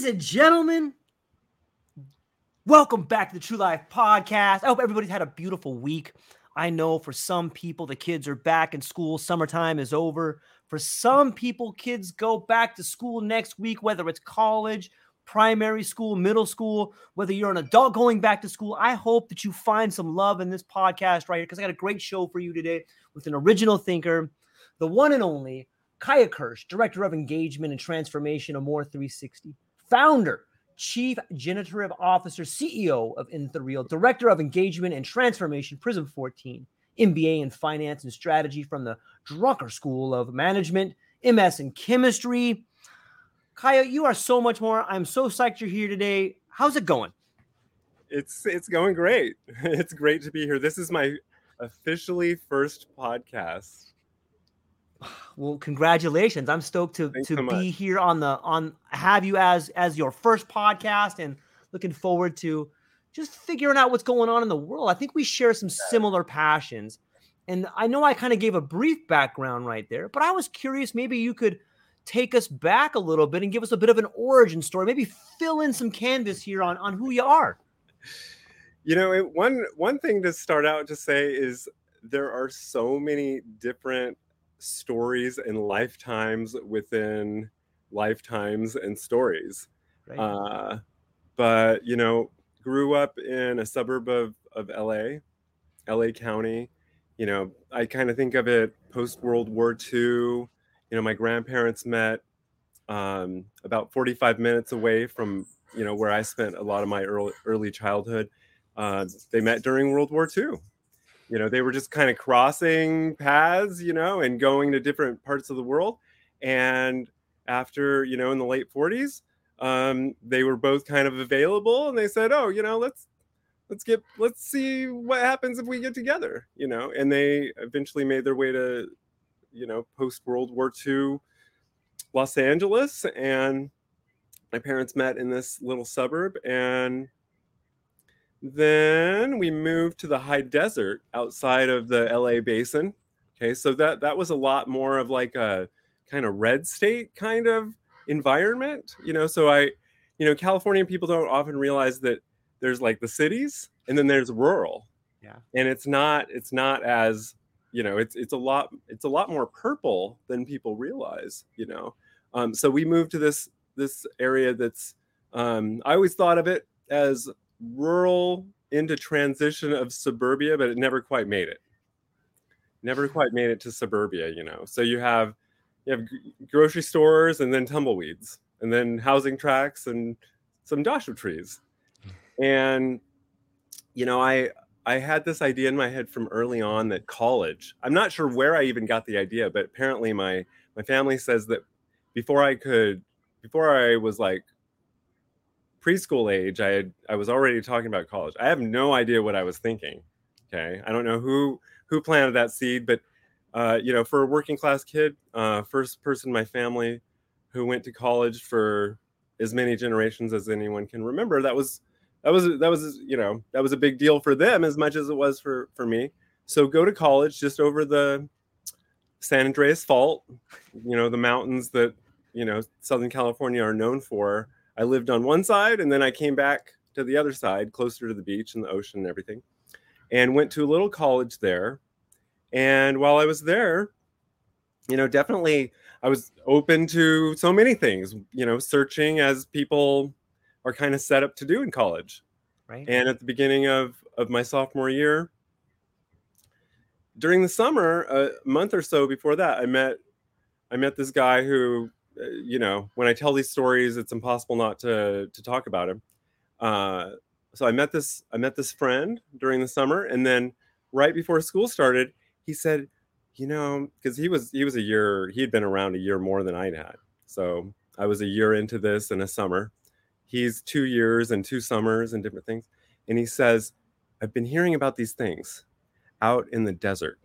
Ladies and gentlemen, welcome back to the True Life Podcast. I hope everybody's had a beautiful week. I know for some people, the kids are back in school, summertime is over. For some people, kids go back to school next week, whether it's college, primary school, middle school, whether you're an adult going back to school. I hope that you find some love in this podcast right here because I got a great show for you today with an original thinker, the one and only Kiya Kersh, Director of Engagement and Transformation of Amore360, founder, Chief Generative Officer, CEO of Enthereal, Director of Engagement and Transformation, Prism 14, MBA in Finance and Strategy from the Drucker School of Management, MS in Chemistry. Kiya, you are so much more. I'm so psyched you're here today. How's it going? It's it's going great. It's great to be here. This is my officially first podcast. Well, congratulations. I'm stoked to Thanks to so be here on the on have you as as your first podcast and looking forward to just figuring out what's going on in the world. I think we share some similar passions. And I know I kind of gave a brief background right there, but I was curious maybe you could take us back a little bit and give us a bit of an origin story, maybe fill in some canvas here on on who you are. You know, it, one one thing to start out to say is there are so many different stories and lifetimes within lifetimes and stories. Right? Uh, but you know, grew up in a suburb of of LA, LA County. You know, I kind of think of it post World War II. You know, my grandparents met um, about 45 minutes away from you know where I spent a lot of my early early childhood. Uh, they met during World War II. You know, they were just kind of crossing paths, you know, and going to different parts of the world. And after, you know, in the late 40s, um, they were both kind of available, and they said, "Oh, you know, let's let's get let's see what happens if we get together," you know. And they eventually made their way to, you know, post World War II Los Angeles, and my parents met in this little suburb, and then we moved to the high desert outside of the LA basin. Okay, so that that was a lot more of like a kind of red state kind of environment, you know. So I, you know, Californian people don't often realize that there's like the cities and then there's rural. Yeah. And it's not it's not as, you know, it's it's a lot it's a lot more purple than people realize, you know. Um, so we moved to this this area that's um, I always thought of it as rural into transition of suburbia, but it never quite made it. Never quite made it to suburbia, you know. So you have you have grocery stores and then tumbleweeds and then housing tracks and some joshua trees. And you know, I I had this idea in my head from early on that college. I'm not sure where I even got the idea, but apparently my my family says that before I could before I was like preschool age, I had I was already talking about college. I have no idea what I was thinking. Okay, I don't know who who planted that seed, but uh, you know, for a working class kid, uh, first person in my family who went to college for as many generations as anyone can remember, that was that was that was you know that was a big deal for them as much as it was for for me. So go to college just over the San Andreas Fault, you know, the mountains that you know Southern California are known for. I lived on one side, and then I came back to the other side, closer to the beach and the ocean and everything, and went to a little college there. And while I was there, you know, definitely I was open to so many things, you know, searching as people are kind of set up to do in college. Right. And at the beginning of of my sophomore year, during the summer, a month or so before that, I met I met this guy who, you know, when I tell these stories, it's impossible not to to talk about him. Uh, so I met this I met this friend during the summer, and then right before school started, he said, you know, because he was he was a year he had been around a year more than I'd had. So I was a year into this in a summer. He's two years and two summers and different things, and he says, I've been hearing about these things out in the desert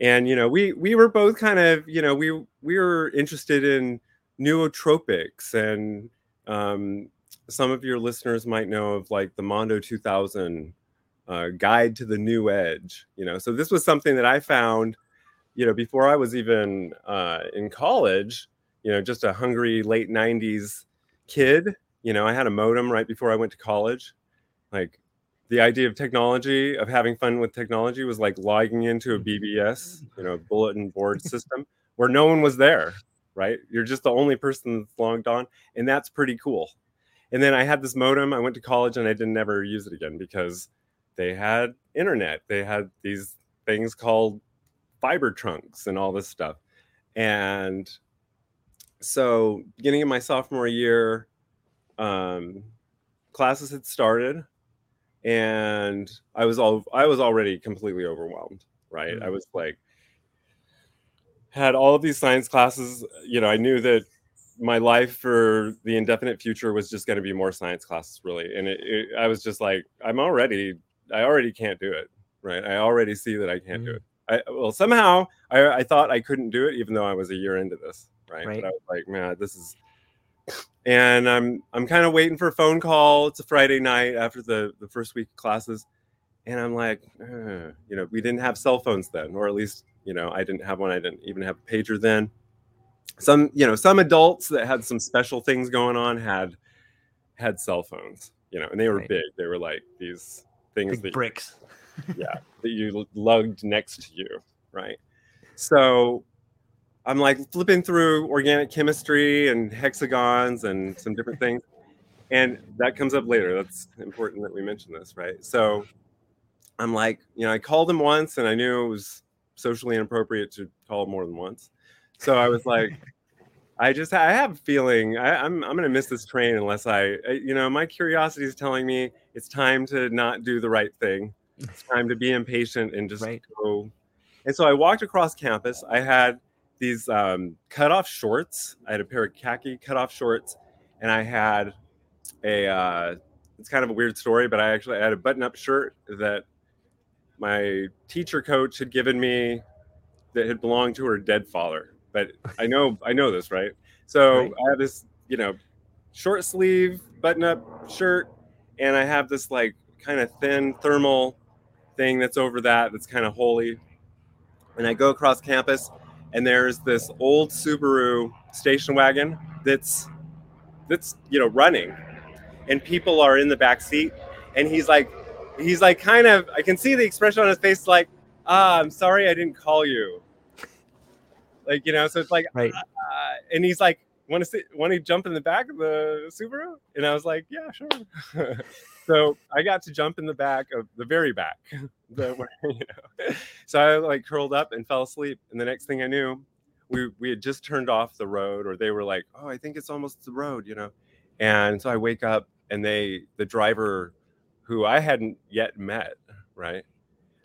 and you know we we were both kind of you know we we were interested in nootropics and um, some of your listeners might know of like the mondo 2000 uh, guide to the new edge you know? So this was something that i found you know before i was even uh, in college you know just a hungry late 90s kid you know? I had a modem right before i went to college. Like the idea of technology of having fun with technology was like logging into a bbs you know bulletin board system where no one was there right? You're just the only person that's logged on and that's pretty cool. And then i had this modem i went to college and i didn't ever use it again because they had internet. They had these things called fiber trunks and all this stuff. And so beginning of my sophomore year um, classes had started and I was all I was already completely overwhelmed, right? Mm-hmm. I was like had all of these science classes, you know, I knew that my life for the indefinite future was just going to be more science classes really and it, it, i was just like i'm already i already can't do it right i already see that i can't mm-hmm. do it I, well somehow I, I thought i couldn't do it even though i was a year into this right, right. but i was like man this is and I'm I'm kind of waiting for a phone call. It's a Friday night after the the first week of classes, and I'm like, uh, you know, we didn't have cell phones then, or at least you know I didn't have one. I didn't even have a pager then. Some you know some adults that had some special things going on had had cell phones, you know, and they were right. big. They were like these things big that bricks. yeah, that you lugged next to you, right? So I'm like flipping through organic chemistry and hexagons and some different things. And that comes up later. That's important that we mention this, right? So I'm like, you know, I called him once and I knew it was socially inappropriate to call more than once. So I was like, I just I have a feeling I, am I'm, I'm gonna miss this train unless I you know my curiosity is telling me it's time to not do the right thing. It's time to be impatient and just right. go. And so I walked across campus. I had these um, cut off shorts. I had a pair of khaki cut off shorts, and I had a. Uh, it's kind of a weird story, but I actually had a button up shirt that my teacher coach had given me that had belonged to her dead father. But I know I know this, right? So right. I have this, you know, short sleeve button up shirt, and I have this like kind of thin thermal thing that's over that that's kind of holy. And I go across campus and there's this old Subaru station wagon that's that's you know running, and people are in the back seat, and he's like he's like kind of I can see the expression on his face like ah I'm sorry I didn't call you, like you know so it's like right. Uh, and he's like want to want to jump in the back of the Subaru, and I was like yeah sure. so I got to jump in the back of the very back, the, you know. So I like curled up and fell asleep, and the next thing I knew, we we had just turned off the road, or they were like, "Oh, I think it's almost the road," you know. And so I wake up, and they the driver, who I hadn't yet met, right.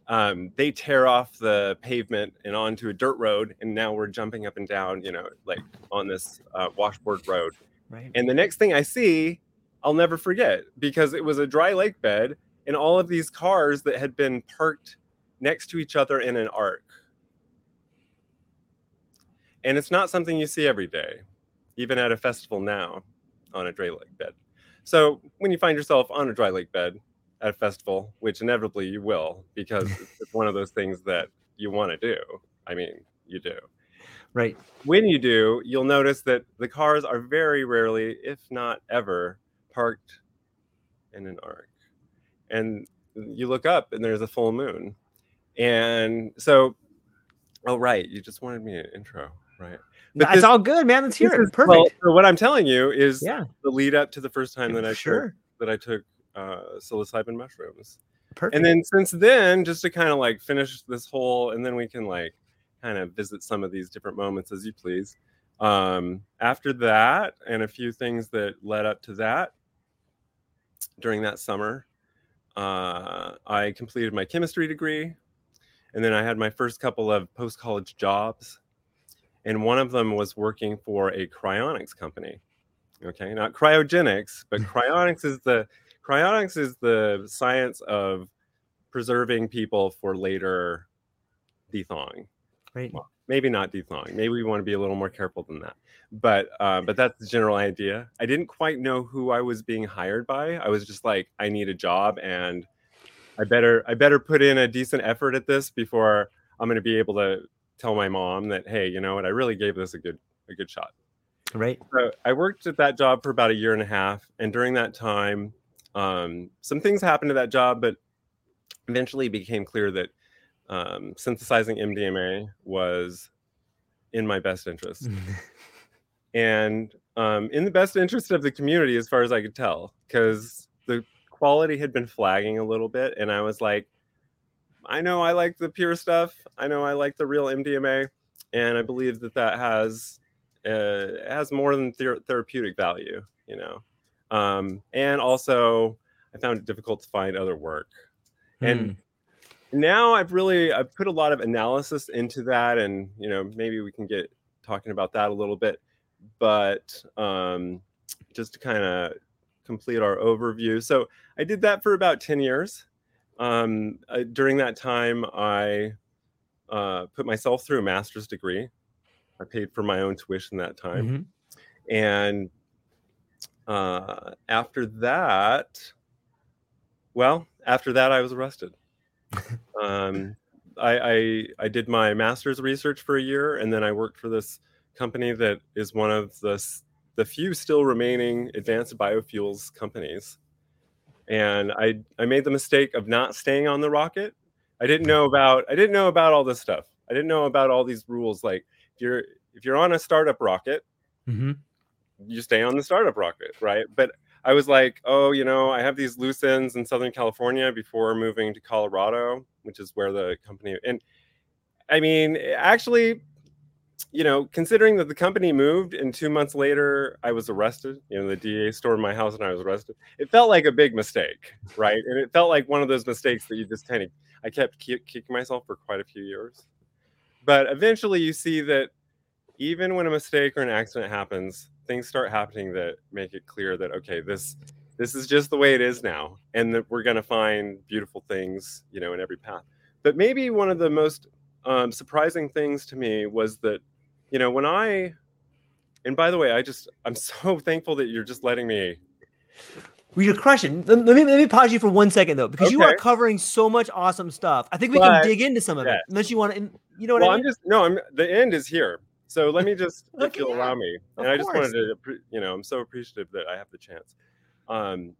Um, they tear off the pavement and onto a dirt road, and now we're jumping up and down, you know, like on this uh, washboard road. Right. And the next thing I see I'll never forget because it was a dry lake bed and all of these cars that had been parked next to each other in an arc. And it's not something you see every day, even at a festival now on a dry lake bed. So when you find yourself on a dry lake bed at a festival, which inevitably you will, because it's one of those things that you want to do. I mean, you do. Right. When you do, you'll notice that the cars are very rarely, if not ever, parked in an arc. And you look up and there's a full moon. And so, oh, right. You just wanted me an intro, right? But That's this, all good, man. Let's hear it. Is, Perfect. Well, so what I'm telling you is yeah. the lead up to the first time that I sure. took, that I took uh, psilocybin mushrooms. Perfect. And then since then, just to kind of like finish this whole, and then we can like kind of visit some of these different moments as you please. Um, after that, and a few things that led up to that during that summer, uh, I completed my chemistry degree. And then I had my first couple of post college jobs. And one of them was working for a cryonics company. Okay, not cryogenics, but cryonics is the cryonics is the science of preserving people for later thethawing. Right. Well, maybe not dethawing. Maybe we want to be a little more careful than that. But uh, but that's the general idea. I didn't quite know who I was being hired by. I was just like, I need a job, and I better I better put in a decent effort at this before I'm going to be able to tell my mom that hey, you know what, I really gave this a good a good shot. Right. So I worked at that job for about a year and a half, and during that time, um, some things happened to that job, but eventually it became clear that um, synthesizing MDMA was in my best interest. and um, in the best interest of the community, as far as I could tell, because the quality had been flagging a little bit. And I was like, I know I like the pure stuff. I know I like the real MDMA. And I believe that that has uh, has more than ther- therapeutic value, you know. Um, and also, I found it difficult to find other work. And hmm now I've really I've put a lot of analysis into that, and you know maybe we can get talking about that a little bit. But um, just to kind of complete our overview, so I did that for about ten years. Um, uh, during that time, I uh, put myself through a master's degree. I paid for my own tuition that time, mm-hmm. and uh, after that, well, after that, I was arrested um, I, I, I did my master's research for a year, and then I worked for this company that is one of the the few still remaining advanced biofuels companies. And I I made the mistake of not staying on the rocket. I didn't know about I didn't know about all this stuff. I didn't know about all these rules. Like if you're if you're on a startup rocket, mm-hmm. you stay on the startup rocket, right? But I was like, oh, you know, I have these loose ends in Southern California before moving to Colorado, which is where the company. And I mean, actually, you know, considering that the company moved and two months later I was arrested, you know, the DA stormed my house and I was arrested. It felt like a big mistake, right? And it felt like one of those mistakes that you just kind of, I kept kicking myself for quite a few years. But eventually you see that even when a mistake or an accident happens, things start happening that make it clear that okay, this this is just the way it is now, and that we're going to find beautiful things, you know, in every path. But maybe one of the most um, surprising things to me was that, you know, when I, and by the way, I just I'm so thankful that you're just letting me well, you're crushing. Let, me let me pause you for one second though, because okay. you are covering so much awesome stuff. I think we but, can dig into some of yes. it, unless you want to. You know what well, I mean? I'm just no. I'm the end is here. So let me just, if you'll allow me, and I just wanted to, you know, I'm so appreciative that I have the chance. Um,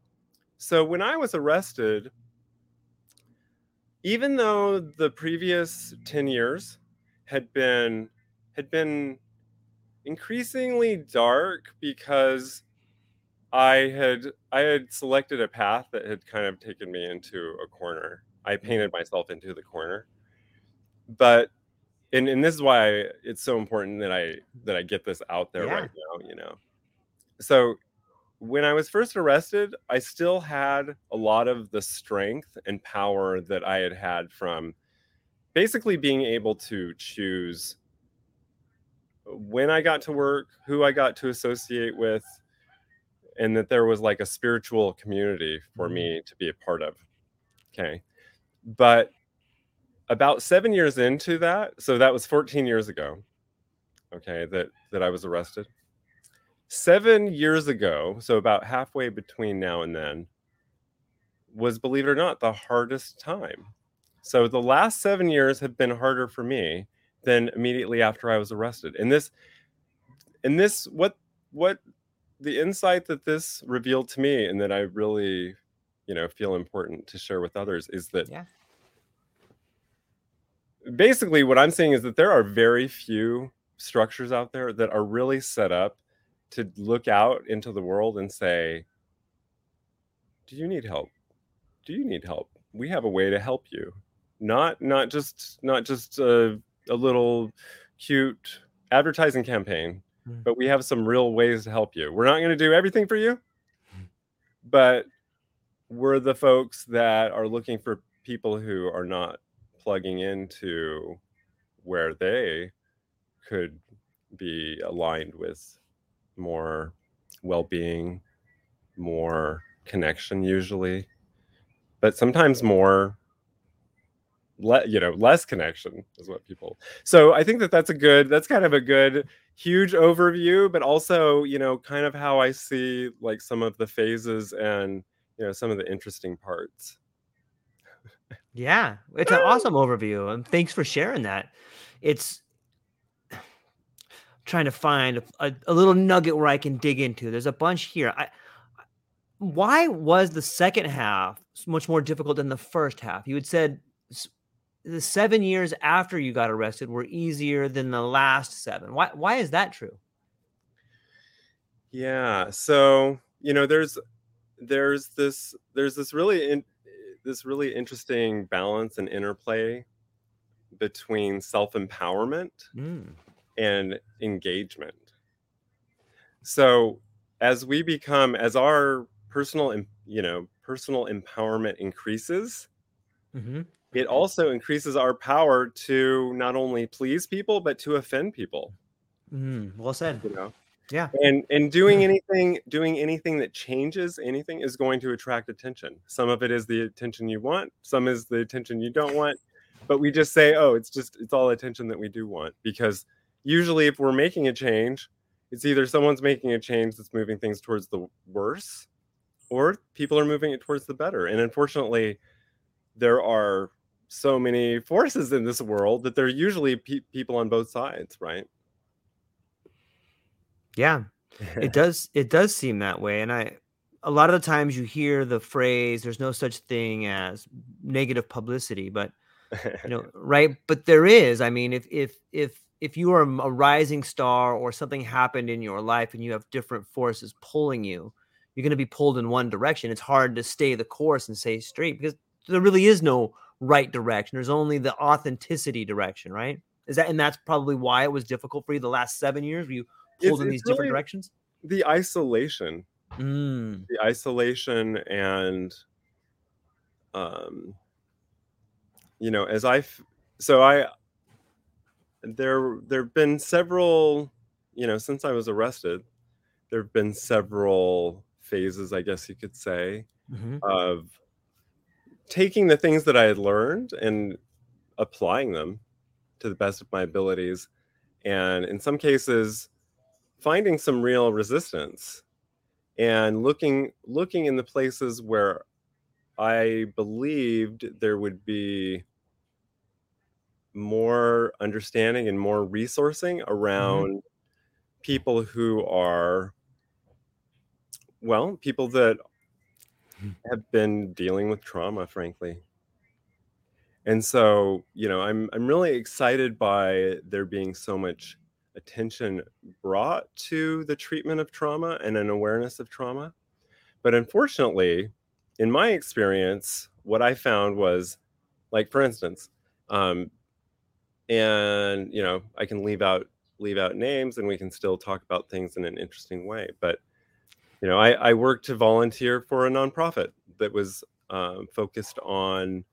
so when I was arrested, even though the previous 10 years had been had been increasingly dark because I had I had selected a path that had kind of taken me into a corner. I mm-hmm. painted myself into the corner. But and and this is why it's so important that I that I get this out there yeah. right now, you know. So when I was first arrested, I still had a lot of the strength and power that I had had from basically being able to choose when I got to work, who I got to associate with, and that there was like a spiritual community for mm-hmm. me to be a part of. Okay. But about seven years into that, so that was 14 years ago, okay, that, that I was arrested. Seven years ago, so about halfway between now and then, was, believe it or not, the hardest time. So the last seven years have been harder for me than immediately after I was arrested. And this, and this, what, what the insight that this revealed to me and that I really, you know, feel important to share with others is that Yeah. Basically what I'm saying is that there are very few structures out there that are really set up to look out into the world and say, "Do you need help? Do you need help? We have a way to help you." Not not just not just a, a little cute advertising campaign, Mm. but we have some real ways to help you. We're not going to do everything for you, but we're the folks that are looking for people who are not plugging into where they could be aligned with more well-being more connection usually but sometimes more le- you know less connection is what people so i think that that's a good that's kind of a good huge overview but also you know kind of how i see like some of the phases and you know some of the interesting parts Yeah, it's an awesome overview, and thanks for sharing that. It's trying to find a, a, little nugget where I can dig into. There's a bunch here. I, why was the second half much more difficult than the first half? You had said the seven years after you got arrested were easier than the last seven. Why? Why is that true? Yeah. So, you know, there's there's this there's this really in, this really interesting balance and interplay between self-empowerment Mm, and engagement. So, as we become as our personal you know, personal empowerment increases, hmm it also increases our power to not only please people but to offend people, mm, well said. you know. Yeah. and and doing anything doing anything that changes anything is going to attract attention. Some of it is the attention you want some is the attention you don't want but we just say oh it's just it's all attention that we do want because usually if we're making a change it's either someone's making a change that's moving things towards the worse or people are moving it towards the better. And unfortunately there are so many forces in this world that there are usually pe- people on both sides right Yeah. it does it does seem that way and i a lot of the times you hear the phrase there's no such thing as negative publicity but you know right but there is i mean if if if if you are a rising star or something happened in your life and you have different forces pulling you you're going to be pulled in one direction. It's hard to stay the course and stay straight because there really is no right direction. There's only the authenticity direction right? Is that and that's probably why it was difficult for you the last seven years you pulled in it's these different really- directions? the isolation. Mm, the isolation and um you know as I so i there there have been several you know since i was arrested there have been several phases i guess you could say mhm, of taking the things that i had learned and applying them to the best of my abilities. And in some cases finding some real resistance and looking looking in the places where i believed there would be more understanding and more resourcing around people who are well people that Mhm. have been dealing with trauma frankly and so you know i'm i'm really excited by there being so much attention brought to the treatment of trauma and an awareness of trauma but unfortunately in my experience what i found was like for instance um and you know i can leave out leave out names and we can still talk about things in an interesting way but you know i, I worked to volunteer for a nonprofit that was um, focused on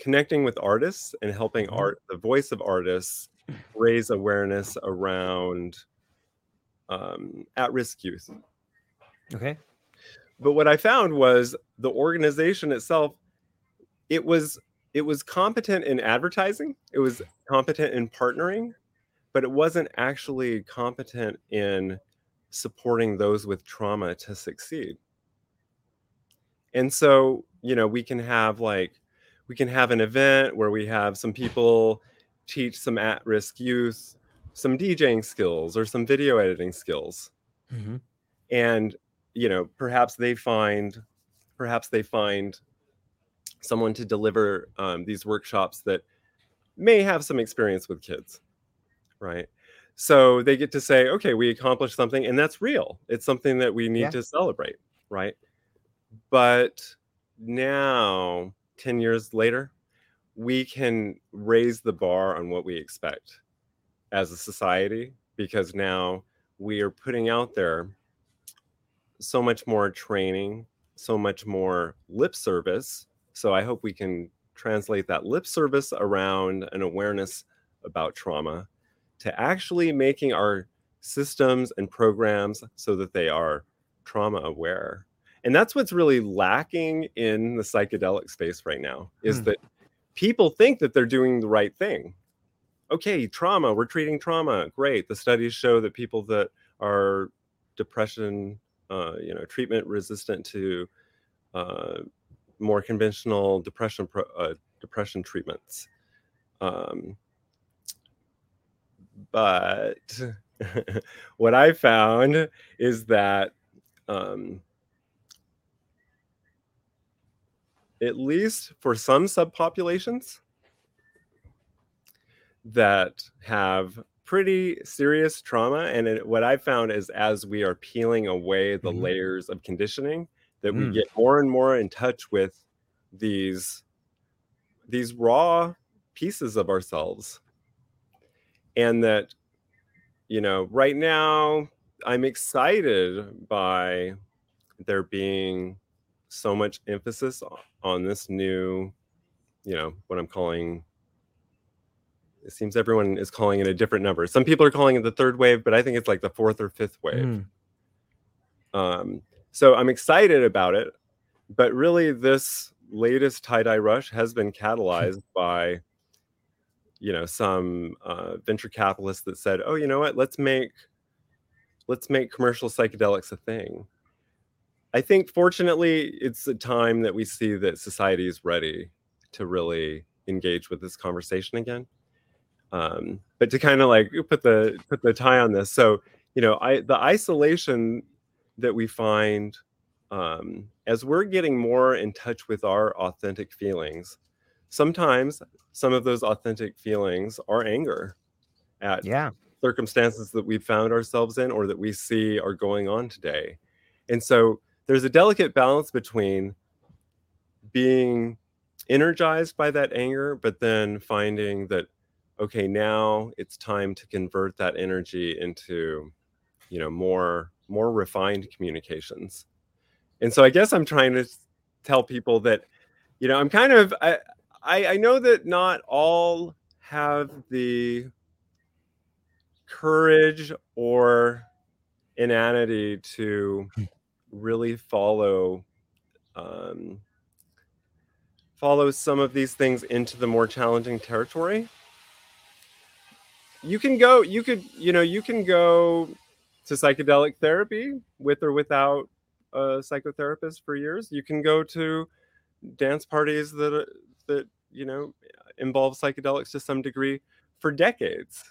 connecting with artists and helping Mhm. art the voice of artists raise awareness around um, at-risk youth. Okay. But what i found was the organization itself it was it was competent in advertising it was competent in partnering but it wasn't actually competent in supporting those with trauma to succeed. And so you know we can have like we can have an event where we have some people teach some at-risk youth some djing skills or some video editing skills mm-hmm. and you know perhaps they find perhaps they find someone to deliver um, these workshops that may have some experience with kids right so they get to say okay we accomplished something and that's real it's something that we need yeah. to celebrate right but now 10 years later we can raise the bar on what we expect as a society because now we are putting out there so much more training so much more lip service so I hope we can translate that lip service around an awareness about trauma to actually making our systems and programs so that they are trauma aware. And that's what's really lacking in the psychedelic space right now is mm. that people think that they're doing the right thing. Okay, trauma, we're treating trauma. Great. The studies show that people that are depression, uh, you know, treatment resistant to uh, more conventional depression uh, depression treatments. Um, but what I found is that um, at least for some subpopulations that have pretty serious trauma and it, what i found is as we are peeling away the mm-hmm. layers of conditioning that mm. we get more and more in touch with these these raw pieces of ourselves and that you know right now i'm excited by there being so much emphasis on this new you know what i'm calling it seems everyone is calling it a different number. Some people are calling it the third wave but i think it's like the fourth or fifth wave. Mm. um so I'm excited about it, but really this latest tie-dye rush has been catalyzed by you know some uh, venture capitalists that said oh you know what? Let's make let's make commercial psychedelics a thing i think fortunately it's a time that we see that society is ready to really engage with this conversation again. Um, but to kind of like put the put the tie on this so you know i the isolation that we find um, as we're getting more in touch with our authentic feelings sometimes some of those authentic feelings are anger at yeah. circumstances that we've found ourselves in or that we see are going on today. And so there's a delicate balance between being energized by that anger but then finding that okay now it's time to convert that energy into you know more more refined communications. And so I guess I'm trying to tell people that, you know, I'm kind of I I, I know that not all have the courage or inanity to hmm. Really follow um, follow some of these things into the more challenging territory you can go you could you know you can go to psychedelic therapy with or without a psychotherapist for years. You can go to dance parties that that you know involve psychedelics to some degree for decades,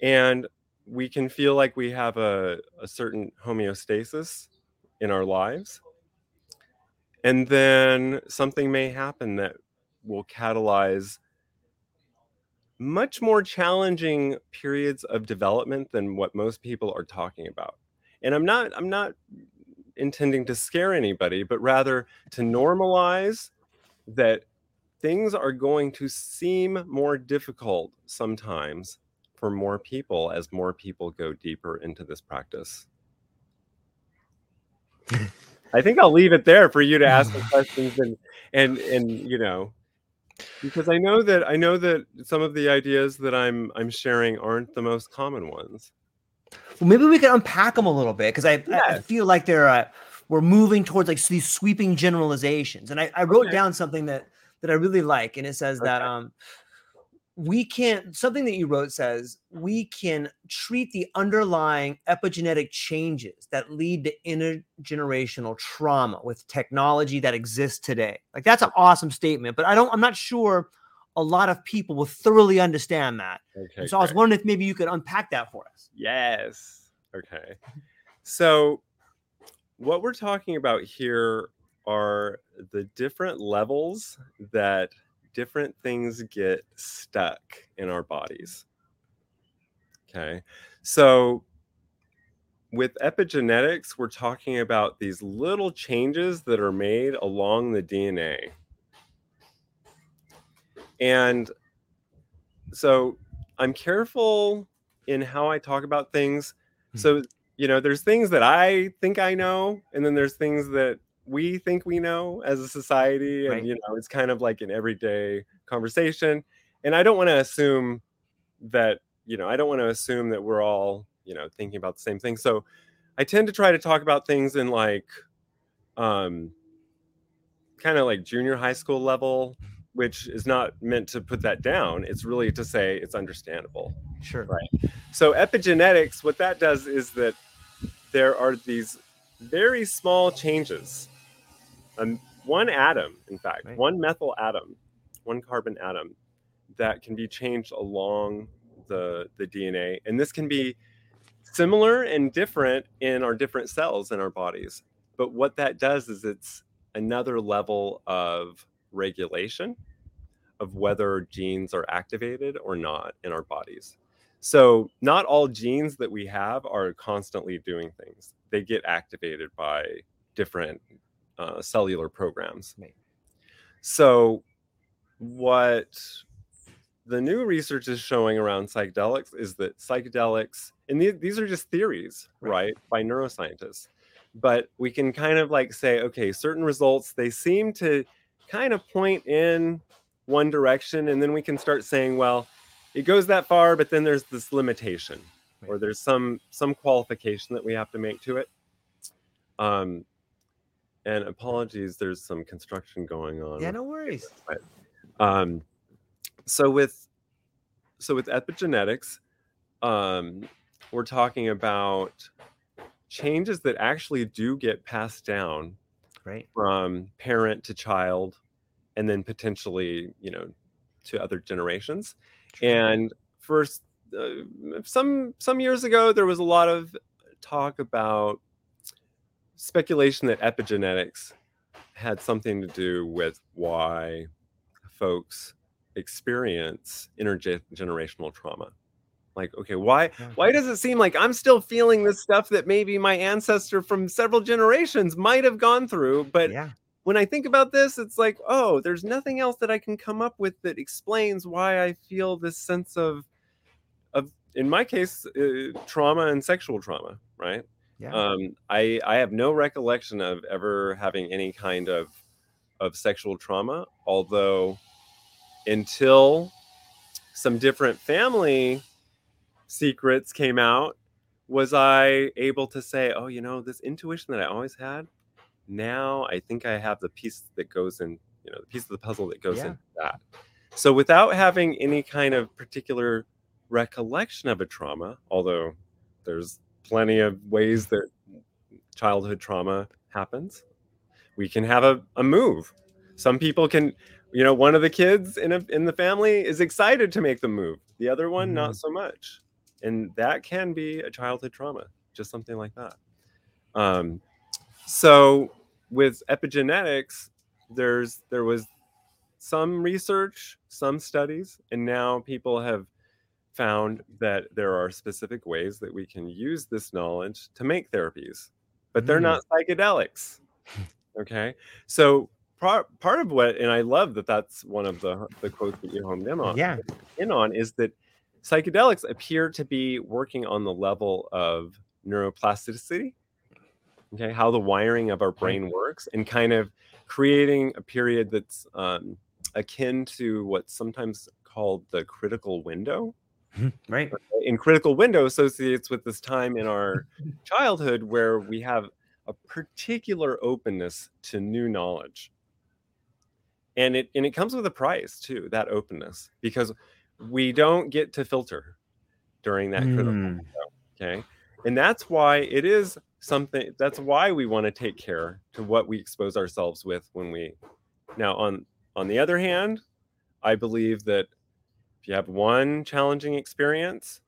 and we can feel like we have a, a certain homeostasis in our lives. And then something may happen that will catalyze much more challenging periods of development than what most people are talking about. And I'm not I'm not intending to scare anybody, but rather to normalize that things are going to seem more difficult sometimes for more people as more people go deeper into this practice. I think I'll leave it there for you to ask the questions and and and you know because I know that I know that some of the ideas that I'm I'm sharing aren't the most common ones. Well, maybe we can unpack them a little bit because I, I feel like they're uh, we're moving towards like these sweeping generalizations. And I, I wrote Okay. down something that that I really like, and it says that um we can't something that you wrote says we can treat the underlying epigenetic changes that lead to intergenerational trauma with technology that exists today. Like that's an awesome statement, but I don't I'm not sure a lot of people will thoroughly understand that. Okay. So I was great. wondering if maybe you could unpack that for us. Yes. Okay. So, what we're talking about here are the different levels that different things get stuck in our bodies. Okay. So, with epigenetics, we're talking about these little changes that are made along the DNA. And so, I'm careful in how I talk about things. Hmm. So, you know, there's things that I think I know, and then there's things that we think we know as a society. And, Right. you know, it's kind of like an everyday conversation. And I don't want to assume that, you know, I don't want to assume that we're all, you know, thinking about the same thing. So I tend to try to talk about things in like, um, kind of like junior high school level, which is not meant to put that down. It's really to say it's understandable. Sure. Right. So epigenetics, what that does is that there are these very small changes. Um, one atom, in fact, Right. one methyl atom, one carbon atom, that can be changed along the the DNA, and this can be similar and different in our different cells in our bodies. But what that does is it's another level of regulation of whether genes are activated or not in our bodies. So, not all genes that we have are constantly doing things. They get activated by different uh, cellular programs. Right. So, what the new research is showing around psychedelics is that psychedelics, and the- these are just theories, Right. right, by neuroscientists, but we can kind of like say, okay, certain results, they seem to kind of point in one direction, and then we can start saying, well, it goes that far, but then there's this limitation, or there's some some qualification that we have to make to it. Um, and apologies, there's some construction going on. Yeah, no worries. Um, so with so with epigenetics, um, we're talking about changes that actually do get passed down Great. from parent to child, and then potentially, you know, to other generations. And first, uh, some some years ago, there was a lot of talk about speculation that epigenetics had something to do with why folks experience intergenerational trauma. Like, okay, why why does it seem like I'm still feeling this stuff that maybe my ancestor from several generations might have gone through, but Yeah. when I think about this, it's like, oh, there's nothing else that I can come up with that explains why I feel this sense of, of in my case, uh, trauma and sexual trauma, right? Yeah. Um, I I have no recollection of ever having any kind of of sexual trauma, although until some different family secrets came out, was I able to say, oh, you know, this intuition that I always had, now I think I have the piece that goes in, you know, the piece of the puzzle that goes Yeah. into that. So without having any kind of particular recollection of a trauma, although there's plenty of ways that childhood trauma happens, we can have a, a move. Some people can, you know, one of the kids in a, in the family is excited to make the move. The other one, not so much. And that can be a childhood trauma, just something like that. Um, so with epigenetics, there's there was some research, some studies, and now people have found that there are specific ways that we can use this knowledge to make therapies, but they're Mm. not psychedelics. Okay, so part part of what, and I love that that's one of the the quotes that you homed in on Yeah. in on is that psychedelics appear to be working on the level of neuroplasticity okay how the wiring of our brain works and kind of creating a period that's um, akin to what's sometimes called the critical window Right. in critical window associates with this time in our childhood where we have a particular openness to new knowledge. And it and it comes with a price too, that openness, because we don't get to filter during that critical Mm. okay and that's why it is something that's why we want to take care to what we expose ourselves with when we now on on the other hand i believe that if you have one challenging experience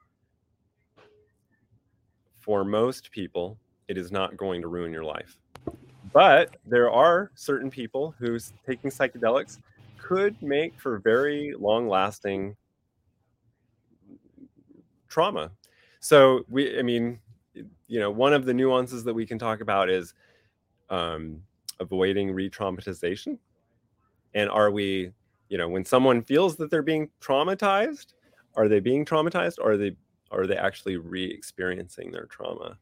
for most people it is not going to ruin your life. But there are certain people who taking psychedelics could make for very long lasting trauma. So we i mean you know one of the nuances that we can talk about is um, avoiding re-traumatization. And are we you know when someone feels that they're being traumatized are they being traumatized or are they are they actually re-experiencing their trauma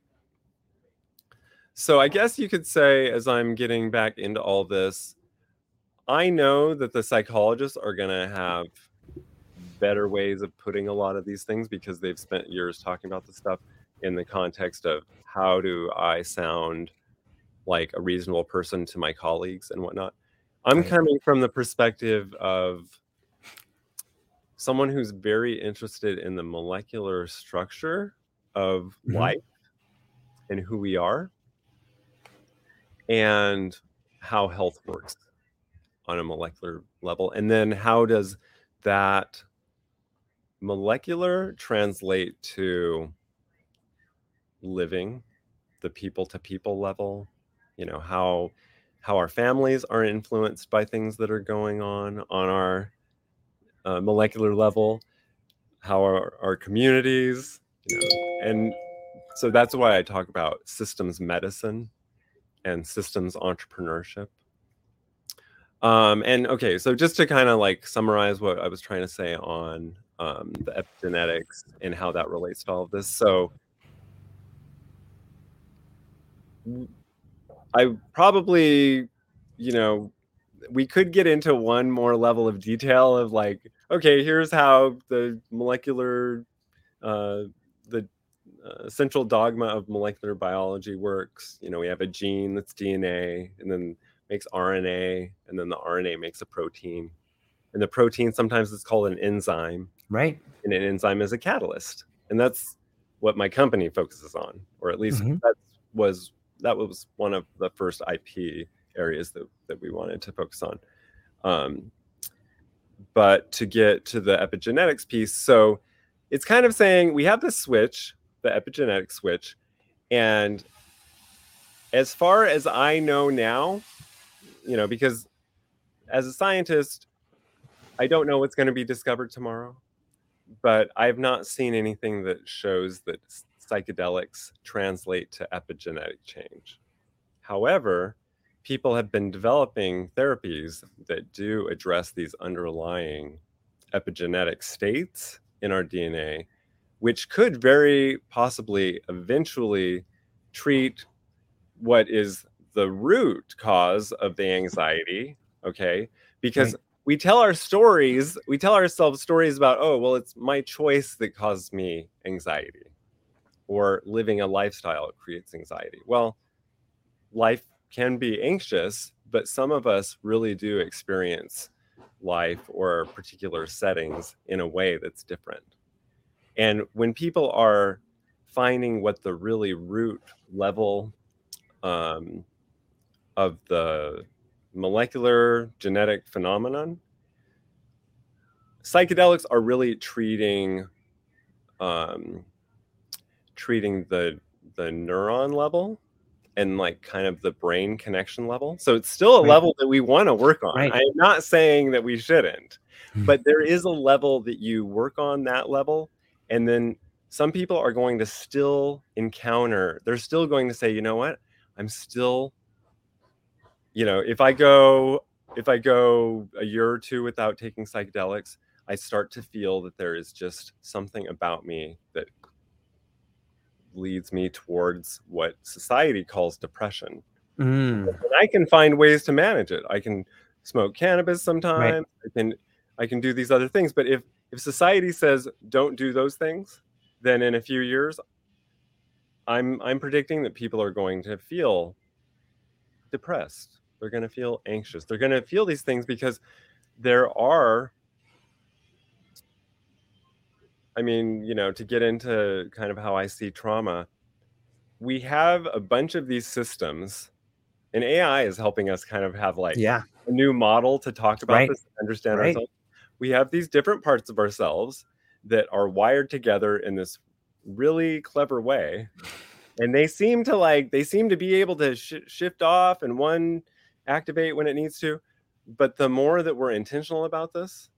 so i guess you could say as i'm getting back into all this i know that the psychologists are going to have better ways of putting a lot of these things because they've spent years talking about this stuff in the context of how do I sound like a reasonable person to my colleagues and whatnot. I'm Right. coming from the perspective of someone who's very interested in the molecular structure of Mhm. life and who we are and how health works on a molecular level. And then how does that molecular translate to living the people to people level you know how how our families are influenced by things that are going on on our uh, molecular level how our, our communities you know, and so that's why i talk about systems medicine and systems entrepreneurship. Um, and okay so just to kind of like summarize what i was trying to say on um, the epigenetics and how that relates to all of this so I probably, you know, we could get into one more level of detail of like, okay, here's how the molecular, uh, the uh, central dogma of molecular biology works. You know, we have a gene that's DNA and then makes RNA, and then the RNA makes a protein. And the protein sometimes is called an enzyme, Right. and an enzyme is a catalyst. And that's what my company focuses on, or at least Mhm. that was that was one of the first IP areas that, that we wanted to focus on. Um, but to get to the epigenetics piece, so it's kind of saying we have this switch, the epigenetic switch, and as far as I know now, you know, because as a scientist, I don't know what's going to be discovered tomorrow, but I've not seen anything that shows that psychedelics translate to epigenetic change. However, people have been developing therapies that do address these underlying epigenetic states in our DNA, which could very possibly eventually treat what is the root cause of the anxiety. Okay. Because Right. we tell our stories, we tell ourselves stories about, oh, well, it's my choice that caused me anxiety, or living a lifestyle creates anxiety. Well, life can be anxious, but some of us really do experience life or particular settings in a way that's different. And when people are finding what the really root level um, of the molecular genetic phenomenon, psychedelics are really treating um, treating the the neuron level and like kind of the brain connection level. So it's still a Right. level that we want to work on. Right. I am not saying that we shouldn't, Hmm. but there is a level that you work on that level. And then some people are going to still encounter, they're still going to say, you know what? I'm still, you know, if I go, if I go a year or two without taking psychedelics, I start to feel that there is just something about me that leads me towards what society calls depression. Mm. And I can find ways to manage it. I can smoke cannabis sometimes. I can I can do these other things. But if if society says don't do those things, then in a few years, I'm I'm predicting that people are going to feel depressed they're going to feel anxious they're going to feel these things because there are i mean you know to get into kind of how i see trauma we have a bunch of these systems and ai is helping us kind of have like Yeah. a new model to talk about Right. this understand Right. ourselves we have these different parts of ourselves that are wired together in this really clever way and they seem to like they seem to be able to sh- shift off and one activate when it needs to but the more that we're intentional about this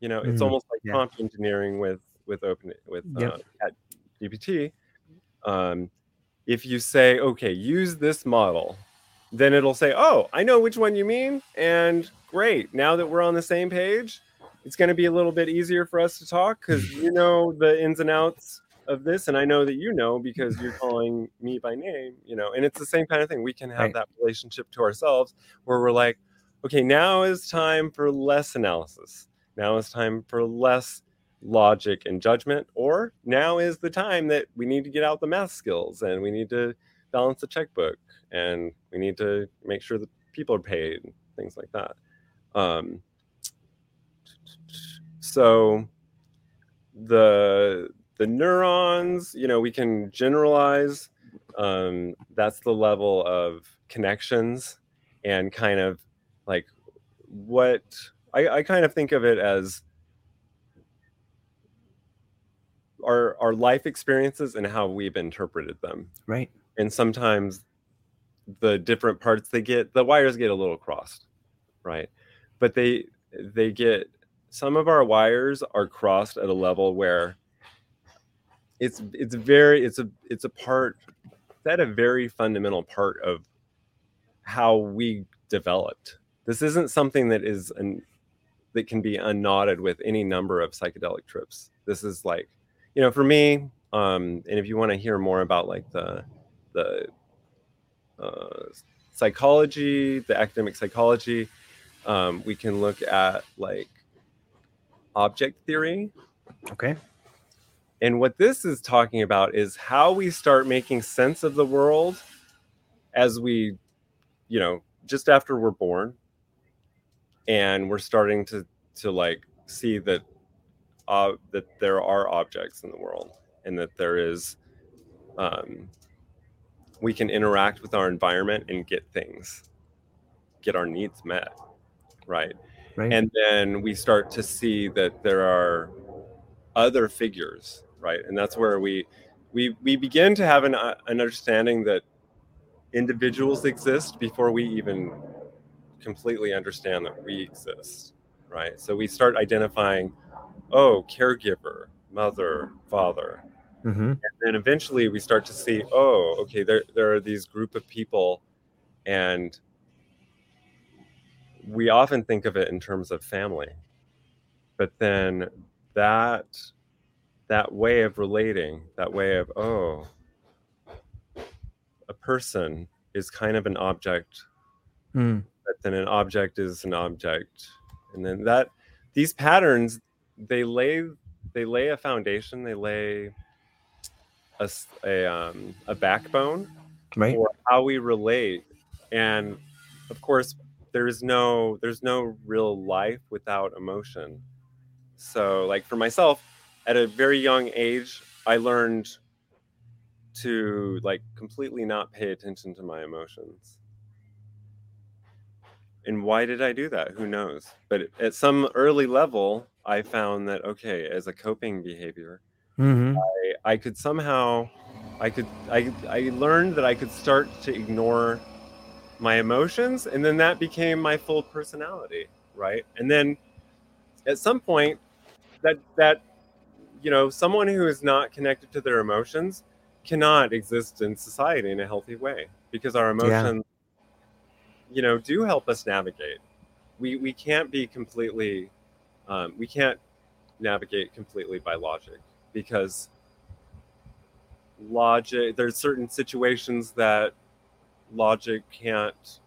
you know it's Mhm. almost like Yeah. prompt engineering with with open with Yep. uh, gpt um, if you say okay use this model then it'll say oh i know which one you mean and great now that we're on the same page it's going to be a little bit easier for us to talk because you know the ins and outs of this and i know that you know because you're calling me by name you know and it's the same kind of thing we can have Right. that relationship to ourselves where we're like okay now is time for less analysis now is time for less logic and judgment or now is the time that we need to get out the math skills and we need to balance the checkbook and we need to make sure that people are paid things like that. Um, so the the neurons you know we can generalize um, that's the level of connections and kind of like what I, I kind of think of it as our our life experiences and how we've interpreted them. Right. and sometimes the different parts they get the wires get a little crossed right? But they they get some of our wires are crossed at a level where it's it's very it's a it's a part that a very fundamental part of how we developed. This isn't something that is an that can be unknotted with any number of psychedelic trips. This is like you know for me um and if you want to hear more about like the the uh, psychology the academic psychology um, we can look at like object theory Okay. and what this is talking about is how we start making sense of the world as we, you know, just after we're born. And we're starting to to like see that uh, that there are objects in the world and that there is um, we can interact with our environment and get things, get our needs met, right? Right. and then we start to see that there are other figures right and that's where we we we begin to have an, uh, an understanding that individuals exist before we even completely understand that we exist right so we start identifying oh caregiver mother father mm-hmm. and then eventually we start to see oh okay there there are these group of people and we often think of it in terms of family but then that that way of relating that way of oh a person is kind of an object Mm. but then an object is an object and then that these patterns they lay they lay a foundation they lay a, a, um, a backbone Right. for how we relate. And of course there's no there's no real life without emotion. So like for myself at a very young age i learned to like completely not pay attention to my emotions. And why did i do that? Who knows? But at some early level i found that okay as a coping behavior Mm-hmm. I, I could somehow I could I I learned that I could start to ignore my emotions and then that became my full personality, right? And then at some point that that you know, someone who is not connected to their emotions cannot exist in society in a healthy way because our emotions you know do help us navigate. We we can't be completely um, we can't navigate completely by logic because logic there's certain situations that logic can't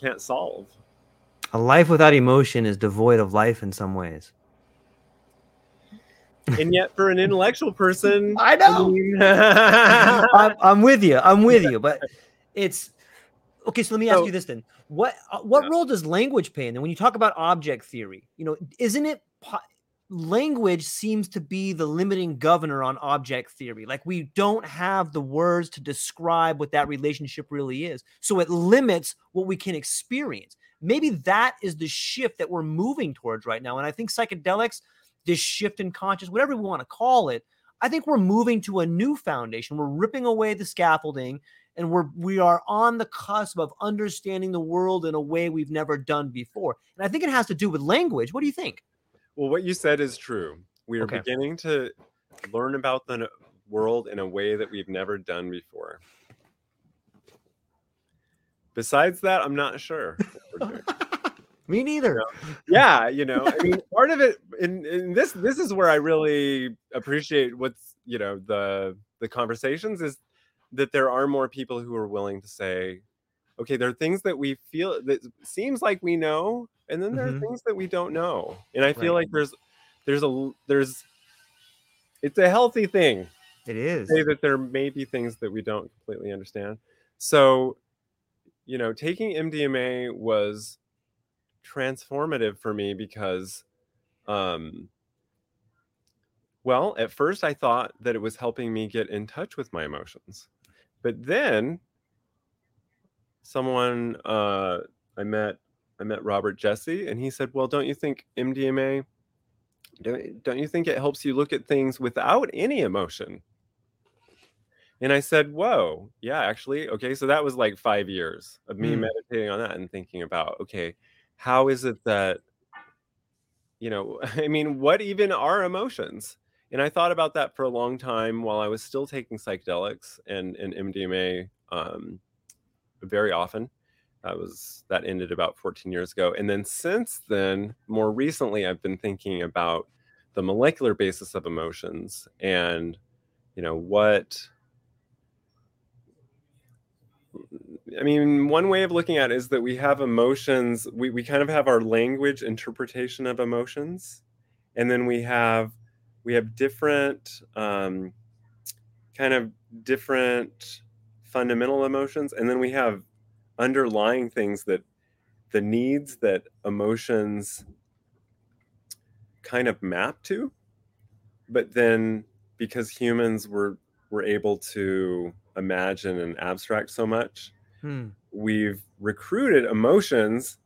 can't solve A life without emotion is devoid of life in some ways. and yet for an intellectual person I know. mean- I'm, I'm with you. I'm with you. But it's okay, so let me ask So- you this then: what uh, what Yeah. role does language play in? And when you talk about object theory, you know, isn't it po- language seems to be the limiting governor on object theory? Like we don't have the words to describe what that relationship really is, so it limits what we can experience. Maybe that is the shift that we're moving towards right now, and I think psychedelics, this shift in conscious, whatever we want to call it. I think we're moving to a new foundation. We're ripping away the scaffolding and we're we are on the cusp of understanding the world in a way we've never done before. And I think it has to do with language. What do you think? Well, what you said is true. We are Okay. beginning to learn about the world in a way that we've never done before. Besides that, I'm not sure. what we're doing. Me neither. yeah, you know, I mean, part of it, and, and this this is where I really appreciate what's you know the the conversations is that there are more people who are willing to say, okay, there are things that we feel that seems like we know, and then there Mhm. are things that we don't know, and I feel Right. like there's there's a there's it's a healthy thing It is. say that there may be things that we don't completely understand. So, you know, taking MDMA was transformative for me because, um, well, at first I thought that it was helping me get in touch with my emotions, but then someone uh, I met, I met Robert Jesse, and he said, "Well, don't you think MDMA?" Don't, don't you think it helps you look at things without any emotion? And I said, Whoa, yeah, actually. Okay. So that was like five years of me Hmm. meditating on that and thinking about, okay, how is it that, you know, I mean, what even are emotions? And I thought about that for a long time while I was still taking psychedelics and, and MDMA um, very often. That was that ended about 14 years ago. And then since then, more recently, I've been thinking about the molecular basis of emotions and, you know, what I mean, one way of looking at it is that we have emotions, we, we kind of have our language interpretation of emotions, and then we have we have different um, kind of different fundamental emotions, and then we have underlying things that the needs that emotions kind of map to, but then because humans were were able to imagine and abstract so much Hmm. we've recruited emotions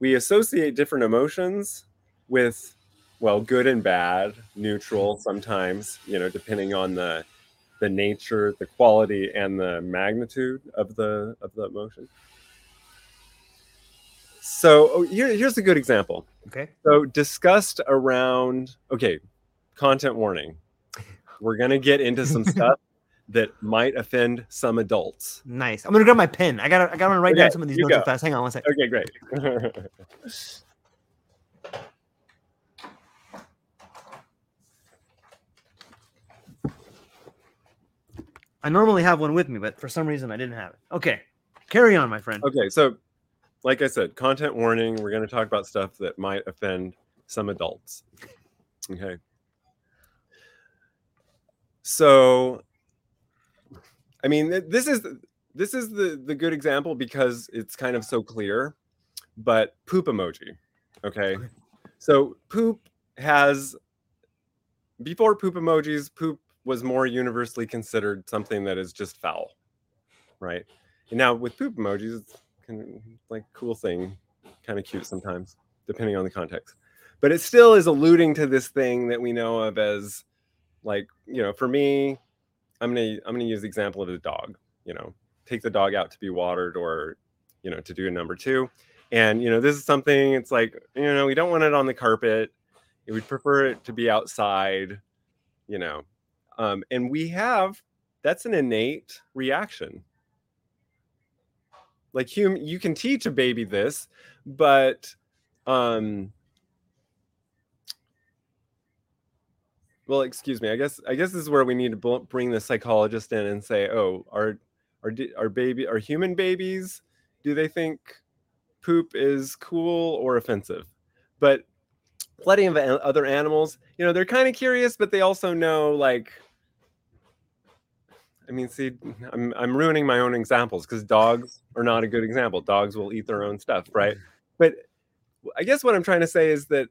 we associate different emotions with well good and bad neutral sometimes you know depending on the the nature the quality and the magnitude of the of the emotion so oh, here, here's a good example Okay. so discussed around okay content warning we're going to get into some stuff that might offend some adults Nice. I'm gonna grab my pen. I gotta I gotta write down some of these notes go. fast. Hang on one second. okay great I normally have one with me, but for some reason I didn't have it. Okay. Carry on, my friend. Okay, so like I said, content warning. We're going to talk about stuff that might offend some adults. Okay. So, I mean, this is this is the the good example because it's kind of so clear. But poop emoji. Okay. Okay. So poop has before poop emojis, poop was more universally considered something that is just foul, right? And now with poop emojis, it's kind of like cool thing, kind of cute sometimes, depending on the context. But it still is alluding to this thing that we know of as like, you know, for me, I'm gonna I'm gonna use the example of the dog, you know, take the dog out to be watered or, you know, to do a number two. And you know, this is something it's like, you know, we don't want it on the carpet. We'd prefer it to be outside, you know. Um, and we have that's an innate reaction. Like hum you can teach a baby this but um well excuse me i guess i guess this is where we need to bring the psychologist in and say oh are are are baby are human babies do they think poop is cool or offensive? But plenty of other animals you know they're kind of curious but they also know like I mean, see, I'm I'm ruining my own examples because dogs are not a good example. Dogs will eat their own stuff, right? But I guess what I'm trying to say is that,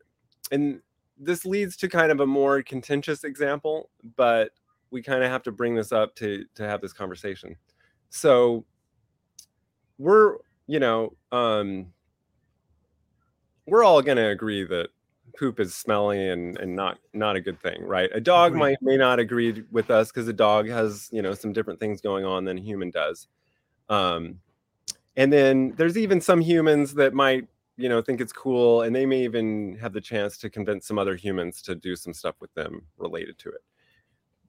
and this leads to kind of a more contentious example, but we kind of have to bring this up to to have this conversation. So we're, you know, um, we're all going to agree that poop is smelly and and not not a good thing, right? A dog Agreed. might may not agree with us because a dog has you know some different things going on than a human does. Um, and then there's even some humans that might you know think it's cool, and they may even have the chance to convince some other humans to do some stuff with them related to it.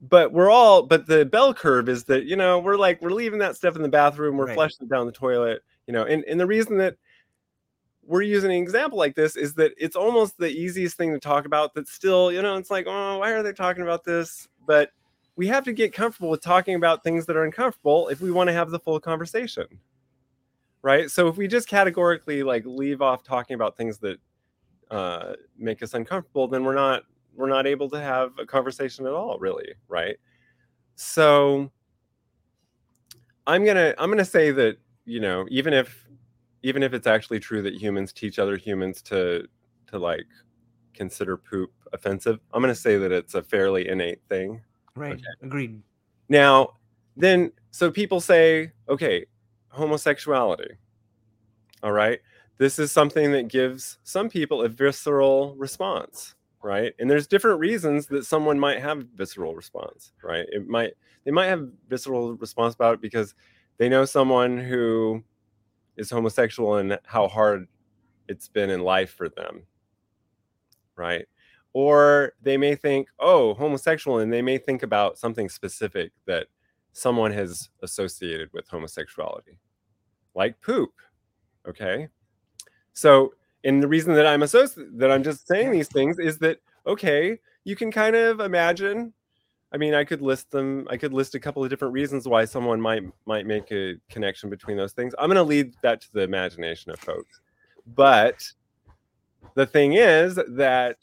But we're all but the bell curve is that you know we're like we're leaving that stuff in the bathroom, we're Right. flushing it down the toilet, you know, and and the reason that we're using an example like this is that it's almost the easiest thing to talk about that still you know it's like oh why are they talking about this? But we have to get comfortable with talking about things that are uncomfortable if we want to have the full conversation right? So if we just categorically like leave off talking about things that uh, make us uncomfortable then we're not we're not able to have a conversation at all really right? So i'm gonna i'm gonna say that you know even if even if it's actually true that humans teach other humans to to like consider poop offensive i'm going to say that it's a fairly innate thing Right. Okay. Agreed. now then so people say okay homosexuality all right this is something that gives some people a visceral response right and there's different reasons that someone might have visceral response right it might they might have visceral response about it because they know someone who is homosexual and how hard it's been in life for them right? Or they may think oh homosexual and they may think about something specific that someone has associated with homosexuality like poop okay? So and the reason that i'm associated that i'm just saying these things is that okay you can kind of imagine i mean i could list them i could list a couple of different reasons why someone might might make a connection between those things. I'm going to leave that to the imagination of folks. But the thing is that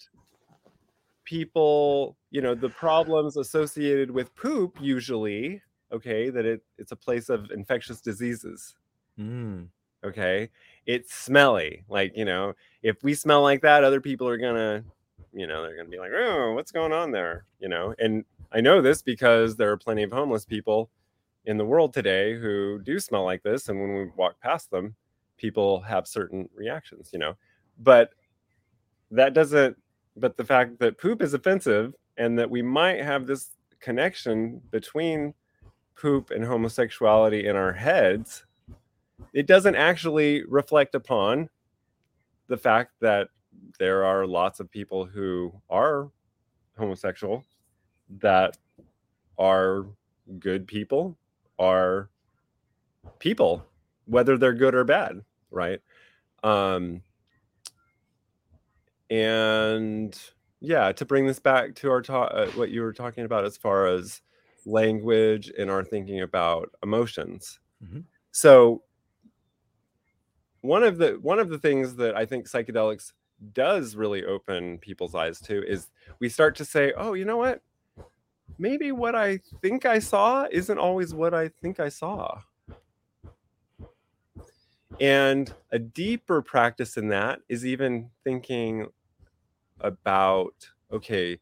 people you know the problems associated with poop usually okay that it, it's a place of infectious diseases. Mm. okay? It's smelly like you know if we smell like that other people are gonna you know they're gonna be like oh what's going on there? You know? And i know this because there are plenty of homeless people in the world today who do smell like this and when we walk past them people have certain reactions you know? But that doesn't but the fact that poop is offensive and that we might have this connection between poop and homosexuality in our heads it doesn't actually reflect upon the fact that there are lots of people who are homosexual that are good people are people whether they're good or bad right? Um and yeah to bring this back to our talk uh, what you were talking about as far as language and our thinking about emotions. Mhm. so one of the one of the things that i think psychedelics does really open people's eyes to is we start to say oh you know what maybe what i think i saw isn't always what i think i saw. And a deeper practice in that is even thinking about okay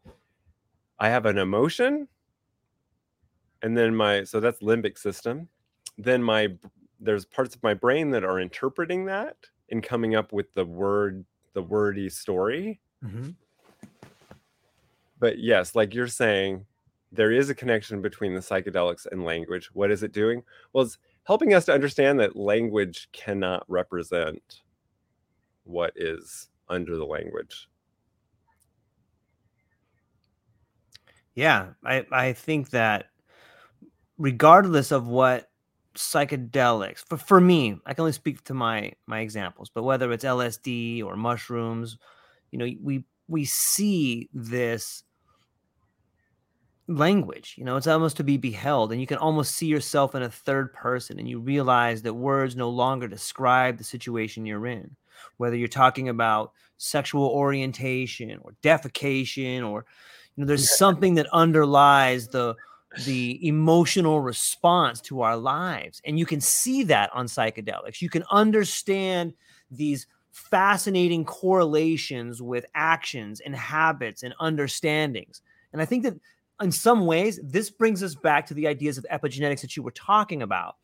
i have an emotion and then my so that's limbic system. Then my there's parts of my brain that are interpreting that and coming up with the word the wordy story. Hmm but yes like you're saying there is a connection between the psychedelics and language. What is it doing? Well it's helping us to understand that language cannot represent what is under the language. Yeah, I I think that regardless of what psychedelics for, for me, I can only speak to my my examples, but whether it's LSD or mushrooms, you know, we we see this language you know it's almost to be beheld and you can almost see yourself in a third person and you realize that words no longer describe the situation you're in whether you're talking about sexual orientation or defecation or you know there's something that underlies the the emotional response to our lives. And you can see that on psychedelics. You can understand these fascinating correlations with actions and habits and understandings. And I think that in some ways, this brings us back to the ideas of epigenetics that you were talking about.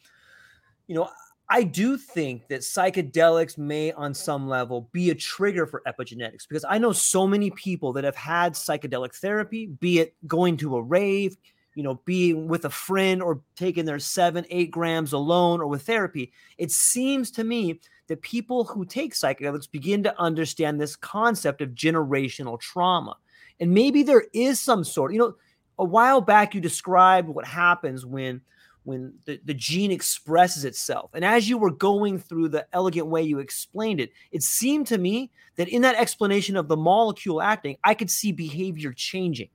You know, I do think that psychedelics may, on some level, be a trigger for epigenetics because I know so many people that have had psychedelic therapy, be it going to a rave, you know, being with a friend or taking their seven, eight grams alone or with therapy. It seems to me that people who take psychedelics begin to understand this concept of generational trauma. And maybe there is some sort, you know, a while back you described what happens when when the, the gene expresses itself. And as you were going through the elegant way you explained it, it seemed to me that in that explanation of the molecule acting, I could see behavior changing.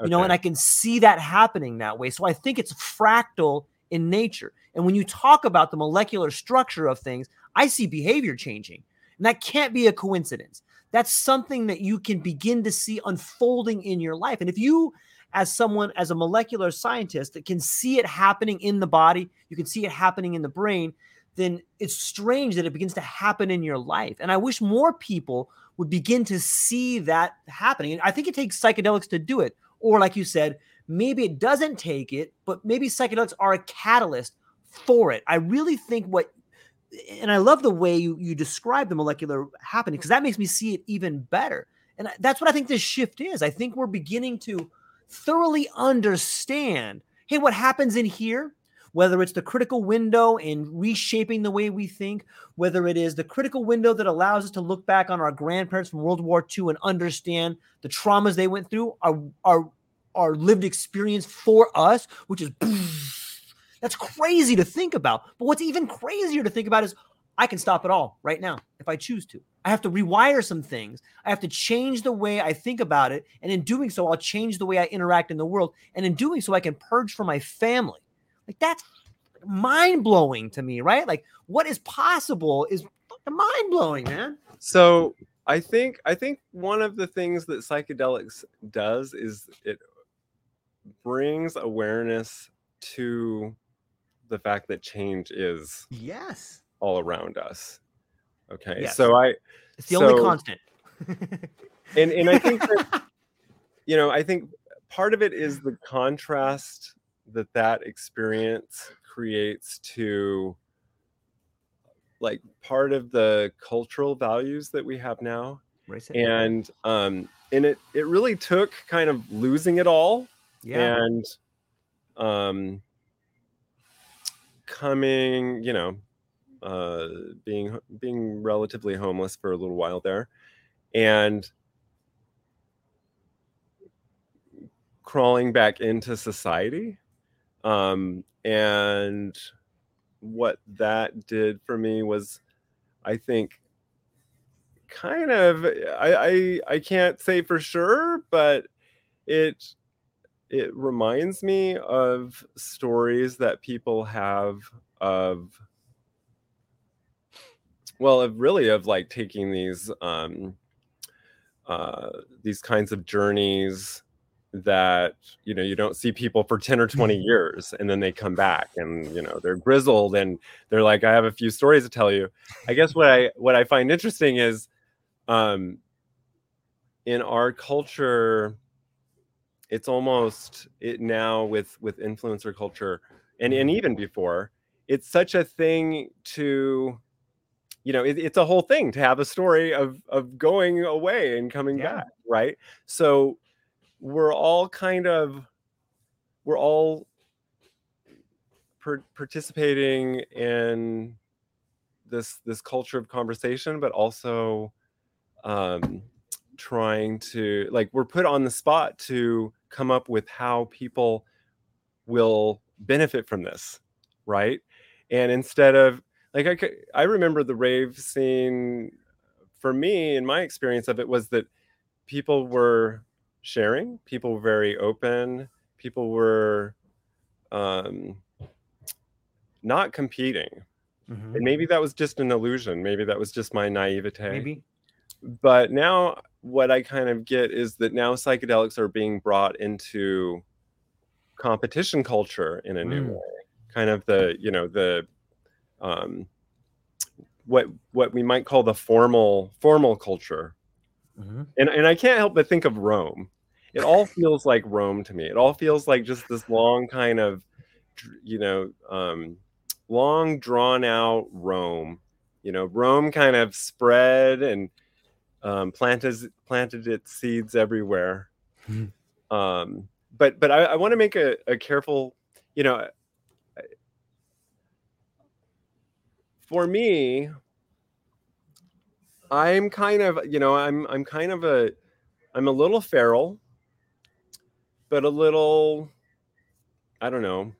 Okay. You know, and I can see that happening that way. So I think it's fractal in nature. And when you talk about the molecular structure of things, I see behavior changing. And that can't be a coincidence. That's something that you can begin to see unfolding in your life. And if you as someone as a molecular scientist that can see it happening in the body you can see it happening in the brain then it's strange that it begins to happen in your life. And i wish more people would begin to see that happening. And i think it takes psychedelics to do it. Or like you said maybe it doesn't take it but maybe psychedelics are a catalyst for it. I really think what and i love the way you, you describe the molecular happening because that makes me see it even better. And that's what i think this shift is. I think we're beginning to thoroughly understand hey, what happens in here, whether it's the critical window in reshaping the way we think, whether it is the critical window that allows us to look back on our grandparents from World War II and understand the traumas they went through, our, our, our lived experience for us, which is that's crazy to think about. But what's even crazier to think about is I can stop it all right now if I choose to. I have to rewire some things. I have to change the way I think about it. And in doing so, I'll change the way I interact in the world. And in doing so, I can purge from my family. Like that's mind blowing to me, right? Like what is possible is mind blowing, man. So I think I think one of the things that psychedelics does is it brings awareness to the fact that change is yes all around us Okay. Yes. So I it's the so, only constant. and and I think that you know, I think part of it is the contrast that that experience creates to like part of the cultural values that we have now and um and it it really took kind of losing it all yeah. and um coming you know uh, being being relatively homeless for a little while there, and crawling back into society. Um, and what that did for me was, I think, kind of I, I I can't say for sure, but it it reminds me of stories that people have of well of really of like taking these um uh these kinds of journeys that you know you don't see people for 10 or 20 mm-hmm. years and then they come back and you know they're grizzled and they're like i have a few stories to tell you i guess what i what i find interesting is um in our culture it's almost it now with with influencer culture and and even before it's such a thing to you know it, it's a whole thing to have a story of of going away and coming yeah. back right so we're all kind of we're all per- participating in this this culture of conversation but also um trying to like we're put on the spot to come up with how people will benefit from this right and instead of like I, I remember the rave scene for me in my experience of it was that people were sharing people were very open people were um not competing mm-hmm. and maybe that was just an illusion maybe that was just my naivete maybe but now what i kind of get is that now psychedelics are being brought into competition culture in a new Mm. way kind of the you know the um what what we might call the formal formal culture. Mhm. and and i can't help but think of rome. It all feels like rome to me. It all feels like just this long kind of you know um long drawn out rome. You know rome kind of spread and um, planted planted its seeds everywhere. Mhm. um but but i, I want to make a, a careful you know for me i'm kind of you know i'm i'm kind of a i'm a little feral but a little i don't know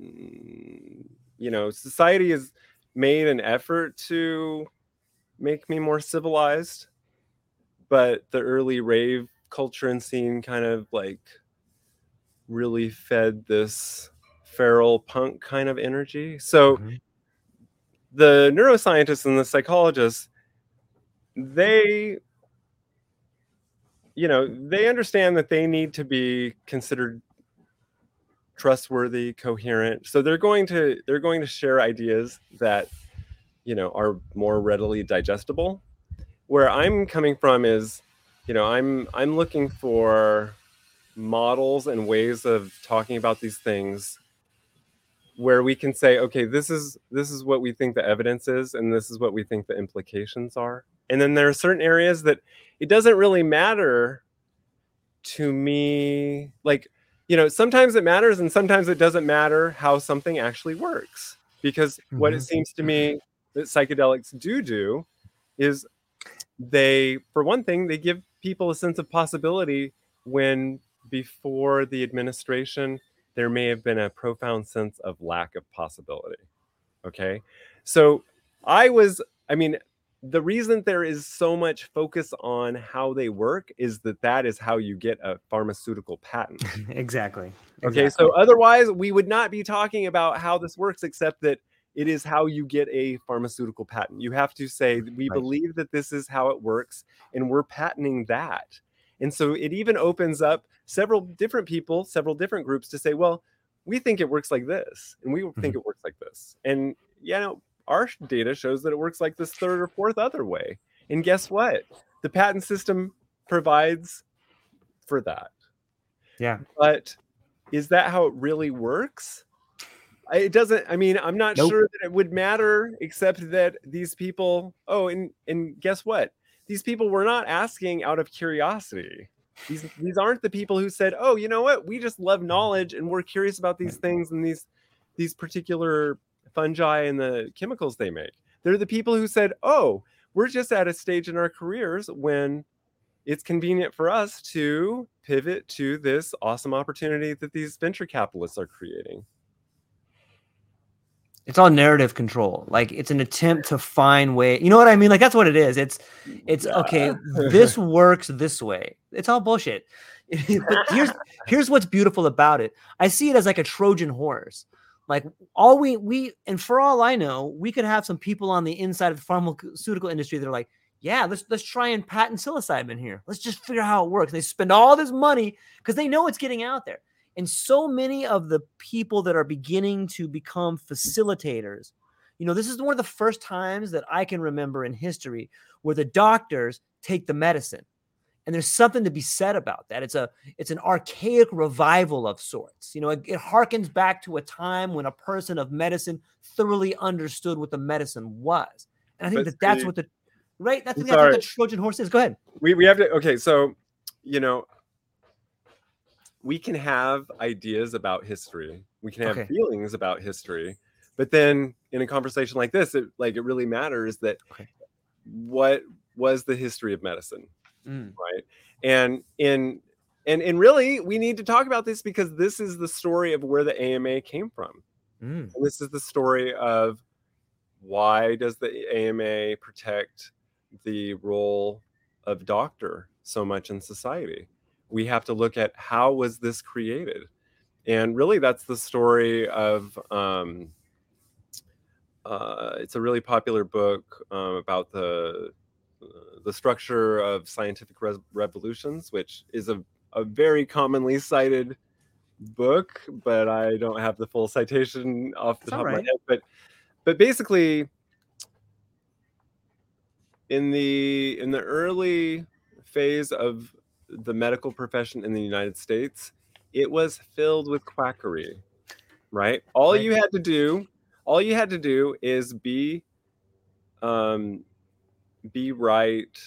mm, you know society has made an effort to make me more civilized but the early rave culture and scene kind of like really fed this feral punk kind of energy so Mhm. The neuroscientists and the psychologists they you know they understand that they need to be considered trustworthy coherent. So they're going to they're going to share ideas that you know are more readily digestible. Where i'm coming from is you know i'm i'm looking for models and ways of talking about these things where we can say okay this is this is what we think the evidence is and this is what we think the implications are and then there are certain areas that it doesn't really matter to me like you know sometimes it matters and sometimes it doesn't matter how something actually works because what it Mhm. seems to me that psychedelics do do is they for one thing they give people a sense of possibility when before the administration there may have been a profound sense of lack of possibility okay so i was i mean the reason there is so much focus on how they work is that that is how you get a pharmaceutical patent exactly. Okay, so otherwise we would not be talking about how this works, except that it is how you get a pharmaceutical patent. You have to say, we Right. believe that this is how it works, and we're patenting that. And so it even opens up several different people, several different groups to say, well, we think it works like this, and we think mm-hmm. it works like this. And you know, our data shows that it works like this third or fourth other way. And guess what? The patent system provides for that yeah. but is that how it really works it doesn't i mean i'm not Nope. sure that it would matter except that these people oh and and guess what these people were not asking out of curiosity. These these aren't the people who said oh you know what? We just love knowledge and we're curious about these things and these these particular fungi and the chemicals they make. They're the people who said oh we're just at a stage in our careers when it's convenient for us to pivot to this awesome opportunity that these venture capitalists are creating. It's all narrative control. Like it's an attempt to find way. You know what I mean? Like that's what it is. It's it's okay. This works this way. It's all bullshit. but here's here's what's beautiful about it. I see it as like a Trojan horse. Like all we we and for all I know, we could have some people on the inside of the pharmaceutical industry that are like, yeah, let's let's try and patent psilocybin here. Let's just figure out how it works. They spend all this money because they know it's getting out there. And so many of the people that are beginning to become facilitators, you know, this is one of the first times that I can remember in history where the doctors take the medicine. And there's something to be said about that. It's a it's an archaic revival of sorts. You know, it, it harkens back to a time when a person of medicine thoroughly understood what the medicine was. And I think But that that's what the right. That's, that's what the. Trojan horse is. Go ahead. We we have to okay, so you know we can have ideas about history. We can have Okay. feelings about history. But then in a conversation like this, it like it really matters that Okay. what was the history of medicine? Mm, right and in and and really we need to talk about this because this is the story of where the ama came from mm, and this is the story of why does the ama protect the role of doctor so much in society we have to look at how was this created and really that's the story of um uh, it's a really popular book um, about the uh, the structure of scientific res- revolutions, which is a, a very commonly cited book, but I don't have the full citation off the It's top of my head. But but basically, in the in the early phase of the medical profession in the United States, it was filled with quackery. Right? All Right. you had to do, all you had to do is be um be right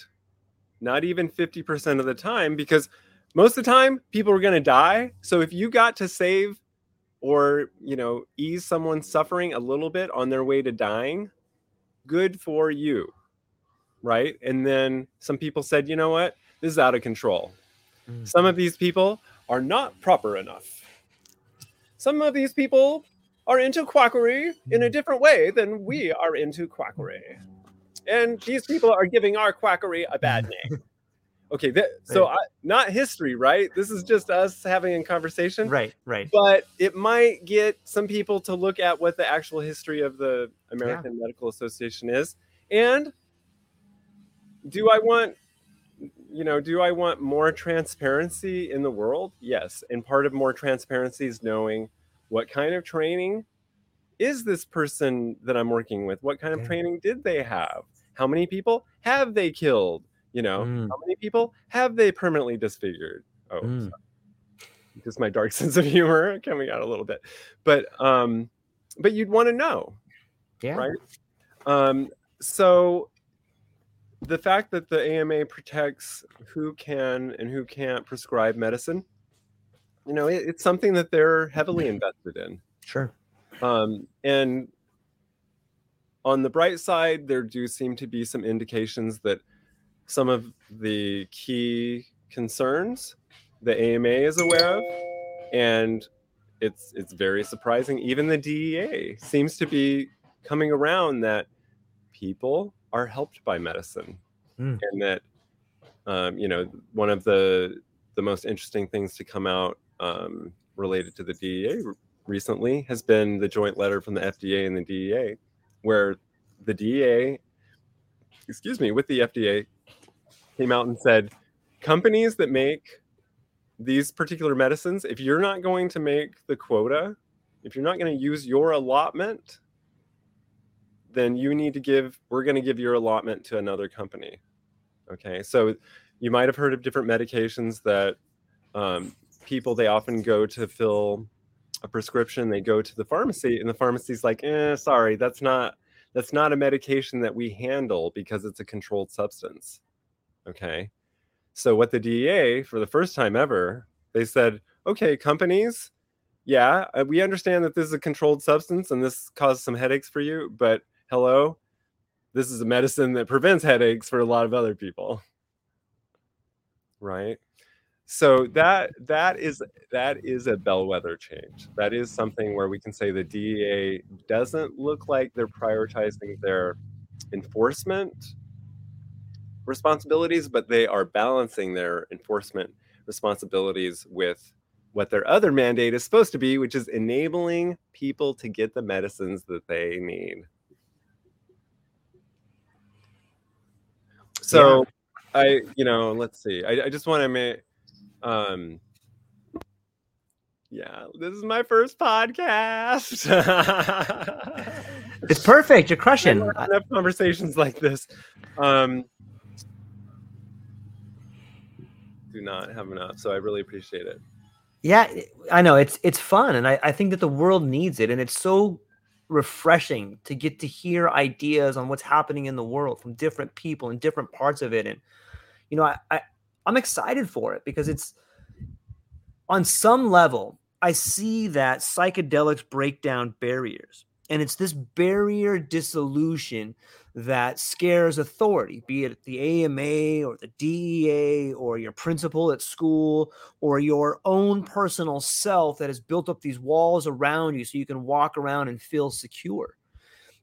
not even 50% of the time because most of the time people were going to die so if you got to save or you know ease someone's suffering a little bit on their way to dying good for you right and then some people said you know what this is out of control. Mm. some of these people are not proper enough. Some of these people are into quackery in a different way than we are into quackery. And these people are giving our quackery a bad name. Okay that, so I, not history right? This is just us having a conversation. Right, right. but it might get some people to look at what the actual history of the American Medical Association is. And do I want, you know, do I want more transparency in the world? Yes. And part of more transparency is knowing what kind of training is this person that I'm working with? What kind of training did they have? How many people have they killed? You know, Mm. how many people have they permanently disfigured? Oh, Mm. just my dark sense of humor coming out a little bit but um but you'd want to know Yeah. right um so the fact that the ama protects who can and who can't prescribe medicine you know it, it's something that they're heavily invested in Sure. um, and on the bright side, there do seem to be some indications that some of the key concerns the AMA is aware of, and it's it's very surprising. Even the DEA seems to be coming around that people are helped by medicine, Mm. and that um, you know one of the the most interesting things to come out um, related to the DEA recently has been the joint letter from the FDA and the DEA, where the DEA, excuse me, with the FDA, came out and said, companies that make these particular medicines, if you're not going to make the quota, if you're not going to use your allotment, then you need to give, we're going to give your allotment to another company. Okay. So you might have heard of different medications that um, people, they often go to fill a prescription, they go to the pharmacy, and the pharmacy's like, eh, sorry, that's not. That's not a medication that we handle because it's a controlled substance. Okay. So what the DEA for the first time ever, they said, okay, companies, yeah, uh, we understand that this is a controlled substance and this causes some headaches for you, but hello, this is a medicine that prevents headaches for a lot of other people. Right? So that that is that is a bellwether change. That is something where we can say the DEA doesn't look like they're prioritizing their enforcement responsibilities, but they are balancing their enforcement responsibilities with what their other mandate is supposed to be, which is enabling people to get the medicines that they need. So I, you know, let's see. I, I just want to make um yeah, this is my first podcast. It's perfect. You're crushing. enough conversations like this. Um, do not have enough, so I really appreciate it. Yeah, I know it's it's fun, and I, I think that the world needs it, and it's so refreshing to get to hear ideas on what's happening in the world from different people in different parts of it, and you know, I, I I'm excited for it because it's on some level I see that psychedelics break down barriers, and it's this barrier dissolution that scares authority, be it the AMA or the DEA or your principal at school or your own personal self that has built up these walls around you so you can walk around and feel secure.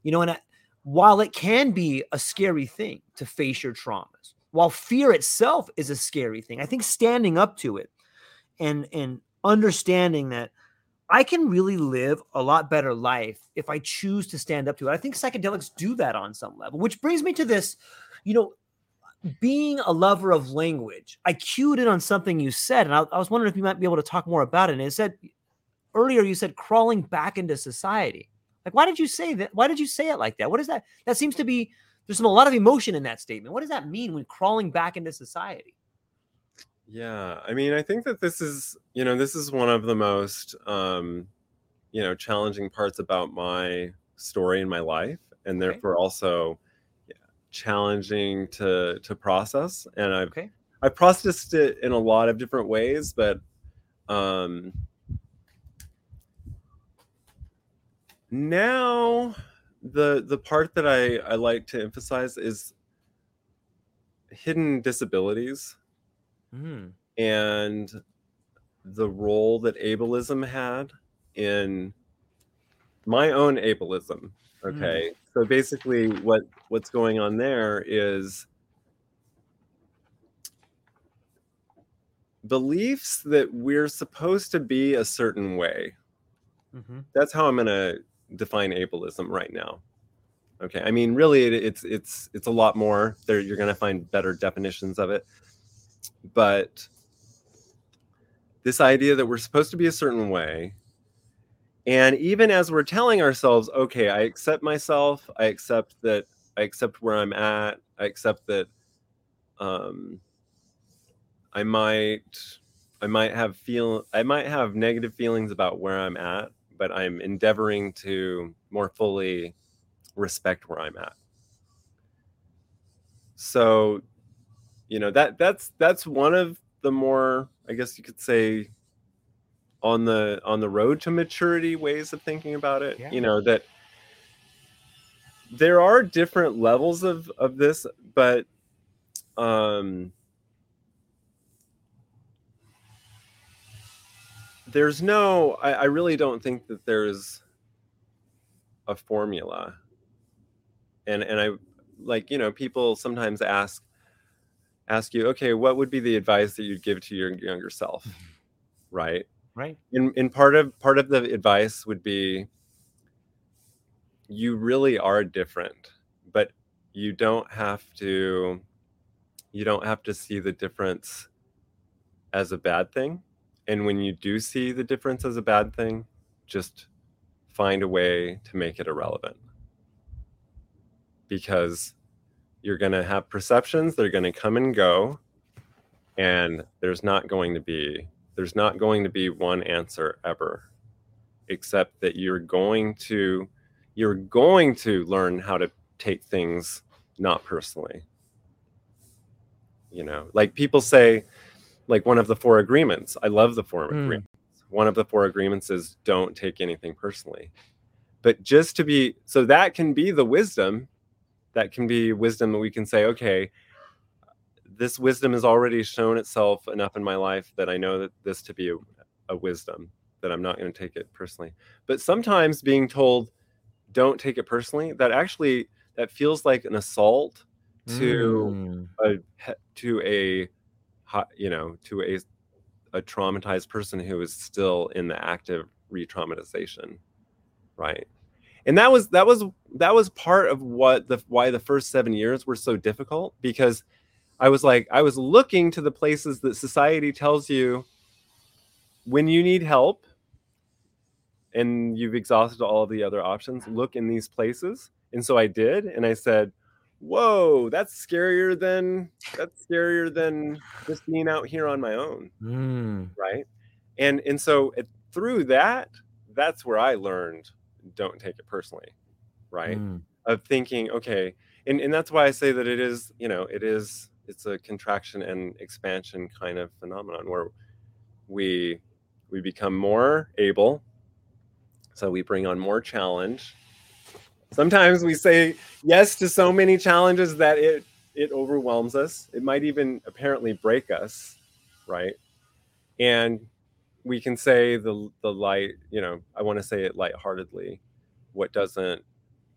You know, and I, while it can be a scary thing to face your traumas, while fear itself is a scary thing, I think standing up to it and and understanding that I can really live a lot better life if I choose to stand up to it. I think psychedelics do that on some level, which brings me to this, you know, being a lover of language. I cued in on something you said, and I, I was wondering if you might be able to talk more about it. And it said earlier you said crawling back into society. Like, why did you say that? Why did you say it like that? What is that? That seems to be there's some, a lot of emotion in that statement. What does that mean when crawling back into society? Yeah, I mean, I think that this is, you know, this is one of the most, um, you know, challenging parts about my story in my life, and Okay. therefore also yeah, challenging to to process. And I've Okay. I've processed it in a lot of different ways, but um, now the the part that I I like to emphasize is hidden disabilities Mm. and the role that ableism had in my own ableism okay? So basically what what's going on there is beliefs that we're supposed to be a certain way. Hmm that's how i'm going to define ableism right now okay? I mean really it, it's it's it's a lot more. There you're going to find better definitions of it but this idea that we're supposed to be a certain way. And even as we're telling ourselves okay i accept myself i accept that i accept where i'm at i accept that um i might i might have feel i might have negative feelings about where i'm at but i'm endeavoring to more fully respect where i'm at. So you know that that's that's one of the more i guess you could say on the on the road to maturity ways of thinking about it Yeah. you know that there are different levels of of this but um there's no I, I really don't think that there's a formula and and i like you know people sometimes ask ask you okay what would be the advice that you'd give to your younger self? Mm-hmm. Right? Right. and, and part of part of the advice would be you really are different but you don't have to you don't have to see the difference as a bad thing. And when you do see the difference as a bad thing just find a way to make it irrelevant. Because you're going to have perceptions they're going to come and go and there's not going to be there's not going to be one answer ever except that you're going to you're going to learn how to take things not personally. You know like people say like one of the four agreements i love the four Mm. agreements. One of the four agreements is don't take anything personally. But just to be so that can be the wisdom that can be wisdom that we can say okay this wisdom has already shown itself enough in my life that i know that this to be a, a wisdom that i'm not going to take it personally but sometimes being told don't take it personally that actually that feels like an assault to Mm. a to a you know to a a traumatized person who is still in the active re-traumatization right and that was that was that was part of what the why the first seven years were so difficult because i was like i was looking to the places that society tells you when you need help and you've exhausted all of the other options look in these places. And so i did and i said whoa that's scarier than that's scarier than just being out here on my own. Mm. right? And and so it, through that that's where i learned don't take it personally right? Mm. of thinking okay and and that's why i say that it is you know it is it's a contraction and expansion kind of phenomenon where we we become more able so we bring on more challenge. Sometimes we say yes to so many challenges that it it overwhelms us. It might even apparently break us right? And we can say the the light you know i want to say it lightheartedly what doesn't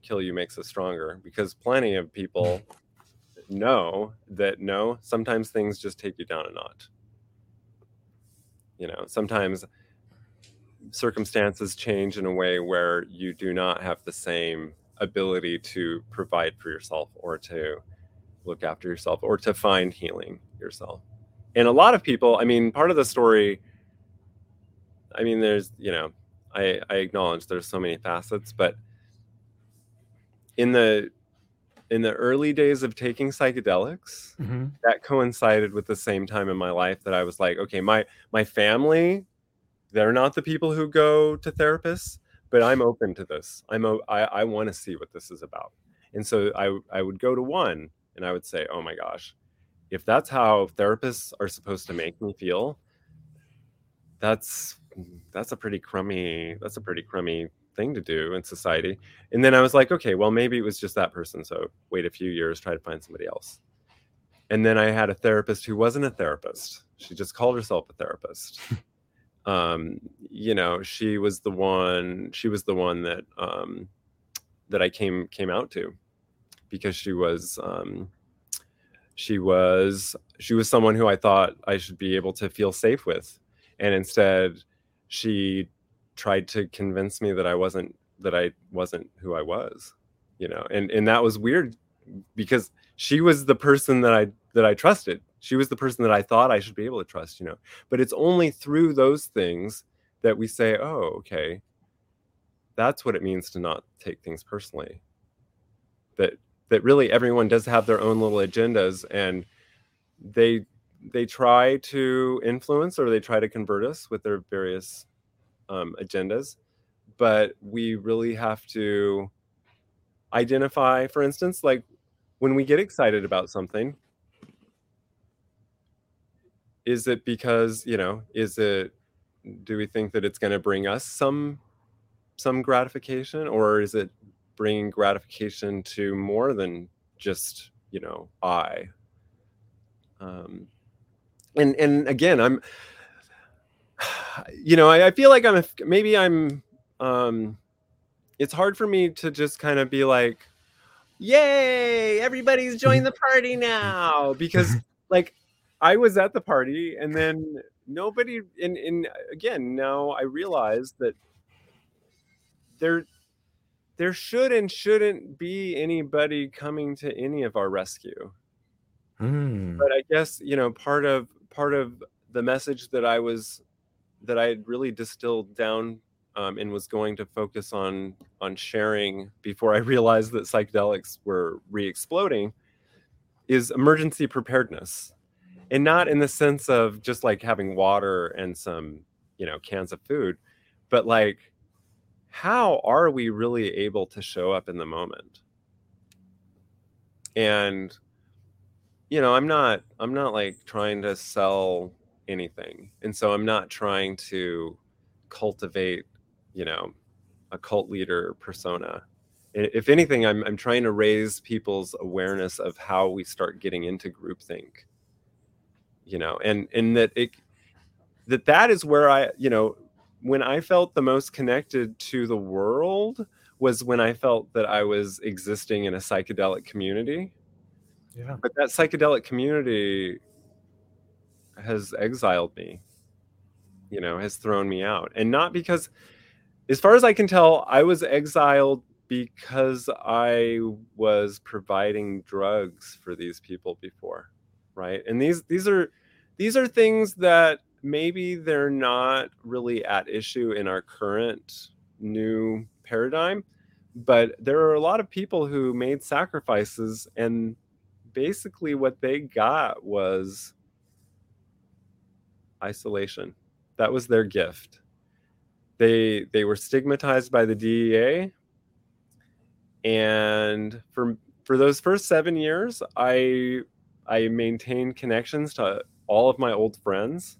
kill you makes us stronger because plenty of people know that no sometimes things just take you down a notch. You know sometimes circumstances change in a way where you do not have the same ability to provide for yourself or to look after yourself or to find healing yourself. And a lot of people i mean part of the story i mean there's you know I, I acknowledge there's so many facets, but in the in the early days of taking psychedelics, Mhm. that coincided with the same time in my life that I was like, okay, my my family, they're not the people who go to therapists, but I'm open to this. I'm o- I, I want to see what this is about. And so I I would go to one and I would say, oh my gosh, if that's how therapists are supposed to make me feel, that's that's a pretty crummy that's a pretty crummy thing to do in society. And then I was like, okay, well maybe it was just that person. So wait a few years, try to find somebody else. And then I had a therapist who wasn't a therapist. She just called herself a therapist. um, you know, she was the one. She was the one that um, that I came came out to because she was um, she was she was someone who I thought I should be able to feel safe with, and instead she tried to convince me that I wasn't that I wasn't who I was, you know, and and that was weird because she was the person that I that I trusted. She was the person that I thought I should be able to trust, you know. But it's only through those things that we say, "Oh, okay. That's what it means to not take things personally." That that really everyone does have their own little agendas and they they try to influence or they try to convert us with their various um, agendas but we really have to identify for instance like when we get excited about something is it because you know is it do we think that it's going to bring us some some gratification or is it bringing gratification to more than just you know i? Um and and again i'm you know i, I feel like i'm a, maybe i'm um it's hard for me to just kind of be like yay everybody's joined the party now because like i was at the party and then nobody and, and again now i realize that there there should and shouldn't be anybody coming to any of our rescue Mm. but i guess you know part of part of the message that i was that i had really distilled down um, and was going to focus on on sharing before i realized that psychedelics were re-exploding is emergency preparedness. And not in the sense of just like having water and some you know cans of food but like how are we really able to show up in the moment? And you know i'm not i'm not like trying to sell anything and so i'm not trying to cultivate you know a cult leader persona. If anything i'm, I'm trying to raise people's awareness of how we start getting into groupthink you know and and that it that that is where i you know when i felt the most connected to the world was when i felt that i was existing in a psychedelic community Yeah. but that psychedelic community has exiled me you know has thrown me out and not because as far as i can tell i was exiled because i was providing drugs for these people before right and these these are these are things that maybe they're not really at issue in our current new paradigm but there are a lot of people who made sacrifices and basically what they got was isolation. That was their gift. They they were stigmatized by the DEA and for for those first 7 years I I maintained connections to all of my old friends.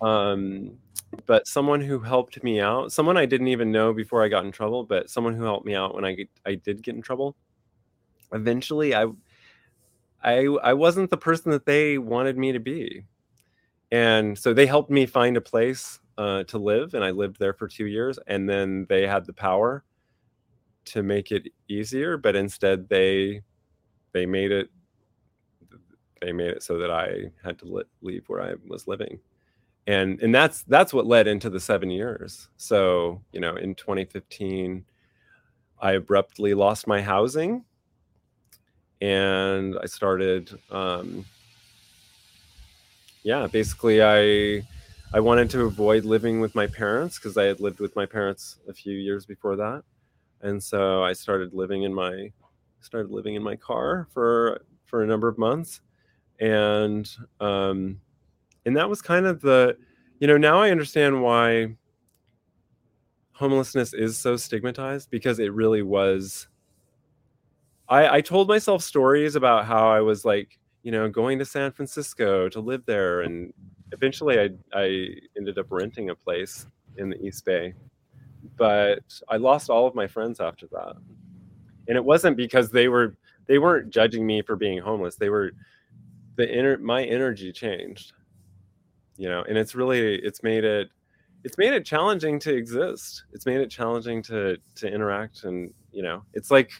Um but someone who helped me out someone I didn't even know before I got in trouble but someone who helped me out when I I did get in trouble eventually I I I wasn't the person that they wanted me to be. And so they helped me find a place uh, to live, and I lived there for two years. And then they had the power to make it easier, but instead they they made it they made it so that I had to li- leave where I was living. And and that's that's what led into the seven years. So you know, in 2015, I abruptly lost my housing and I started um yeah, basically I I wanted to avoid living with my parents because I had lived with my parents a few years before that, and so I started living in my started living in my car for for a number of months, and um, and that was kind of the, you know, now I understand why homelessness is so stigmatized because it really was. I I told myself stories about how I was like, you know, going to San Francisco to live there, and eventually I I ended up renting a place in the East Bay, but I lost all of my friends after that. And it wasn't because they were they weren't judging me for being homeless they were the inner my energy changed you know and it's really it's made it it's made it challenging to exist it's made it challenging to to interact and you know it's like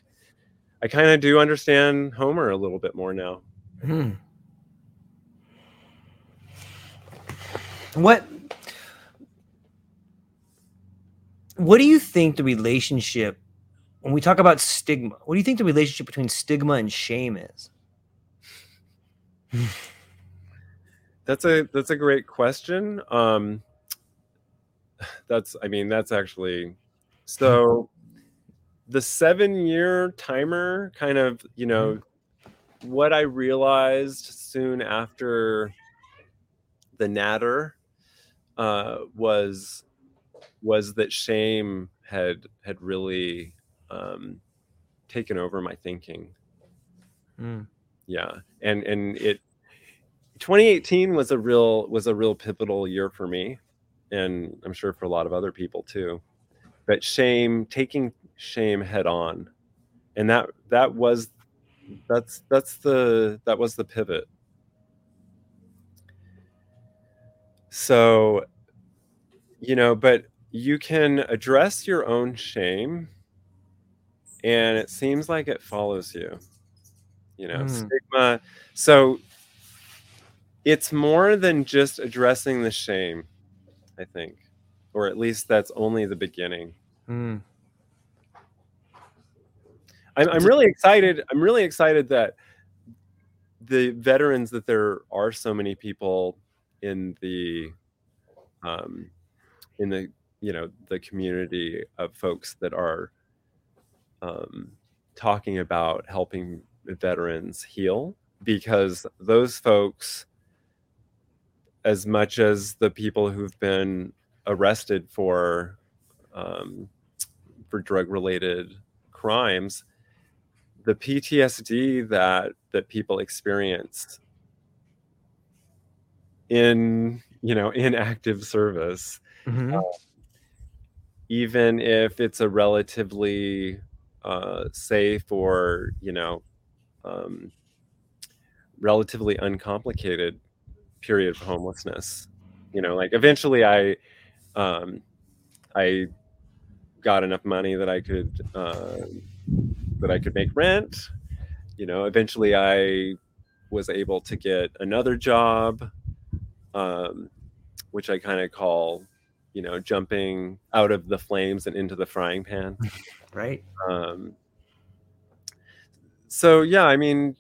i kind of do understand homer a little bit more now Hmm. What what do you think the relationship when we talk about stigma, what do you think the relationship between stigma and shame is? that's a that's a great question um that's i mean that's actually so the seven year timer kind of you know what i realized soon after the natter uh was was that shame had had really um taken over my thinking. Mm. yeah and and it 2018 was a real was a real pivotal year for me and i'm sure for a lot of other people too but shame taking shame head on. And that that was that's that's the that was the pivot. So you know but you can address your own shame and it seems like it follows you you know Mm. stigma. So it's more than just addressing the shame i think or at least that's only the beginning Mm. I'm, I'm really excited i'm really excited that the veterans that there are so many people in the um in the you know the community of folks that are um talking about helping veterans heal because those folks as much as the people who've been arrested for um, for drug related crimes the ptsd that that people experience in you know in active service Mhm. even if it's a relatively uh, safe or you know um, relatively uncomplicated period of homelessness you know like eventually i um, i got enough money that i could uh, that i could make rent you know eventually i was able to get another job um, which i kind of call you know jumping out of the flames and into the frying pan Right. um, so yeah i mean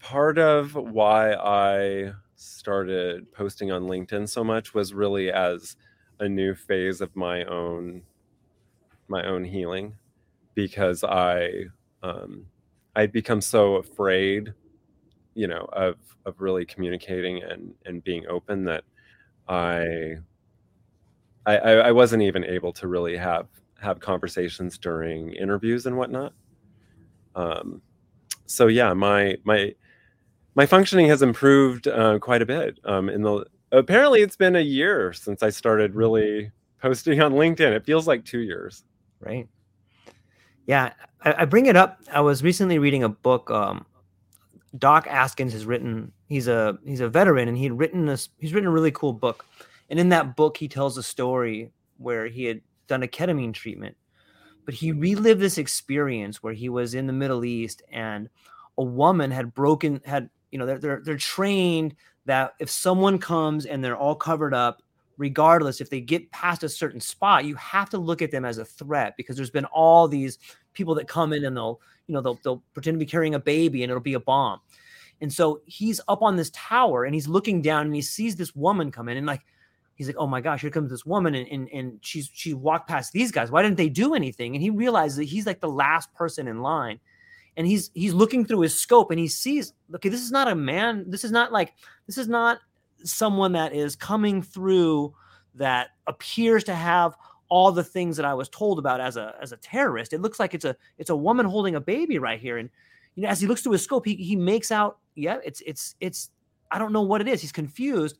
part of why i started posting on linkedin so much was really as a new phase of my own my own healing because i um, i'd become so afraid you know of of really communicating and and being open that i i i wasn't even able to really have have conversations during interviews and whatnot. Um so yeah my my my functioning has improved uh, quite a bit um in the apparently it's been a year since i started really posting on linkedin it feels like two years Right. Yeah, I, I bring it up. I was recently reading a book. Um, Doc Askins has written. He's a he's a veteran, and he'd written this. He's written a really cool book, and in that book, he tells a story where he had done a ketamine treatment, but he relived this experience where he was in the Middle East, and a woman had broken had you know they're they're, they're trained that if someone comes and they're all covered up regardless if they get past a certain spot you have to look at them as a threat because there's been all these people that come in and they'll you know they'll, they'll pretend to be carrying a baby and it'll be a bomb And so he's up on this tower and he's looking down and he sees this woman come in and like he's like, oh my gosh, here comes this woman and and, and she's she walked past these guys. Why didn't they do anything? And he realizes that he's like the last person in line. And he's he's looking through his scope and he sees, okay, this is not a man. This is not like this is not someone that is coming through that appears to have all the things that I was told about as a as a terrorist. It looks like it's a it's a woman holding a baby right here. And you know, as he looks through his scope, he he makes out, yeah, it's it's it's I don't know what it is. He's confused,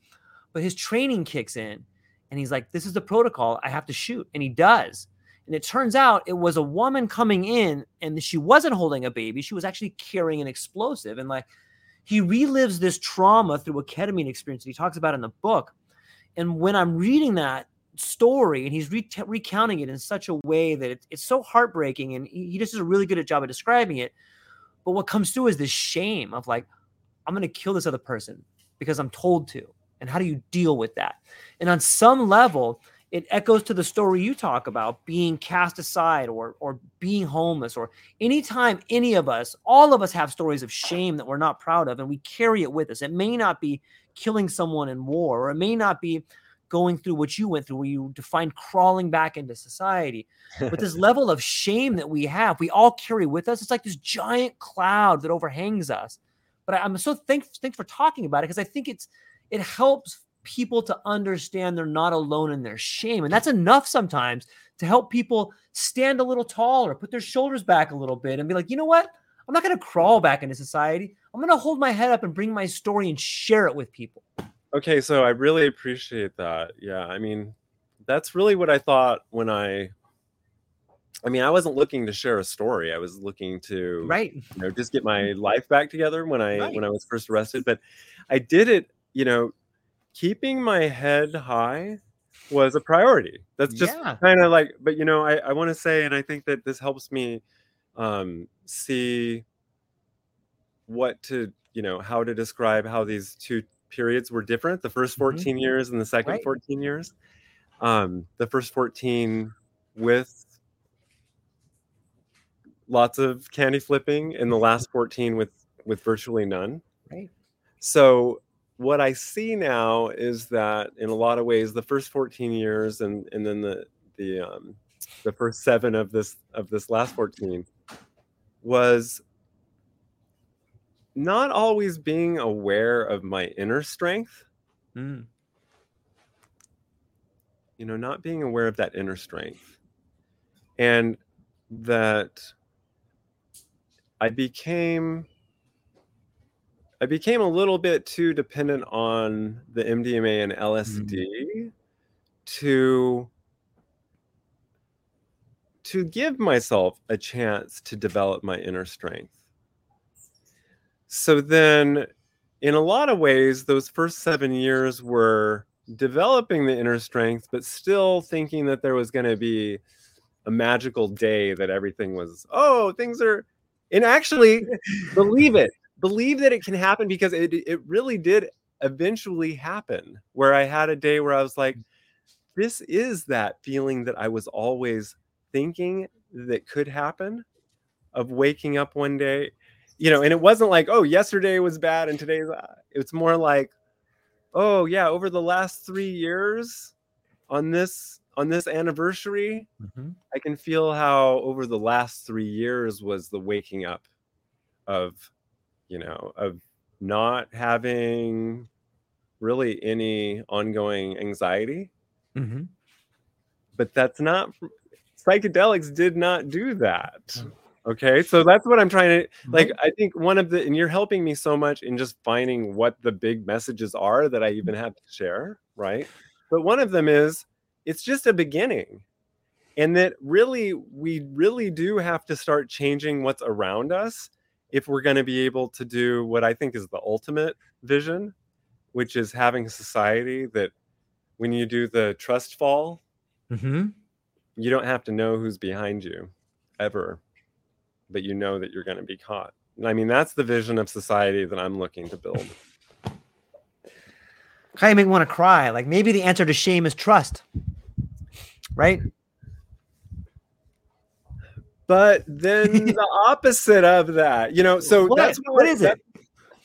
but his training kicks in and he's like, This is the protocol. I have to shoot. And he does. And it turns out it was a woman coming in and she wasn't holding a baby. She was actually carrying an explosive. And like he relives this trauma through a ketamine experience that he talks about in the book. And when I'm reading that story and he's re- recounting it in such a way that it, it's so heartbreaking and he, he just does a really good job of describing it. But what comes through is this shame of like, I'm going to kill this other person because I'm told to. And how do you deal with that? And on some level, it echoes to the story you talk about being cast aside or or being homeless or anytime any of us all of us have stories of shame that we're not proud of and we carry it with us. It may not be killing someone in war or it may not be going through what you went through where you define crawling back into society but this level of shame that we have we all carry with us. It's like this giant cloud that overhangs us. But I, am so thankful thanks for talking about it because i think it's it helps people to understand they're not alone in their shame. And that's enough sometimes to help people stand a little taller, put their shoulders back a little bit, and be like, you know what? I'm not going to crawl back into society. I'm going to hold my head up and bring my story and share it with people. Okay, so I really appreciate that. Yeah, I mean, that's really what I thought when I I mean, I wasn't looking to share a story. I was looking to right, you know, just get my life back together when I Right. when I was first arrested. But I did it, you know, keeping my head high was a priority. That's just Yeah. kind of like, but you know, I, I want to say, and I think that this helps me um, see what to, you know, how to describe how these two periods were different the 1st Mhm. 14 years and the second Right. 14 years. Um, the first 14 with lots of candy flipping, and the last 14 with with virtually none. right, So what I see now is that in a lot of ways, the first 14 years and and then the the um, the first seven of this of this last 14 was not always being aware of my inner strength. Mm. You know, not being aware of that inner strength, and that I became I became a little bit too dependent on the MDMA and LSD mm. to to give myself a chance to develop my inner strength. So then in a lot of ways those first 7 years were developing the inner strength but still thinking that there was going to be a magical day that everything was oh things are and actually believe it believe that it can happen because it it really did eventually happen where i had a day where i was like this is that feeling that i was always thinking that could happen of waking up one day you know and it wasn't like oh yesterday was bad and today's uh, it's more like oh yeah over the last 3 years on this on this anniversary Mhm. I can feel how over the last three years was the waking up of, you know, of not having really any ongoing anxiety. Mhm. But that's not, psychedelics did not do that. Mm. Okay. So that's what I'm trying to, like, I think one of the, and you're helping me so much in just finding what the big messages are that I even have to share. Right. But one of them is, it's just a beginning and that really we really do have to start changing what's around us if we're going to be able to do what i think is the ultimate vision which is having a society that when you do the trust fall Mhm. you don't have to know who's behind you ever but you know that you're going to be caught and i mean that's the vision of society that i'm looking to build Kind of make me want to cry. Like maybe the answer to shame is trust, right? But then the opposite of that you know so What? that's What is it?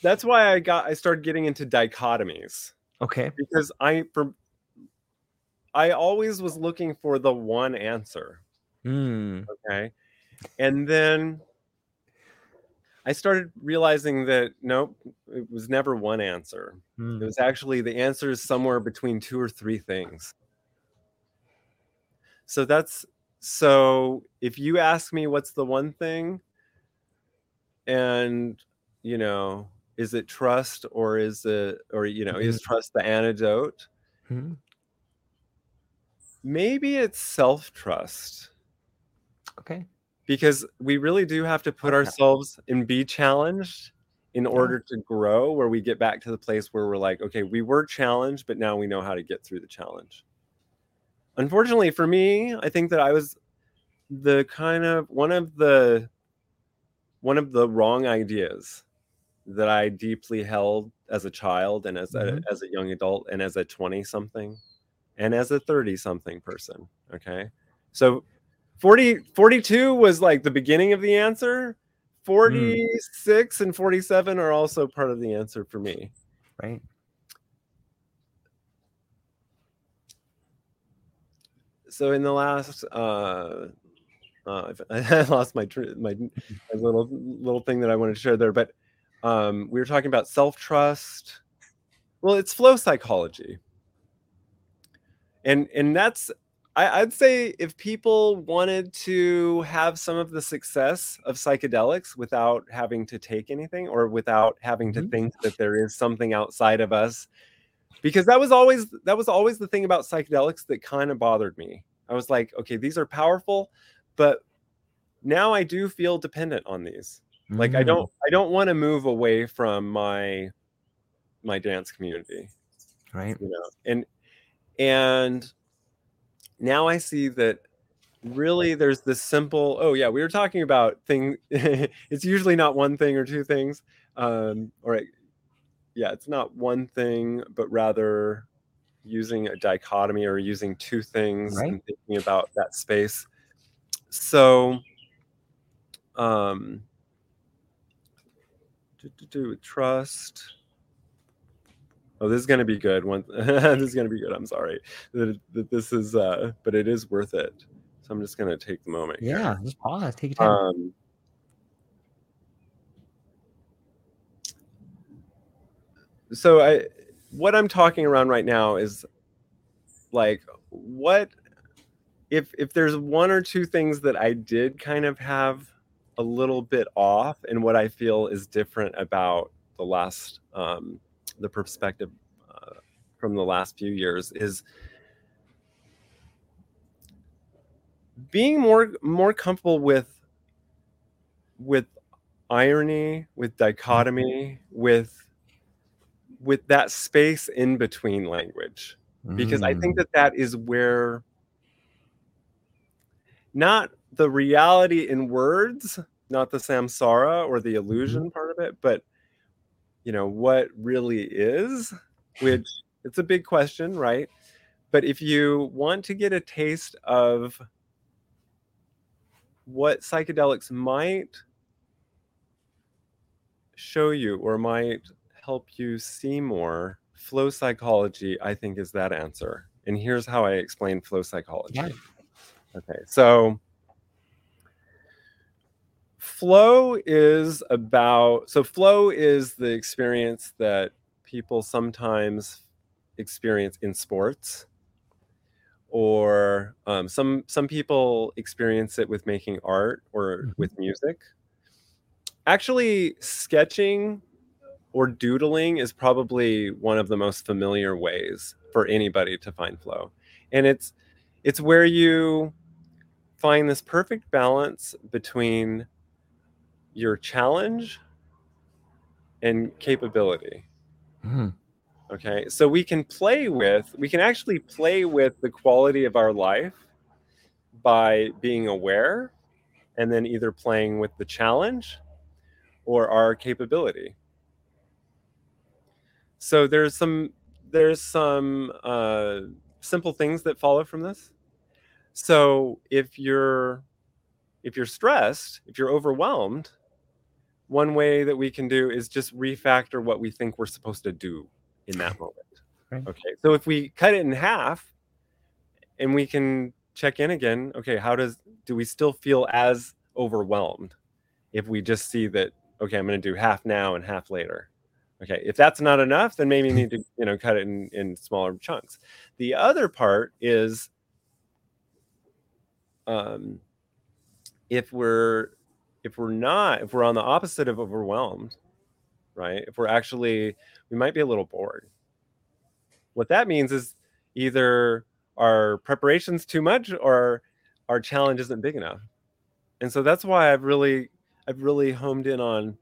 that's why I got I started getting into dichotomies Okay. because I for I always was looking for the one answer. Mm. Okay. And then I started realizing that nope, it was never one answer. It Mm. was actually the answer is somewhere between two or three things. So that's so if you ask me what's the one thing, and you know, is it trust or is it or you know, is trust the antidote? Mhm. Maybe it's self-trust. Okay. because we really do have to put Okay. ourselves and be challenged in order to grow where we get back to the place where we're like okay we were challenged but now we know how to get through the challenge unfortunately for me i think that i was the kind of one of the one of the wrong ideas that i deeply held as a child and as a Mhm. as a young adult and as a 20 something and as a 30 something person okay so 40 42 was like the beginning of the answer 46 and 47 are also part of the answer for me Right. So in the last uh uh, I lost my my, my little little thing that I wanted to share there, but um, we were talking about self trust. Well, it's flow psychology, and and that's I, I'd say if people wanted to have some of the success of psychedelics without having to take anything or without having to Mhm. think that there is something outside of us, because that was always that was always the thing about psychedelics that kind of bothered me. I was like, okay, these are powerful, but now I do feel dependent on these. Like I Mm. don't I don't want to move away from my my dance community Right. you know and and now i see that really there's this simple oh yeah we were talking about thing it's usually not one thing or two things um or yeah it's not one thing but rather using a dichotomy or using two things Right. and thinking about that space so um do, do, with trust Oh, this is gonna be good. One, this is gonna be good. I'm sorry that, that this is, uh, but it is worth it. So I'm just gonna take the moment. here. Yeah. Just pause. Take your time. Um, so I, what I'm talking around right now is like what if if there's one or two things that I did kind of have a little bit off and what I feel is different about the last um, the perspective uh, from the last few years is being more more comfortable with with irony with dichotomy with with that space in between language because i think Mm. that that is where not the reality in words not the samsara or the illusion part of it but you know what really is which it's a big question right but if you want to get a taste of what psychedelics might show you or might help you see more flow psychology i think is that answer and here's how i explain flow psychology Yeah. okay so flow is about so flow is the experience that people sometimes experience in sports or um, some some people experience it with making art or Mhm. with music actually sketching or doodling is probably one of the most familiar ways for anybody to find flow. And it's it's where you find this perfect balance between your challenge and capability. Mm. okay so we can play with we can actually play with the quality of our life by being aware and then either playing with the challenge or our capability so there's some there's some uh, simple things that follow from this so if you're if you're stressed if you're overwhelmed one way that we can do is just refactor what we think we're supposed to do in that moment. Right. Okay. So if we cut it in half and we can check in again, okay, how does do we still feel as overwhelmed if we just see that okay, I'm going to do half now and half later. Okay, if that's not enough, then maybe you need to you know cut it in, in smaller chunks. The other part is um, if we're if we're not if we're on the opposite of overwhelmed, right? If we're actually we might be a little bored. What that means is either our preparation's too much or our challenge isn't big enough. And so that's why I've really I've really homed in on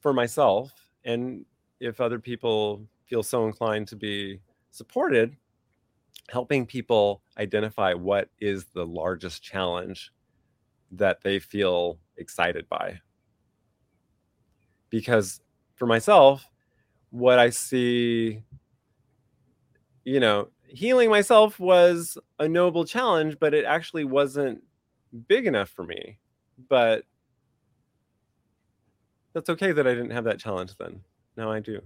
for myself and if other people feel so inclined to be supported helping people identify what is the largest challenge that they feel excited by. Because for myself what i see you know healing myself was a noble challenge but it actually wasn't big enough for me. But that's okay that I didn't have that challenge then. Now I do.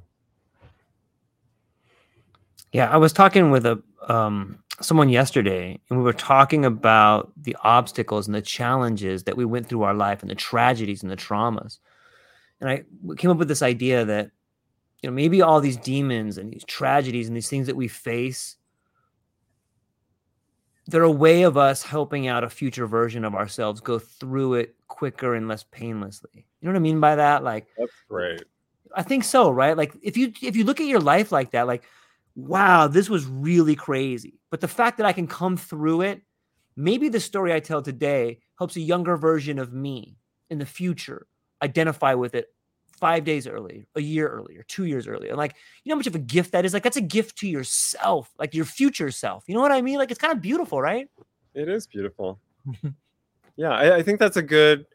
Yeah, I was talking with a um, someone yesterday, and we were talking about the obstacles and the challenges that we went through our life, and the tragedies and the traumas. And I came up with this idea that you know maybe all these demons and these tragedies and these things that we face they're a way of us helping out a future version of ourselves go through it quicker and less painlessly. You know what I mean by that? Like That's great. I think so, right? Like if you if you look at your life like that, like wow, this was really crazy. But the fact that I can come through it, maybe the story I tell today helps a younger version of me in the future identify with it five days early, a year earlier, two years earlier. And like, you know how much of a gift that is? Like, that's a gift to yourself, like your future self. You know what I mean? Like, it's kind of beautiful, right? It is beautiful. yeah, I, I, think that's a good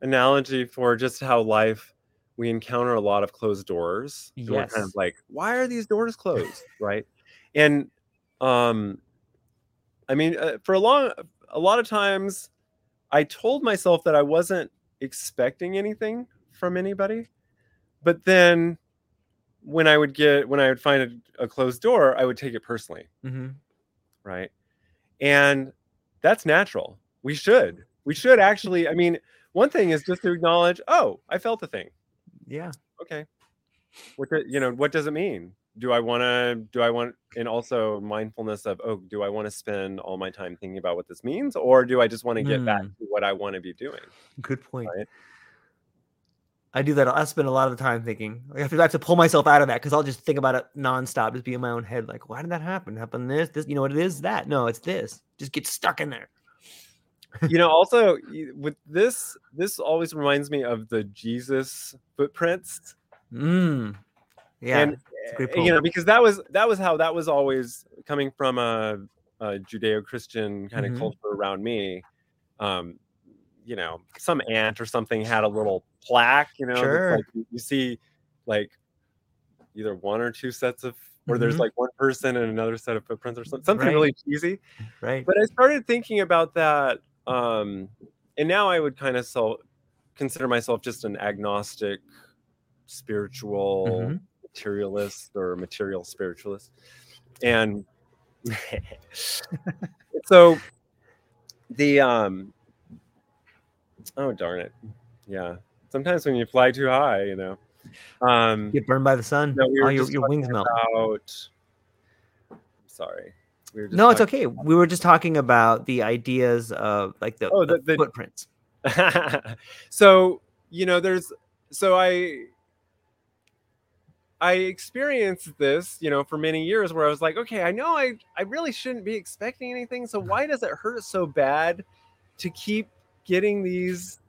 analogy for just how life we encounter a lot of closed doors. Yes. we're kind of like, why are these doors closed? right. And um I mean, uh, for a long a lot of times I told myself that I wasn't expecting anything from anybody but then when I would get when I would find a, a closed door, I would take it personally. Mm-hmm. Right. And that's natural. We should. We should actually. I mean, one thing is just to acknowledge, oh, I felt the thing. Yeah. Okay. What do, you know, what does it mean? Do I want to do I want and also mindfulness of oh, do I want to spend all my time thinking about what this means or do I just want to get mm. back to what I want to be doing? Good point. Right? I do that. I spend a lot of the time thinking. I have to, I have to pull myself out of that because I'll just think about it nonstop, just be in my own head. Like, why did that happen? Happen this, this. You know what it is? That no, it's this. Just get stuck in there. You know, also with this, this always reminds me of the Jesus footprints. Mm. Yeah, and you know because that was that was how that was always coming from a, a Judeo-Christian kind of mm-hmm. culture around me. Um, you know, some aunt or something had a little plaque, you know, sure. like you see like either one or two sets of or mm-hmm. there's like one person and another set of footprints or something, something right. really cheesy. Right. But I started thinking about that. Um, and now I would kind of so consider myself just an agnostic spiritual mm-hmm. materialist or material spiritualist. And so the um oh darn it. Yeah sometimes when you fly too high, you know, um, get burned by the sun. No, we oh, your, your wings melt. About, sorry. We no, it's okay. We were just talking about the ideas of like the, oh, the, the footprints. so you know, there's so I I experienced this, you know, for many years where I was like, okay, I know I I really shouldn't be expecting anything. So why does it hurt so bad to keep getting these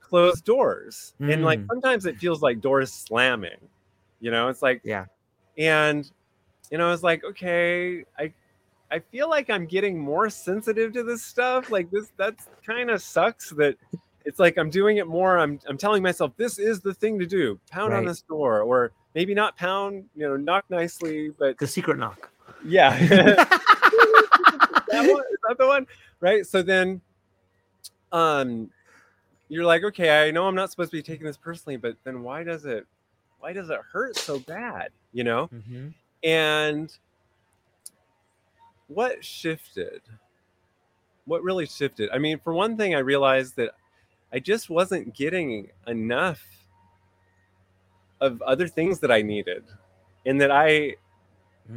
closed doors mm. and like hmm. sometimes it feels like doors slamming you know it's like yeah and you know i was like okay i i feel like i'm getting more sensitive to this stuff like this that's kind of sucks that it's like i'm doing it more i'm i'm telling myself this is the thing to do pound right. on this door or maybe not pound you know knock nicely but the secret knock yeah that one, is that the one right so then um you're like, okay, I know I'm not supposed to be taking this personally, but then why does it why does it hurt so bad? You know? Mhm. And what shifted? What really shifted? I mean, for one thing, I realized that I just wasn't getting enough of other things that I needed. And that I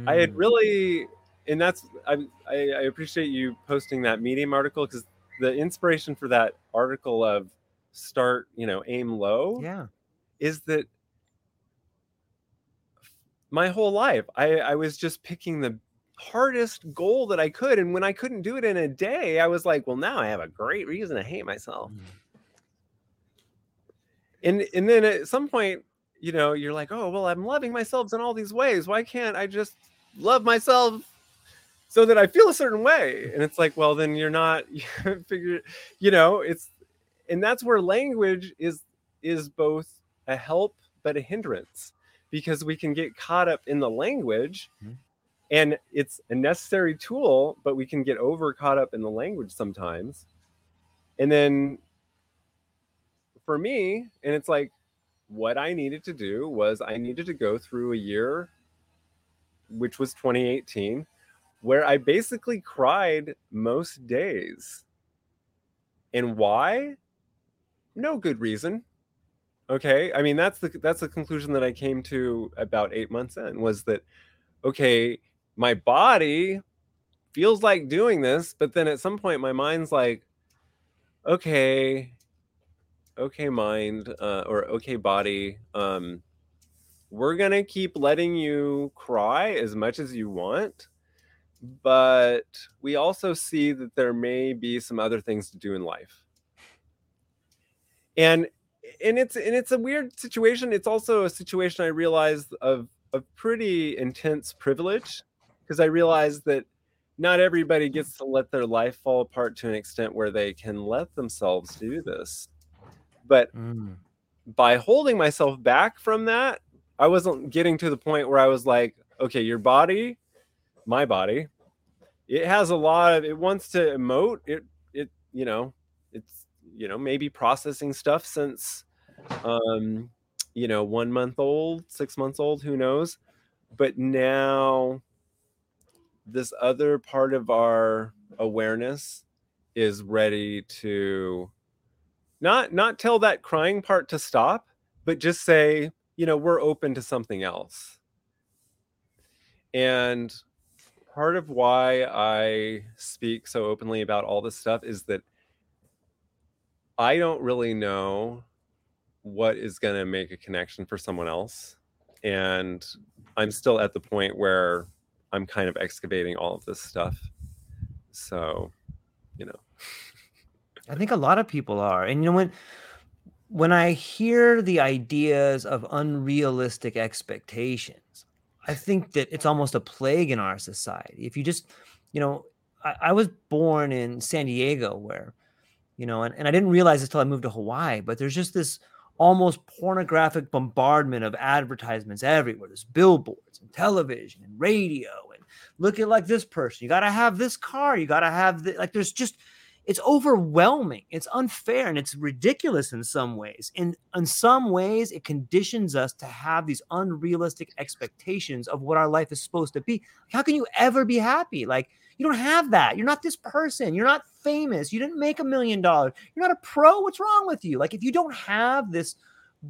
I had Mm. really and that's I I I appreciate you posting that Medium article because the inspiration for that article of start, you know, aim low Yeah. is that my whole life I, I was just picking the hardest goal that I could. And when I couldn't do it in a day, I was like, well, now I have a great reason to hate myself. Mm. And and then at some point, you know, you're like, oh well, I'm loving myself in all these ways. Why can't I just love myself so that I feel a certain way? And it's like, well, then you're not you figured, you know, it's and that's where language is is both a help but a hindrance because we can get caught up in the language Mhm. And it's a necessary tool but we can get over caught up in the language sometimes. And then for me and it's like what i needed to do was i needed to go through a year which was 2018 where i basically cried most days. And why? No good reason. Okay? I mean that's the that's the conclusion that i came to about eight months in was that okay my body feels like doing this but then at some point my mind's like okay okay mind uh, or okay body um we're gonna keep letting you cry as much as you want but we also see that there may be some other things to do in life. And and it's and it's a weird situation. It's also a situation i realized of of pretty intense privilege because i realized that not everybody gets to let their life fall apart to an extent where they can let themselves do this. But Mm. by holding myself back from that i wasn't getting to the point where i was like okay your body my body it has a lot of it wants to emote. It it you know it's you know maybe processing stuff since um you know one month old six months old who knows? But now this other part of our awareness is ready to not not tell that crying part to stop but just say you know we're open to something else. And part of why i speak so openly about all this stuff is that i don't really know what is going to make a connection for someone else. And i'm still at the point where i'm kind of excavating all of this stuff so you know I think a lot of people are. And you know when when I hear the ideas of unrealistic expectations, I think that it's almost a plague in our society. If you just, you know, I, I was born in San Diego where, you know, and, and I didn't realize this till I moved to Hawaii, but there's just this almost pornographic bombardment of advertisements everywhere. There's billboards and television and radio and look at like this person. You got to have this car. You got to have the, like there's just it's overwhelming. It's unfair and it's ridiculous in some ways. And in some ways, it conditions us to have these unrealistic expectations of what our life is supposed to be. How can you ever be happy? Like you don't have that. You're not this person. You're not famous. You didn't make a million dollars. You're not a pro. What's wrong with you? Like if you don't have this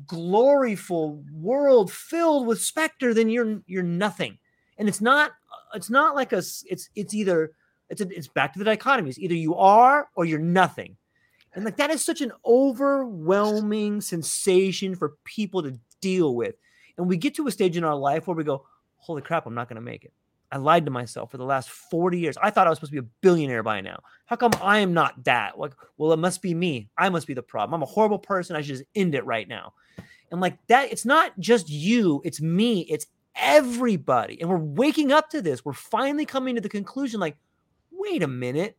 gloriful world filled with specter, then you're you're nothing. And it's not uh, it's not like a it's it's either it's a, it's back to the dichotomies. Either you are or you're nothing. And like that is such an overwhelming sensation for people to deal with. And we get to a stage in our life where we go, "Holy crap, I'm not going to make it." I lied to myself for the last 40 years. I thought I was supposed to be a billionaire by now. How come I am not that? Like, well, it must be me. I must be the problem. I'm a horrible person. I should just end it right now. And like that, it's not just you, it's me, it's everybody. And we're waking up to this. We're finally coming to the conclusion like, wait a minute.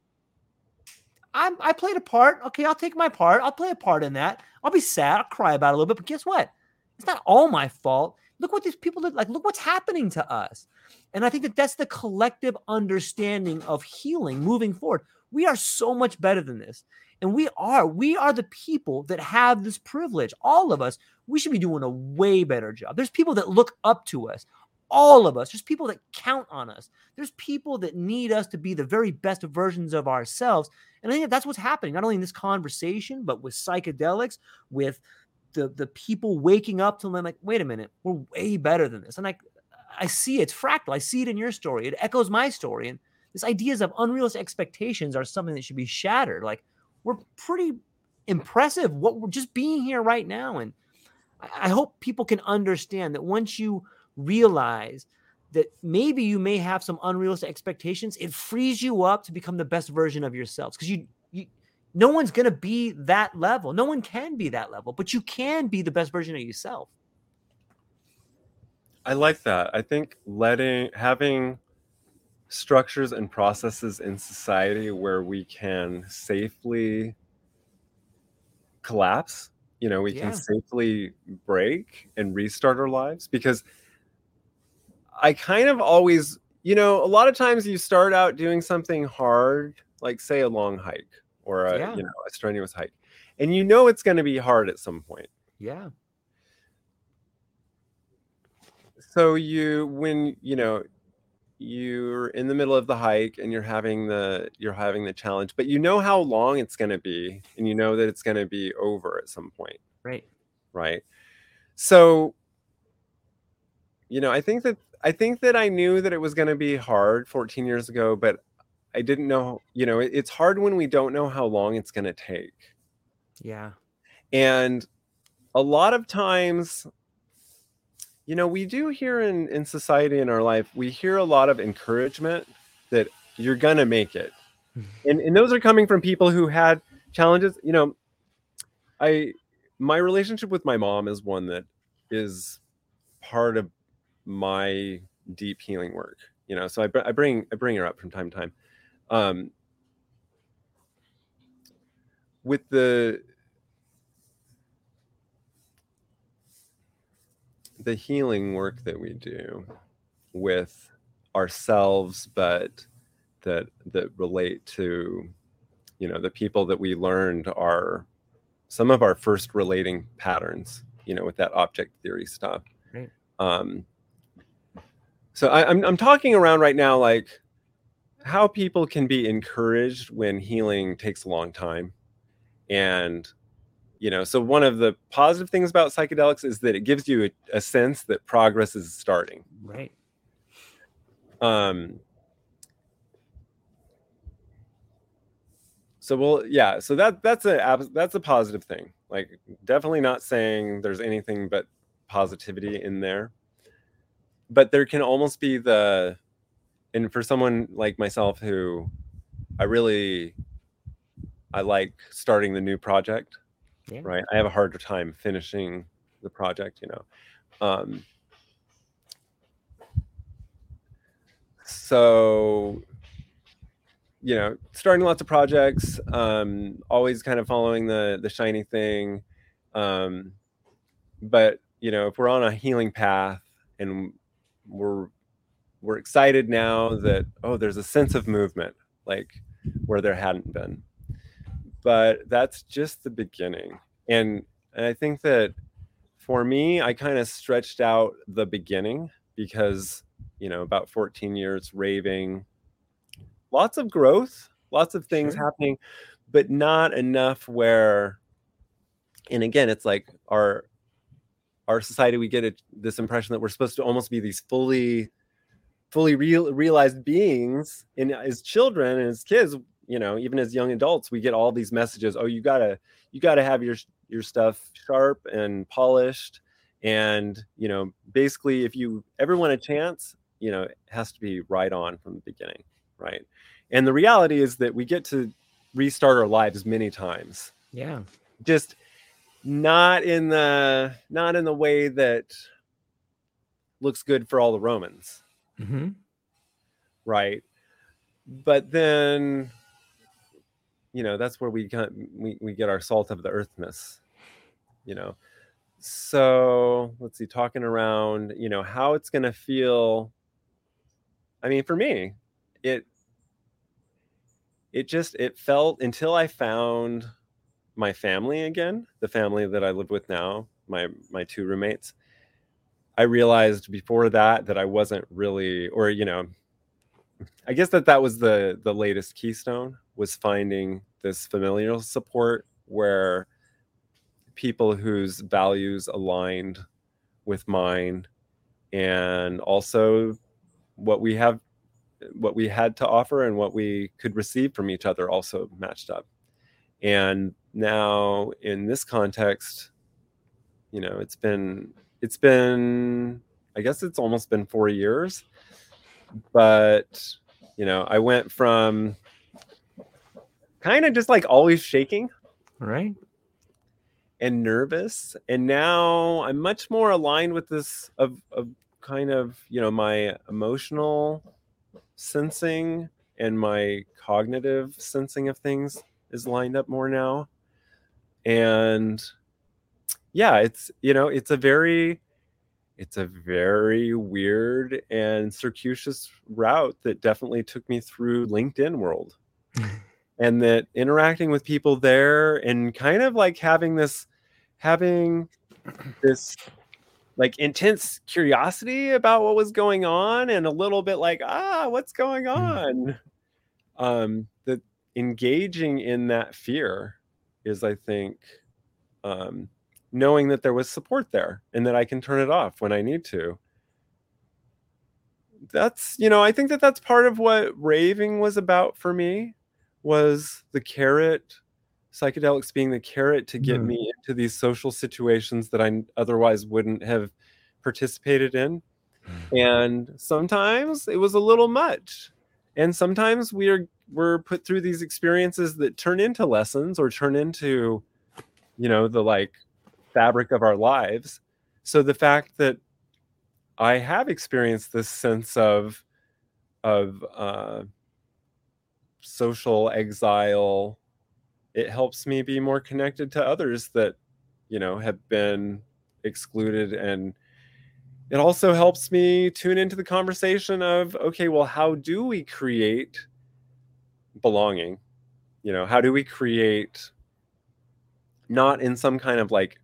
I'm, I played a part. Okay, I'll take my part. I'll play a part in that. I'll be sad. I'll cry about it a little bit. But guess what? It's not all my fault. Look what these people did. Like, look what's happening to us. And I think that that's the collective understanding of healing moving forward. We are so much better than this. And we are, we are the people that have this privilege. All of us, we should be doing a way better job. There's people that look up to us, all of us. There's people that count on us. There's people that need us to be the very best versions of ourselves. And I think that's what's happening, not only in this conversation, but with psychedelics, with the the people waking up to them like, wait a minute, we're way better than this. And I I see it. it's fractal. I see it in your story. It echoes my story. And this ideas of unrealistic expectations are something that should be shattered. Like we're pretty impressive what we're just being here right now. And I hope people can understand that once you realize that maybe you may have some unrealistic expectations, it frees you up to become the best version of yourselves. Because you, you, no one's going to be that level. No one can be that level, but you can be the best version of yourself. I like that. I think letting having structures and processes in society where we can safely collapse, you know, we yeah. can safely break and restart our lives because I kind of always, you know, a lot of times you start out doing something hard, like say a long hike or a, yeah. you know, a strenuous hike, and you know it's going to be hard at some point. Yeah. So you when, you know, you're in the middle of the hike and you're having the you're having the challenge, but you know how long it's going to be and you know that it's going to be over at some point. Right. Right. So you know, I think that I think that I knew that it was going to be hard 14 years ago, but I didn't know, you know, it, it's hard when we don't know how long it's going to take. Yeah. And a lot of times, you know, we do hear in, in society in our life, we hear a lot of encouragement that you're going to make it. And, and those are coming from people who had challenges. You know, I, my relationship with my mom is one that is part of my deep healing work you know so I, I bring i bring her up from time to time um with the the healing work that we do with ourselves but that that relate to you know the people that we learned are some of our first relating patterns you know with that object theory stuff right. um so I, I'm I'm talking around right now like how people can be encouraged when healing takes a long time, and you know, so one of the positive things about psychedelics is that it gives you a, a sense that progress is starting. Right. Um. So well, yeah. So that that's a that's a positive thing. Like, definitely not saying there's anything but positivity in there but there can almost be the and for someone like myself who I really I like starting the new project. Yeah. Right. I have a harder time finishing the project, you know. Um so you know, starting lots of projects, um, always kind of following the the shiny thing. Um, but you know, if we're on a healing path and we're we're excited now that oh there's a sense of movement like where there hadn't been but that's just the beginning and, and i think that for me i kind of stretched out the beginning because you know about 14 years raving lots of growth lots of things sure. happening but not enough where and again it's like our our society we get it, this impression that we're supposed to almost be these fully fully real, realized beings and as children and as kids you know even as young adults we get all these messages oh you gotta you gotta have your your stuff sharp and polished. And you know basically if you ever want a chance you know it has to be right on from the beginning right? And the reality is that we get to restart our lives many times. Yeah. Just not in the not in the way that looks good for all the Romans. Mm-hmm. Right. But then, you know, that's where we got, we, we get our salt of the earthness, you know. So let's see, talking around, you know, how it's going to feel. I mean, for me, it, it just it felt until I found my family again, the family that I live with now, my my two roommates. I realized before that that I wasn't really, or you know, I guess that that was the the latest keystone was finding this familial support where people whose values aligned with mine and also what we have what we had to offer and what we could receive from each other also matched up and now in this context you know it's been it's been i guess it's almost been 4 years but you know i went from kind of just like always shaking right. and nervous and now i'm much more aligned with this of, of kind of you know my emotional sensing and my cognitive sensing of things is lined up more now and yeah it's you know it's a very it's a very weird and circuitous route that definitely took me through linkedin world and that interacting with people there and kind of like having this having this like intense curiosity about what was going on and a little bit like ah what's going Hmm. on um that engaging in that fear is i think um knowing that there was support there and that i can turn it off when i need to that's you know i think that that's part of what raving was about for me was the carrot psychedelics being the carrot to get Mm. me into these social situations that I otherwise wouldn't have participated in. And sometimes it was a little much. And sometimes we are we're put through these experiences that turn into lessons or turn into, you know, the like fabric of our lives. So the fact that I have experienced this sense of of uh social exile it helps me be more connected to others that you know have been excluded and it also helps me tune into the conversation of okay well how do we create belonging you know how do we create not in some kind of like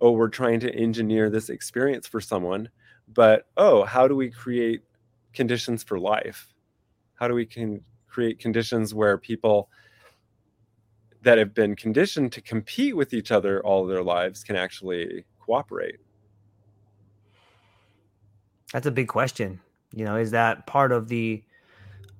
oh we're trying to engineer this experience for someone but oh how do we create conditions for life how do we can create conditions where people that have been conditioned to compete with each other all their lives can actually cooperate. That's a big question. You know, is that part of the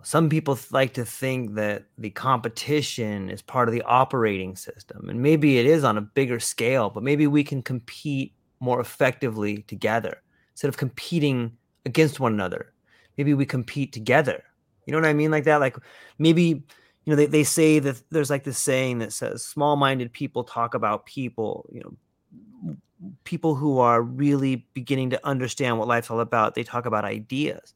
some people like to think that the competition is part of the operating system and maybe it is on a bigger scale but maybe we can compete more effectively together instead of competing against one another. Maybe we compete together. You know what i mean like that? Like maybe you know they, they say that there's like this saying that says small-minded people talk about people you know people who are really beginning to understand what life's all about they talk about ideas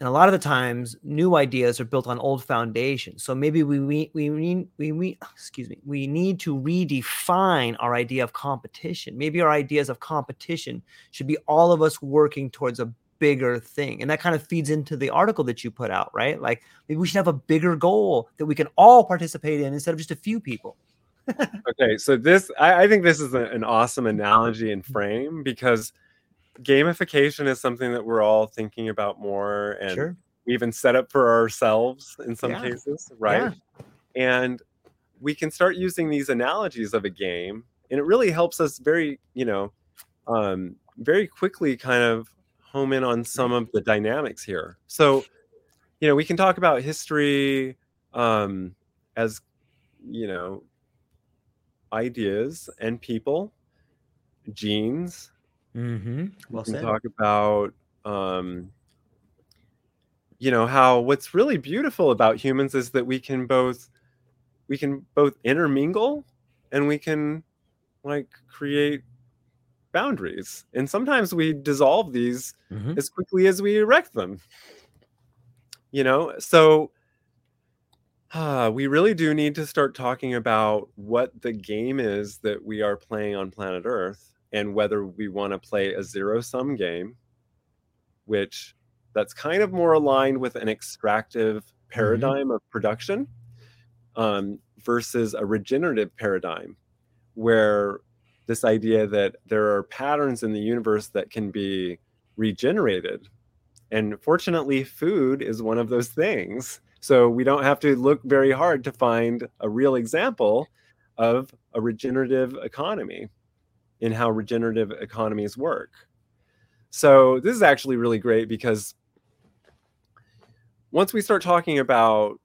and a lot of the times new ideas are built on old foundations. So maybe we we we need we, we excuse me we need to redefine our idea of competition. Maybe our ideas of competition should be all of us working towards a bigger thing. And that kind of feeds into the article that you put out right? Like maybe we should have a bigger goal that we can all participate in instead of just a few people. Okay, so this I, I think this is a, an awesome analogy and frame because gamification is something that we're all thinking about more and sure we even set up for ourselves in some Yeah. cases, right? And we can start using these analogies of a game, and it really helps us very, you know, um, very quickly kind of home in on some of the dynamics here. So, you know, we can talk about history um, as, you know, ideas and people, genes, mm-hmm. We well can said. talk about um, you know how what's really beautiful about humans is that we can both we can both intermingle and we can like create boundaries. And sometimes we dissolve these Mhm. as quickly as we erect them. You know? So uh, we really do need to start talking about what the game is that we are playing on planet earth and whether we want to play a zero sum game which that's kind of more aligned with an extractive paradigm of production um, versus a regenerative paradigm, where this idea that there are patterns in the universe that can be regenerated. And fortunately, food is one of those things. So we don't have to look very hard to find a real example of a regenerative economy in how regenerative economies work. So this is actually really great because once we start talking about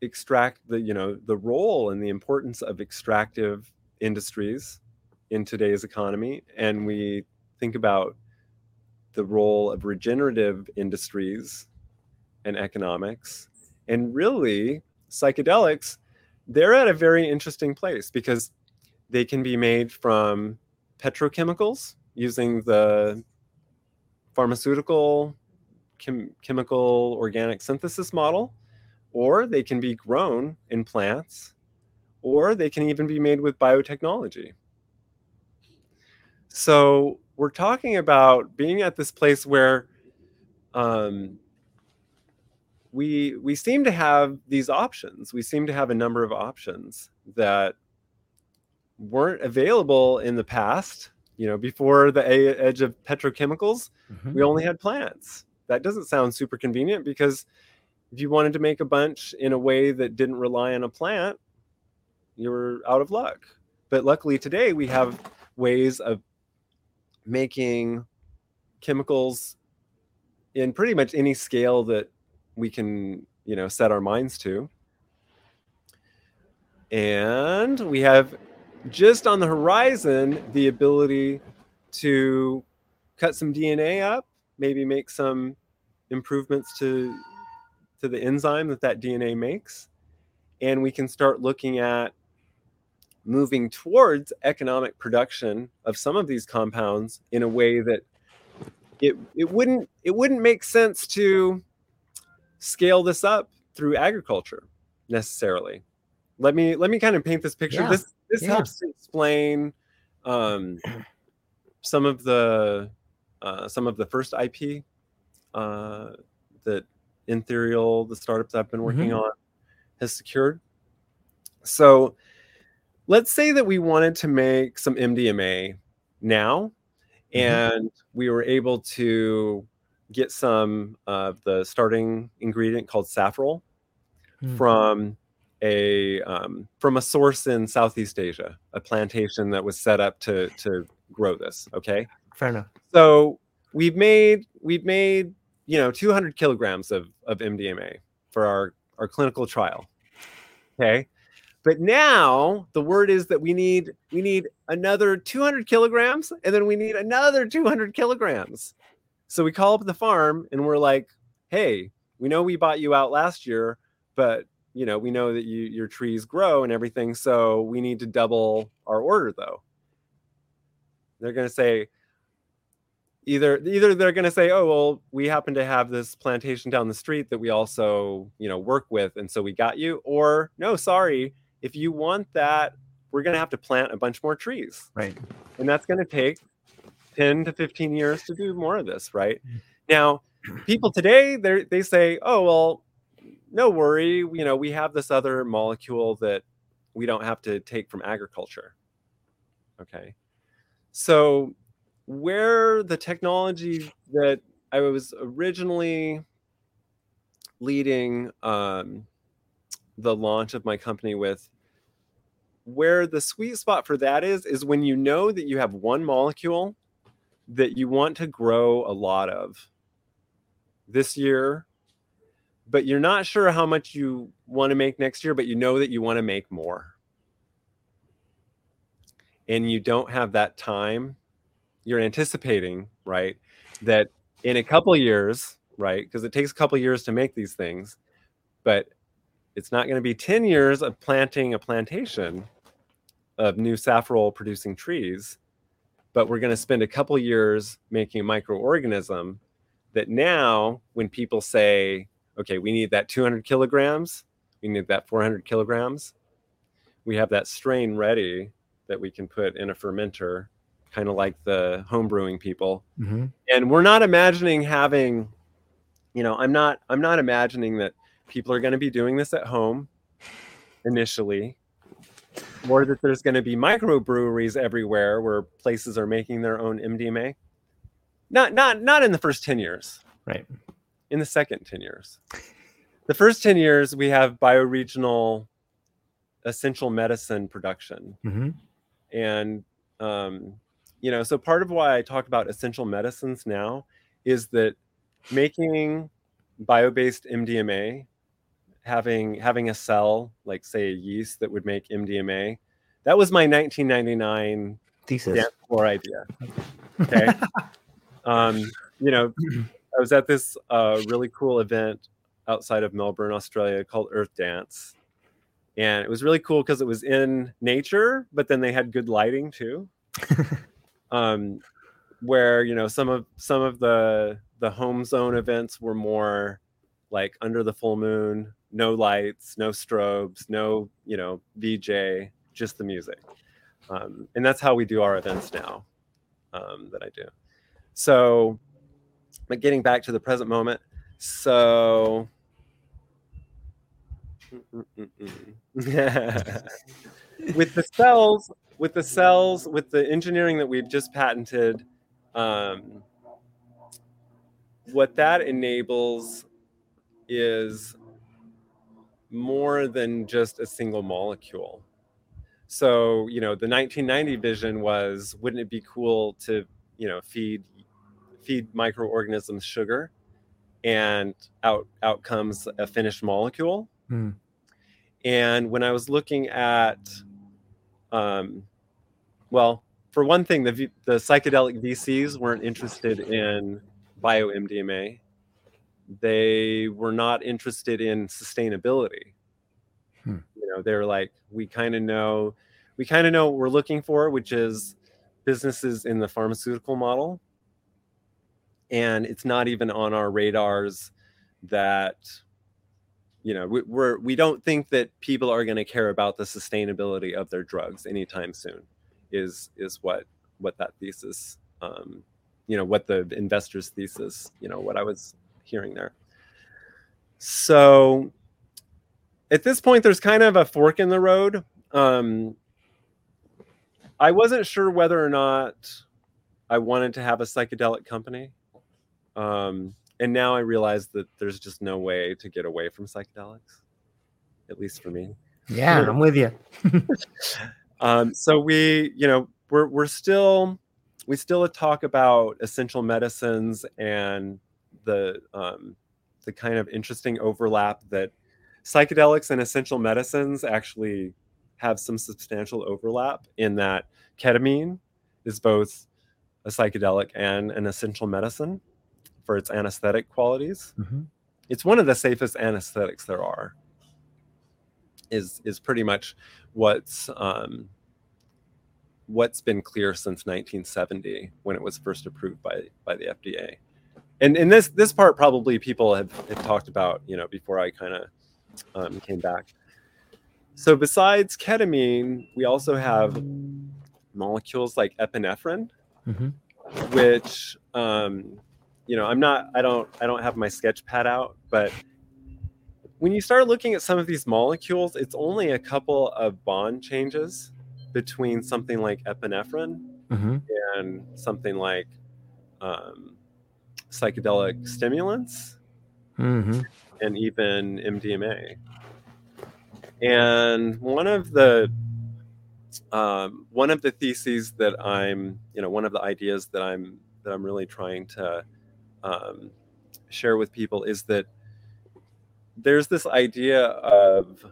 extract the you know the role and the importance of extractive industries in today's economy and we think about the role of regenerative industries and economics and really psychedelics they're at a very interesting place because they can be made from petrochemicals using the pharmaceutical chem- chemical organic synthesis model, or they can be grown in plants, or they can even be made with biotechnology. So we're talking about being at this place where um, we we seem to have these options. We seem to have a number of options that weren't available in the past. You know, before the edge of petrochemicals, mm-hmm. we only had plants. That doesn't sound super convenient because if you wanted to make a bunch in a way that didn't rely on a plant, you were out of luck. But luckily today we have ways of making chemicals in pretty much any scale that we can, you know, set our minds to. And we have just on the horizon the ability to cut some DNA up, maybe make some improvements to to the enzyme that that DNA makes, and we can start looking at moving towards economic production of some of these compounds in a way that it it wouldn't it wouldn't make sense to scale this up through agriculture necessarily. Let me let me kind of paint this picture. Yeah. This this yeah. helps to explain um, some of the uh, some of the first IP uh, that Enthereal, the startups I've been working mm-hmm. on, has secured. So let's say that we wanted to make some MDMA now, mm-hmm. and we were able to get some of the starting ingredient called safrole mm-hmm. from a um, from a source in Southeast Asia, a plantation that was set up to to grow this. Okay, fair enough. So we've made we've made you know 200 kilograms of of MDMA for our our clinical trial. Okay, but now the word is that we need we need another 200 kilograms, and then we need another 200 kilograms. So we call up the farm and we're like, "Hey, we know we bought you out last year, but you know, we know that you your trees grow and everything, so we need to double our order though. They're going to say either either they're going to say, "Oh, well, we happen to have this plantation down the street that we also, you know, work with and so we got you," or "No, sorry, if you want that, we're going to have to plant a bunch more trees." Right. And that's going to take 10 to 15 years to do more of this, right? Mm. Now, people today they they say, "Oh, well, no worry, you know, we have this other molecule that we don't have to take from agriculture. Okay. So, where the technology that I was originally leading um, the launch of my company with, where the sweet spot for that is, is when you know that you have one molecule that you want to grow a lot of this year but you're not sure how much you want to make next year, but you know that you want to make more. And you don't have that time. You're anticipating, right? That in a couple years, right? Because it takes a couple years to make these things, but it's not going to be 10 years of planting a plantation of new safrole producing trees, but we're going to spend a couple years making a microorganism that now, when people say, okay, we need that 200 kilograms, we need that 400 kilograms. We have that strain ready that we can put in a fermenter, kind of like the home brewing people. Mm-hmm. And we're not imagining having, you know, I'm not I'm not imagining that people are going to be doing this at home initially, or that there's going to be microbreweries everywhere where places are making their own MDMA. Not not not in the first 10 years. Right. In the second 10 years. The first 10 years we have bioregional essential medicine production. Mm-hmm. And um, you know, so part of why I talk about essential medicines now is that making bio-based MDMA having having a cell like say a yeast that would make MDMA. That was my 1999 Thesis. floor idea. Okay. um, you know, I was at this uh, really cool event outside of Melbourne, Australia called Earth Dance. And it was really cool because it was in nature, but then they had good lighting too. um, where you know some of some of the the home zone events were more like under the full moon, no lights, no strobes, no you know VJ, just the music, um, and that's how we do our events now. Um, that I do. So, but getting back to the present moment, so. with the cells, with the cells, with the engineering that we've just patented, um, what that enables is more than just a single molecule. So, you know, the 1990 vision was wouldn't it be cool to, you know, feed feed microorganisms sugar and out out comes a finished molecule. Hmm. And when I was looking at um well, for one thing, the v- the psychedelic VCs weren't interested in bio MDMA. They were not interested in sustainability. Hmm. You know, they're like, we kind of know, we kind of know what we're looking for, which is businesses in the pharmaceutical model. And it's not even on our radars that, you know, we, we're we don't think that people are going to care about the sustainability of their drugs anytime soon. Is is what what that thesis um, you know what the investors thesis you know what i was hearing there so at this point there's kind of a fork in the road um, i wasn't sure whether or not i wanted to have a psychedelic company um, and now i realize that there's just no way to get away from psychedelics at least for me Yeah, I'm with you. um, so we you know we're, we're still we still talk about essential medicines and the um, the kind of interesting overlap that psychedelics and essential medicines actually have some substantial overlap in that ketamine is both a psychedelic and an essential medicine for its anesthetic qualities. Mhm. It's one of the safest anesthetics there are. Is is pretty much what's um, what's been clear since 1970 when it was first approved by by the FDA. And in this this part probably people have, have talked about you know before I kind of um, came back. So besides ketamine, we also have molecules like epinephrine, Mhm. which um, you know I'm not I don't I don't have my sketch pad out, but when you start looking at some of these molecules, it's only a couple of bond changes between something like epinephrine Mhm. and something like um, psychedelic stimulants Mhm. and even MDMA. And one of the um, one of the theses that I'm, you know, one of the ideas that I'm that I'm really trying to um, share with people is that there's this idea of,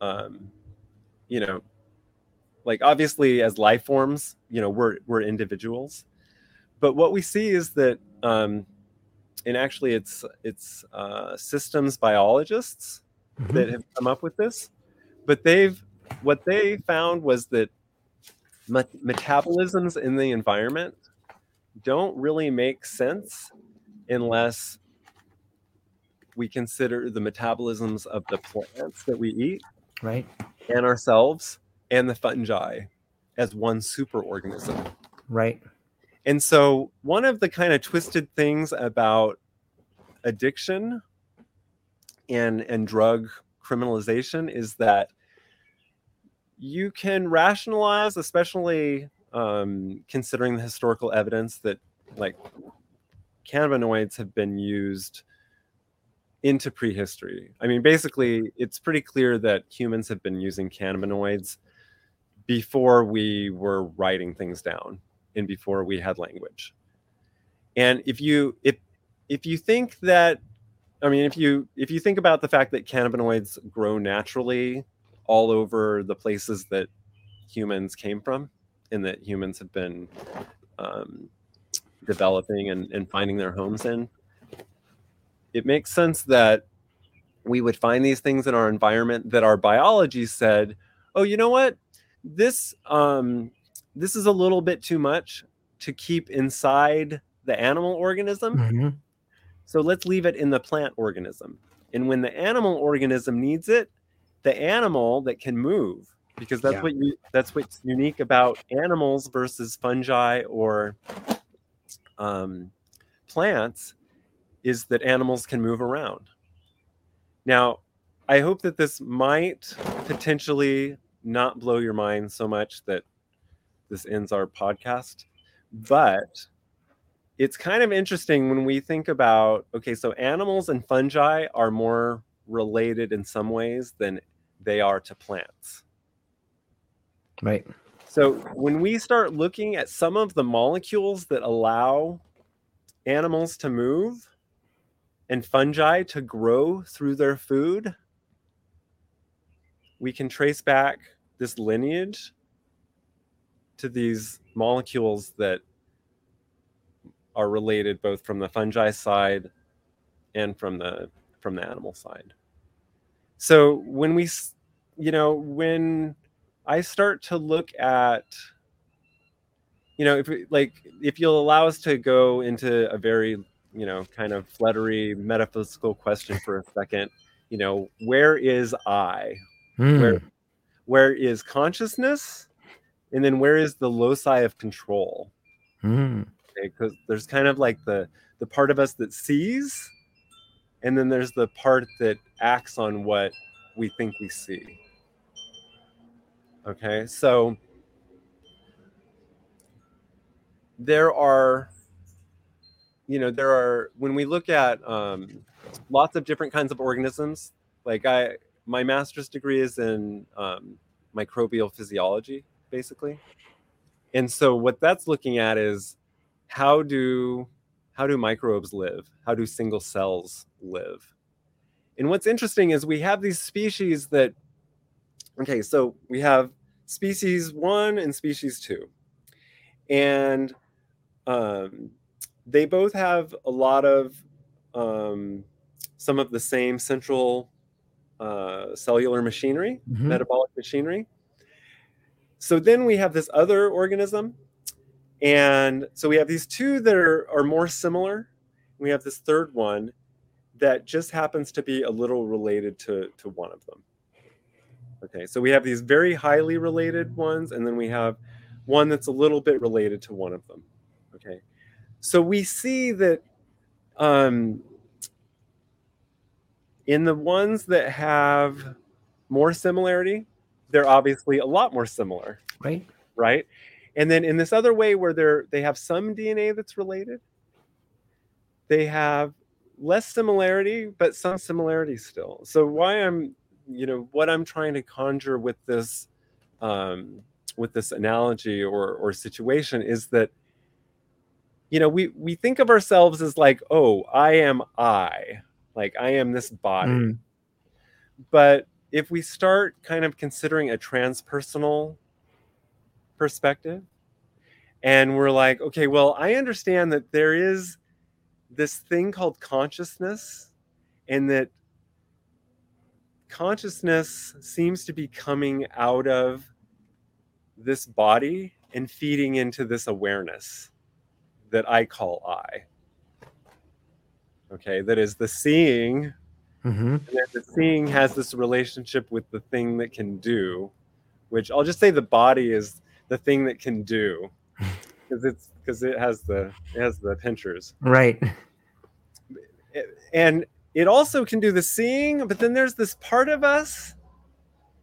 um, you know, like obviously as life forms, you know, we're we're individuals, but what we see is that um, and actually it's it's uh, systems biologists Mhm. that have come up with this but they've what they found was that metabolisms in the environment don't really make sense unless we consider the metabolisms of the plants that we eat Right. and ourselves and the fungi as one superorganism Right. and so, one of the kind of twisted things about addiction and and drug criminalization is that you can rationalize, especially um, considering the historical evidence that like cannabinoids have been used into prehistory. I mean, basically, it's pretty clear that humans have been using cannabinoids before we were writing things down and before we had language. And if you if if you think that I mean, if you if you think about the fact that cannabinoids grow naturally all over the places that humans came from and that humans have been um, developing and, and finding their homes in, it makes sense that we would find these things in our environment that our biology said, oh, you know what? This um, this is a little bit too much to keep inside the animal organism. Mm-hmm. So let's leave it in the plant organism. And when the animal organism needs it, the animal that can move, because that's Yeah. what you that's what's unique about animals versus fungi or um, plants is that animals can move around. Now, I hope that this might potentially not blow your mind so much that this ends our podcast, but it's kind of interesting when we think about okay, so animals and fungi are more related in some ways than they are to plants. Right. So when we start looking at some of the molecules that allow animals to move and fungi to grow through their food, we can trace back this lineage to these molecules that are related both from the fungi side and from the from the animal side. So when we you know when I start to look at, you know, if we- like if you'll allow us to go into a very, you know, kind of fluttery metaphysical question for a second, you know, where is I? Mm. Where where is consciousness? And then where is the loci of control? Mm. Because there's kind of like the the part of us that sees, and then there's the part that acts on what we think we see. Okay, so there are, you know, there are when we look at um, lots of different kinds of organisms. Like I, my master's degree is in um, microbial physiology, basically, and so what that's looking at is how do how do microbes live? How do single cells live? And what's interesting is we have these species that okay, so we have species one and species two. And um, they both have a lot of um, some of the same central uh, cellular machinery, Mhm. metabolic machinery. So then we have this other organism. And so we have these two that are, are more similar. We have this third one that just happens to be a little related to, to one of them. Okay, so we have these very highly related ones, and then we have one that's a little bit related to one of them. Okay, so we see that um, in the ones that have more similarity, they're obviously a lot more similar, Right. right? And then in this other way where they're they have some DNA that's related, they have less similarity, but some similarity still. So why I'm, you know, what I'm trying to conjure with this um with this analogy or or situation is that you know, we we think of ourselves as like, oh, I am I. Like I am this body. Mm. But if we start kind of considering a transpersonal perspective, and we're like, okay, well, I understand that there is this thing called consciousness, and that consciousness seems to be coming out of this body and feeding into this awareness that I call I. Okay, that is the seeing hmm and the seeing has this relationship with the thing that can do, which I'll just say the body is the thing that can do, because it's because it has the it has the pinchers, Right. and it also can do the seeing, but then there's this part of us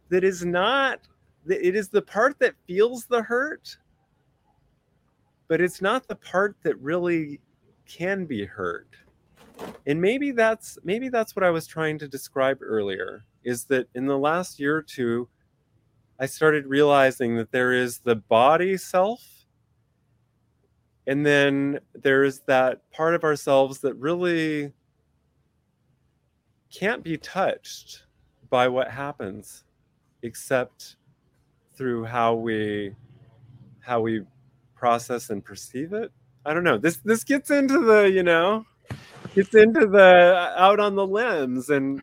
that is not, it is the part that feels the hurt, but it's not the part that really can be hurt. And maybe that's maybe that's what I was trying to describe earlier is that in the last year or two I started realizing that there is the body self and then there is that part of ourselves that really can't be touched by what happens except through how we how we process and perceive it? I don't know. This this gets into the you know gets into the out on the limbs and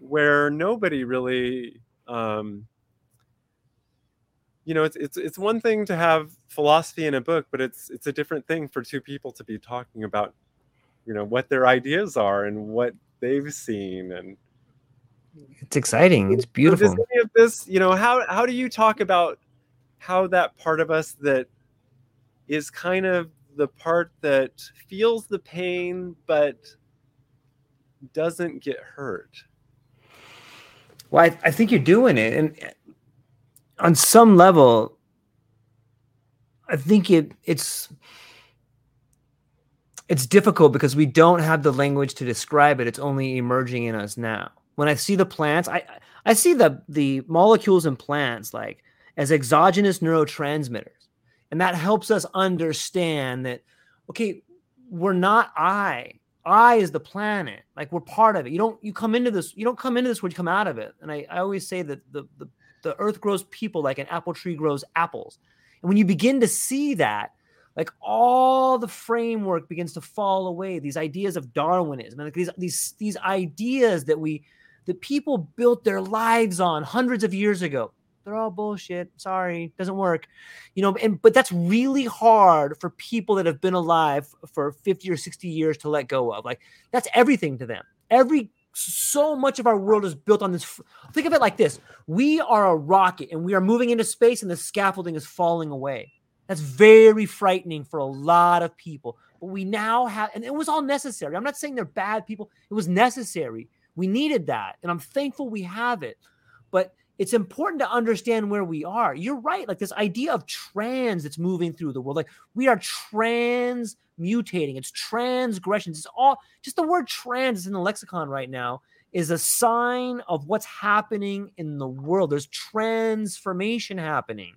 where nobody really um you know it's it's it's one thing to have philosophy in a book but it's it's a different thing for two people to be talking about you know what their ideas are and what they've seen and it's exciting. It's beautiful. so any of this you know how how do you talk about how that part of us that is kind of the part that feels the pain but doesn't get hurt? Well I, I think you're doing it and on some level i think it it's it's difficult because we don't have the language to describe it. It's only emerging in us now. When I see the plants, I I see the the molecules in plants like as exogenous neurotransmitters, and that helps us understand that okay, we're not I. I is the planet. Like we're part of it. You don't you come into this. You don't come into this where you come out of it. And I, I always say that the, the the earth grows people like an apple tree grows apples. And when you begin to see that, like all the framework begins to fall away. These ideas of darwinism and like these these these ideas that we that people built their lives on hundreds of years ago. They're all bullshit. Sorry. Doesn't work. You know and but that's really hard for people that have been alive for 50 or 60 years to let go of. Like that's everything to them. Every so much of our world is built on this think of it like this. We are a rocket and we are moving into space and the scaffolding is falling away that's very frightening for a lot of people. But we now have, and it was all necessary. I'm not saying they're bad people. It was necessary. We needed that. And I'm thankful we have it. But it's important to understand where we are. You're right. Like this idea of trans that's moving through the world. Like we are transmutating. It's transgressions. It's all just the word trans is in the lexicon right now is a sign of what's happening in the world. There's transformation happening.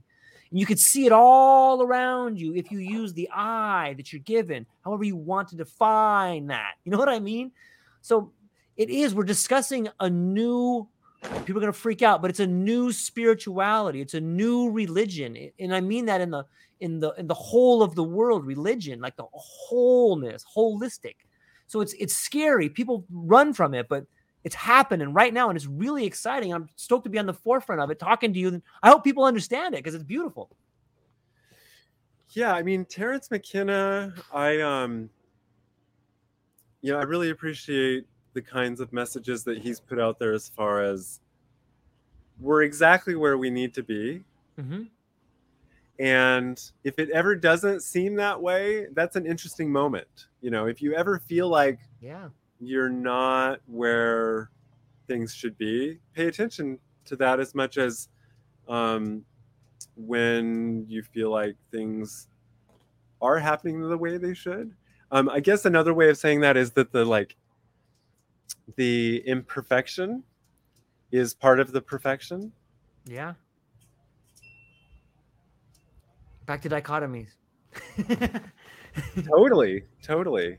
And you could see it all around you if you use the eye that you're given, however you want to define that. You know what I mean? So it is, we're discussing a new, people are going to freak out, but it's a new spirituality. It's a new religion. And I mean that in the, in the, in the whole of the world, religion, like the wholeness, holistic. So it's, it's scary. People run from it, but it's happening right now, and it's really exciting. I'm stoked to be on the forefront of it, talking to you. I hope people understand it because it's beautiful. Yeah, I mean Terence McKenna, I um, you know, I really appreciate the kinds of messages that he's put out there as far as we're exactly where we need to be. Mm-hmm. And if it ever doesn't seem that way, that's an interesting moment. You know, if you ever feel like, yeah, you're not where things should be, pay attention to that as much as um, when you feel like things are happening the way they should. Um, I guess another way of saying that is that the like the imperfection is part of the perfection. Yeah. Back to dichotomies. totally, totally.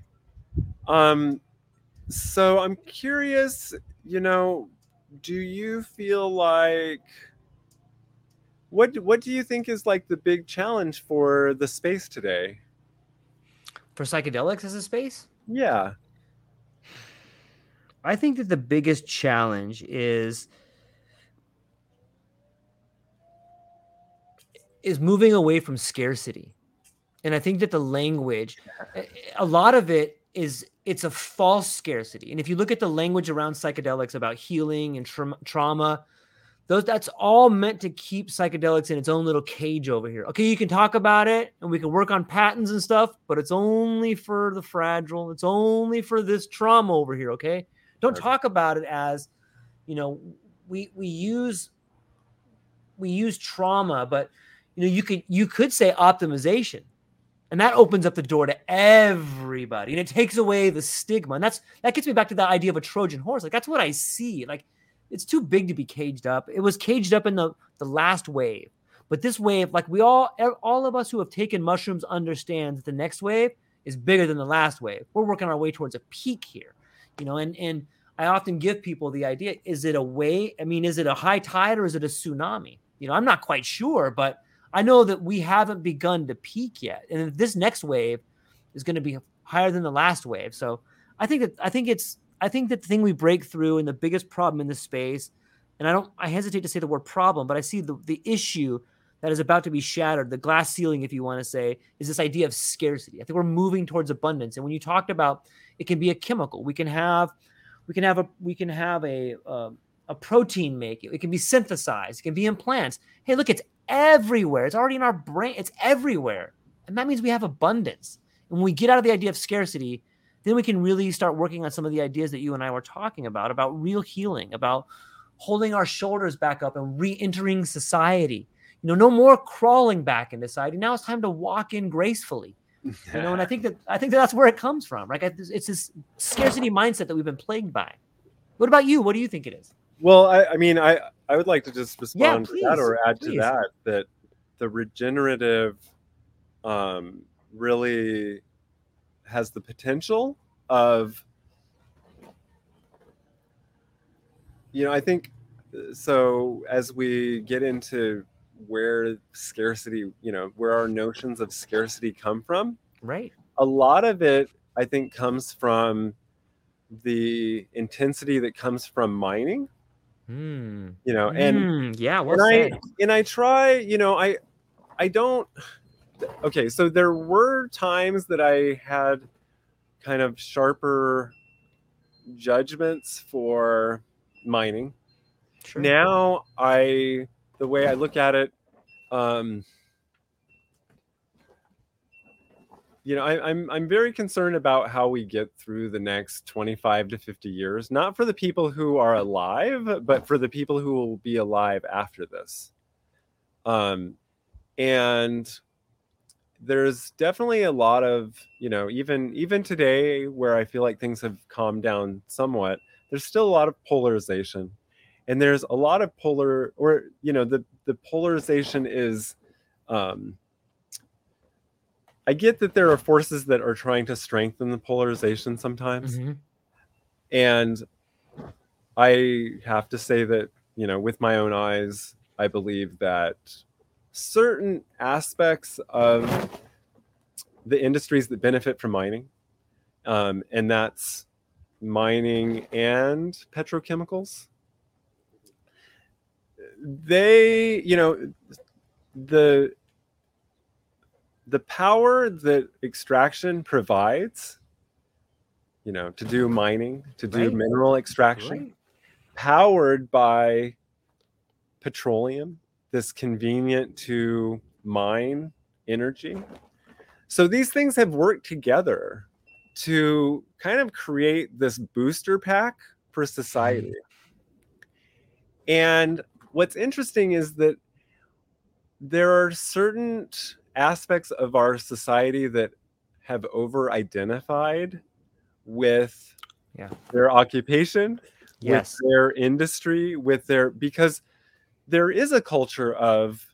Um, so I'm curious, you know, do you feel like what what do you think is like the big challenge for the space today? For psychedelics as a space? Yeah. I think that the biggest challenge is is moving away from scarcity. And I think that the language a lot of it is it's a false scarcity. And if you look at the language around psychedelics about healing and tra- trauma, those that's all meant to keep psychedelics in its own little cage over here. Okay, you can talk about it and we can work on patents and stuff, but it's only for the fragile. It's only for this trauma over here, okay? Don't talk about it as, you know, we we use we use trauma, but you know, you could you could say optimization. And that opens up the door to everybody and it takes away the stigma. And that's that gets me back to that idea of a Trojan horse. Like that's what I see. Like it's too big to be caged up. It was caged up in the the last wave. But this wave, like we all all of us who have taken mushrooms understand that the next wave is bigger than the last wave. We're working our way towards a peak here. You know, and and I often give people the idea, is it a way? I mean, is it a high tide or is it a tsunami? You know, I'm not quite sure, but I know that we haven't begun to peak yet. And this next wave is going to be higher than the last wave. So I think that I think it's I think that the thing we break through and the biggest problem in this space, and I don't I hesitate to say the word problem, but I see the, the issue that is about to be shattered, the glass ceiling, if you want to say, is this idea of scarcity. I think we're moving towards abundance. And when you talked about it can be a chemical, we can have we can have a we can have a uh, a protein make it. It can be synthesized. It can be in plants. Hey, look, it's everywhere. It's already in our brain. It's everywhere, and that means we have abundance. And when we get out of the idea of scarcity, then we can really start working on some of the ideas that you and I were talking about about real healing, about holding our shoulders back up and re-entering society. You know, no more crawling back into society. Now it's time to walk in gracefully you know and i think that i think that that's where it comes from right it's this scarcity mindset that we've been plagued by what about you what do you think it is Well, I, I mean, I, I would like to just Yeah, respond to that or add please. to that that the regenerative um, really has the potential of, you know, I think so as we get into where scarcity, you know, where our notions of scarcity come from, right. a lot of it i think comes from the intensity that comes from mining Hmm. you know and Hmm, yeah well and i and i try you know i i don't okay so there were times that i had kind of sharper judgments for mining Sure. now i the way i look at it um you know I, i'm i'm very concerned about how we get through the next 25 to 50 years not for the people who are alive but for the people who will be alive after this. Um and there's definitely a lot of you know even even today where i feel like things have calmed down somewhat there's still a lot of polarization. And there's a lot of polar or you know the the polarization is um i get that there are forces that are trying to strengthen the polarization sometimes Mhm. and i have to say that you know with my own eyes i believe that certain aspects of the industries that benefit from mining um, and that's mining and petrochemicals they you know the the power that extraction provides you know to do mining to do Right. mineral extraction Right. powered by petroleum this convenient to mine energy so these things have worked together to kind of create this booster pack for society mm-hmm. and what's interesting is that there are certain aspects of our society that have over identified with Yeah. their occupation yes. with their industry with their because there is a culture of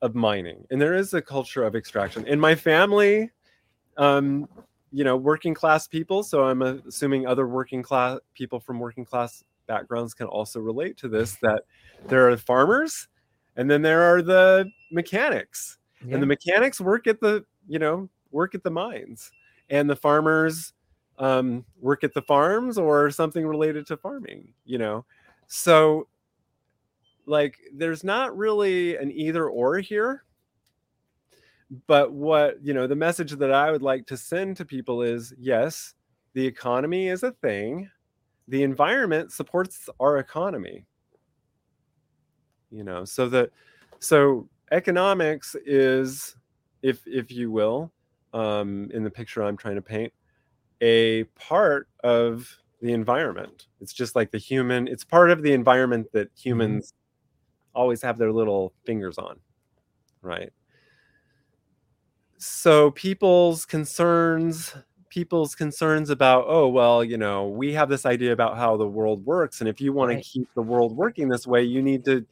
of mining and there is a culture of extraction. In my family um you know working class people so i'm assuming other working class people from working class backgrounds can also relate to this that there are farmers and then there are the mechanics Yeah. and the mechanics work at the you know work at the mines. And the farmers um, work at the farms or something related to farming you know? So like there's not really an either or here. But what you know the message that i would like to send to people is yes the economy is a thing. The environment supports our economy. You know so that so economics is if if you will um in the picture i'm trying to paint a part of the environment. It's just like the human, it's part of the environment that humans always have their little fingers on, right? So people's concerns, people's concerns about, oh, well, you know, we have this idea about how the world works. And if you want Right. to keep the world working this way, you need to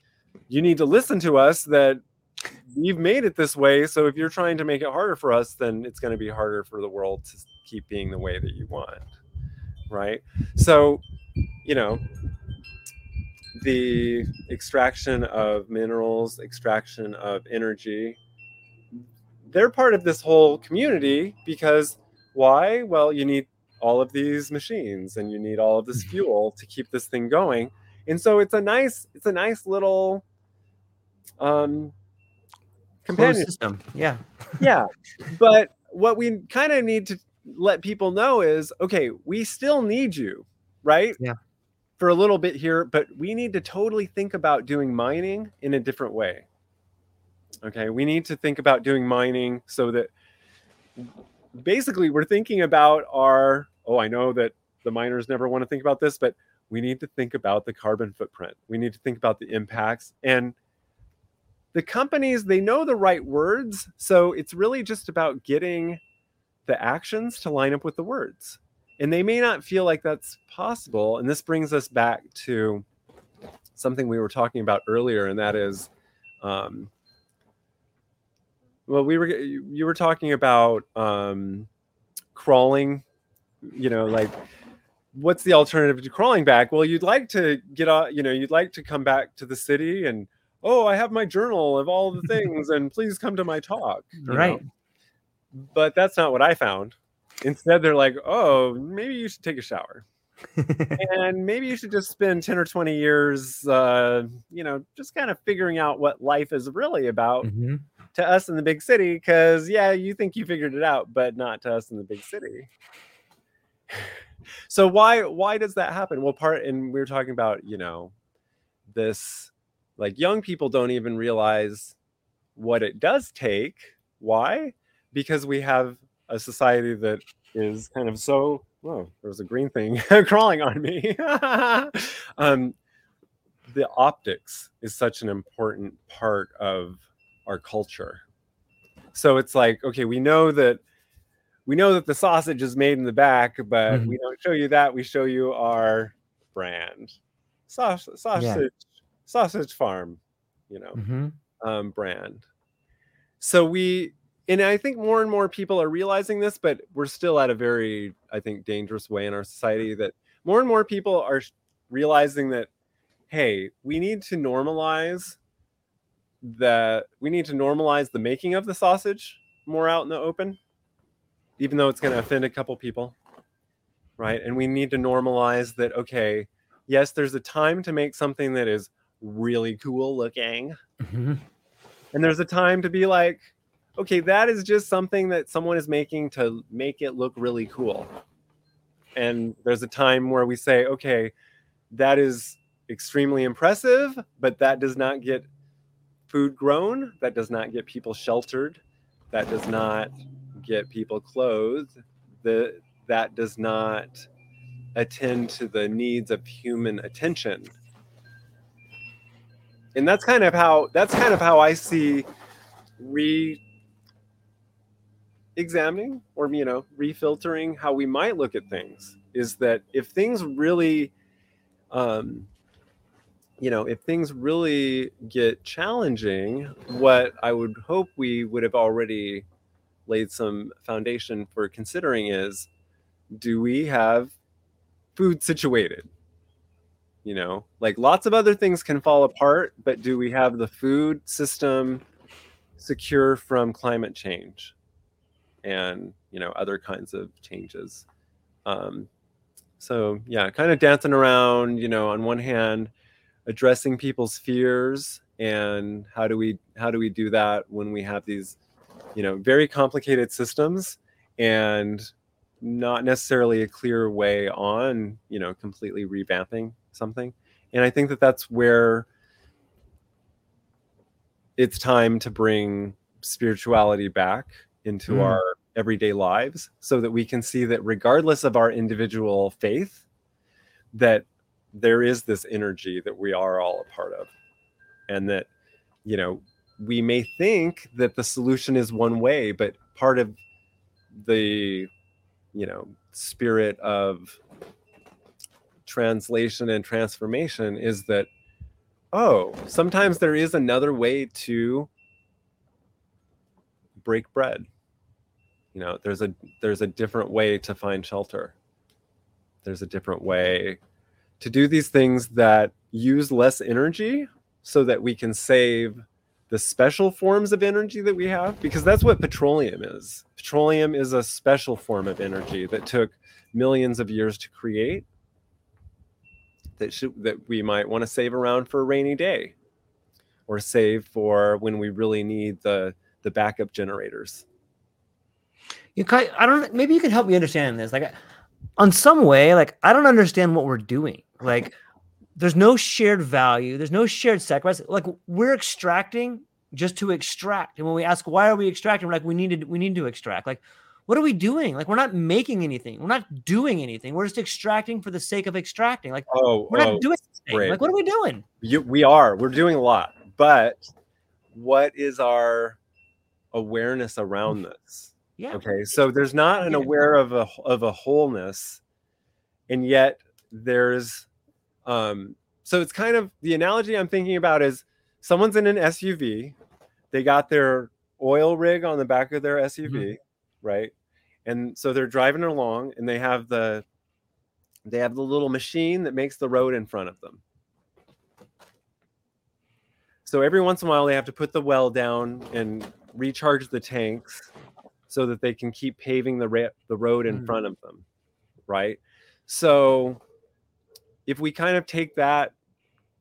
you need to listen to us that we've made it this way. So if you're trying to make it harder for us, then it's going to be harder for the world to keep being the way that you want. Right. So, you know, the extraction of minerals, extraction of energy, they're part of this whole community because why? Well, you need all of these machines and you need all of this fuel to keep this thing going. And so it's a nice, it's a nice little um Closed companion system. Yeah. yeah but what we kind of need to let people know is okay we still need you right Yeah. for a little bit here but we need to totally think about doing mining in a different way okay we need to think about doing mining so that basically we're thinking about our oh i know that the miners never want to think about this but we need to think about the carbon footprint we need to think about the impacts and the companies they know the right words so it's really just about getting the actions to line up with the words. And they may not feel like that's possible and this brings us back to something we were talking about earlier and that is um, well we were you were talking about um, crawling you know like what's the alternative to crawling back? Well you'd like to get out you know you'd like to come back to the city and oh i have my journal of all the things and please come to my talk you know? Right. but that's not what i found instead they're like oh maybe you should take a shower and maybe you should just spend 10 or 20 years uh, you know just kind of figuring out what life is really about Mhm. to us in the big city because yeah you think you figured it out but not to us in the big city so why why does that happen well part and we were talking about you know this like young people don't even realize what it does take. Why? Because we have a society that is kind of so whoa there was a green thing crawling on me. Um the optics is such an important part of our culture. So it's like okay we know that we know that the sausage is made in the back but Mhm. we don't show you that. We show you our brand. Saus- sausage sausage farm you know Mhm. um, brand. So we, and I think more and more people are realizing this, but we're still at a very, I think, dangerous way in our society that more and more people are realizing that, hey, we need to normalize that we need to normalize the making of the sausage more out in the open, even though it's going to offend a couple people, right? And we need to normalize that, okay, yes, there's a time to make something that is really cool looking. Mhm. and there's a time to be like okay that is just something that someone is making to make it look really cool. And there's a time where we say okay that is extremely impressive but that does not get food grown that does not get people sheltered that does not get people clothed the, that does not attend to the needs of human attention and that's kind of how that's kind of how i see re examining or you know refiltering how we might look at things is that if things really um you know if things really get challenging what i would hope we would have already laid some foundation for considering is do we have food situated you know like lots of other things can fall apart but do we have the food system secure from climate change and you know other kinds of changes? Um, so yeah kind of dancing around you know on one hand addressing people's fears and how do we how do we do that when we have these you know very complicated systems and not necessarily a clear way on you know completely revamping something and i think that that's where it's time to bring spirituality back into Mm. our everyday lives so that we can see that regardless of our individual faith that there is this energy that we are all a part of and that you know we may think that the solution is one way but part of the you know spirit of translation and transformation is that oh sometimes there is another way to break bread. You know there's a there's a different way to find shelter. There's a different way to do these things that use less energy so that we can save the special forms of energy that we have because that's what petroleum is. Petroleum is a special form of energy that took millions of years to create that should that we might want to save around for a rainy day or save for when we really need the the backup generators You kind I don't maybe you can help me understand this. Like on some way, like I don't understand what we're doing. Like there's no shared value, there's no shared sacrifice. Like we're extracting just to extract. And when we ask why are we extracting, we're like we need to we need to extract. Like what are we doing? Like we're not making anything. We're not doing anything. We're just extracting for the sake of extracting. Like oh we're not oh, doing anything. Like what are we doing? you, we are we're doing a lot but what is our awareness around this Yeah. okay so there's not an aware of a of a wholeness and yet there's um so it's kind of the analogy i'm thinking about is someone's in an suv they got their oil rig on the back of their suv right and so they're driving along and they have the they have the little machine that makes the road in front of them so every once in a while they have to put the well down and recharge the tanks so that they can keep paving the ra- the road in Mm. front of them right so if we kind of take that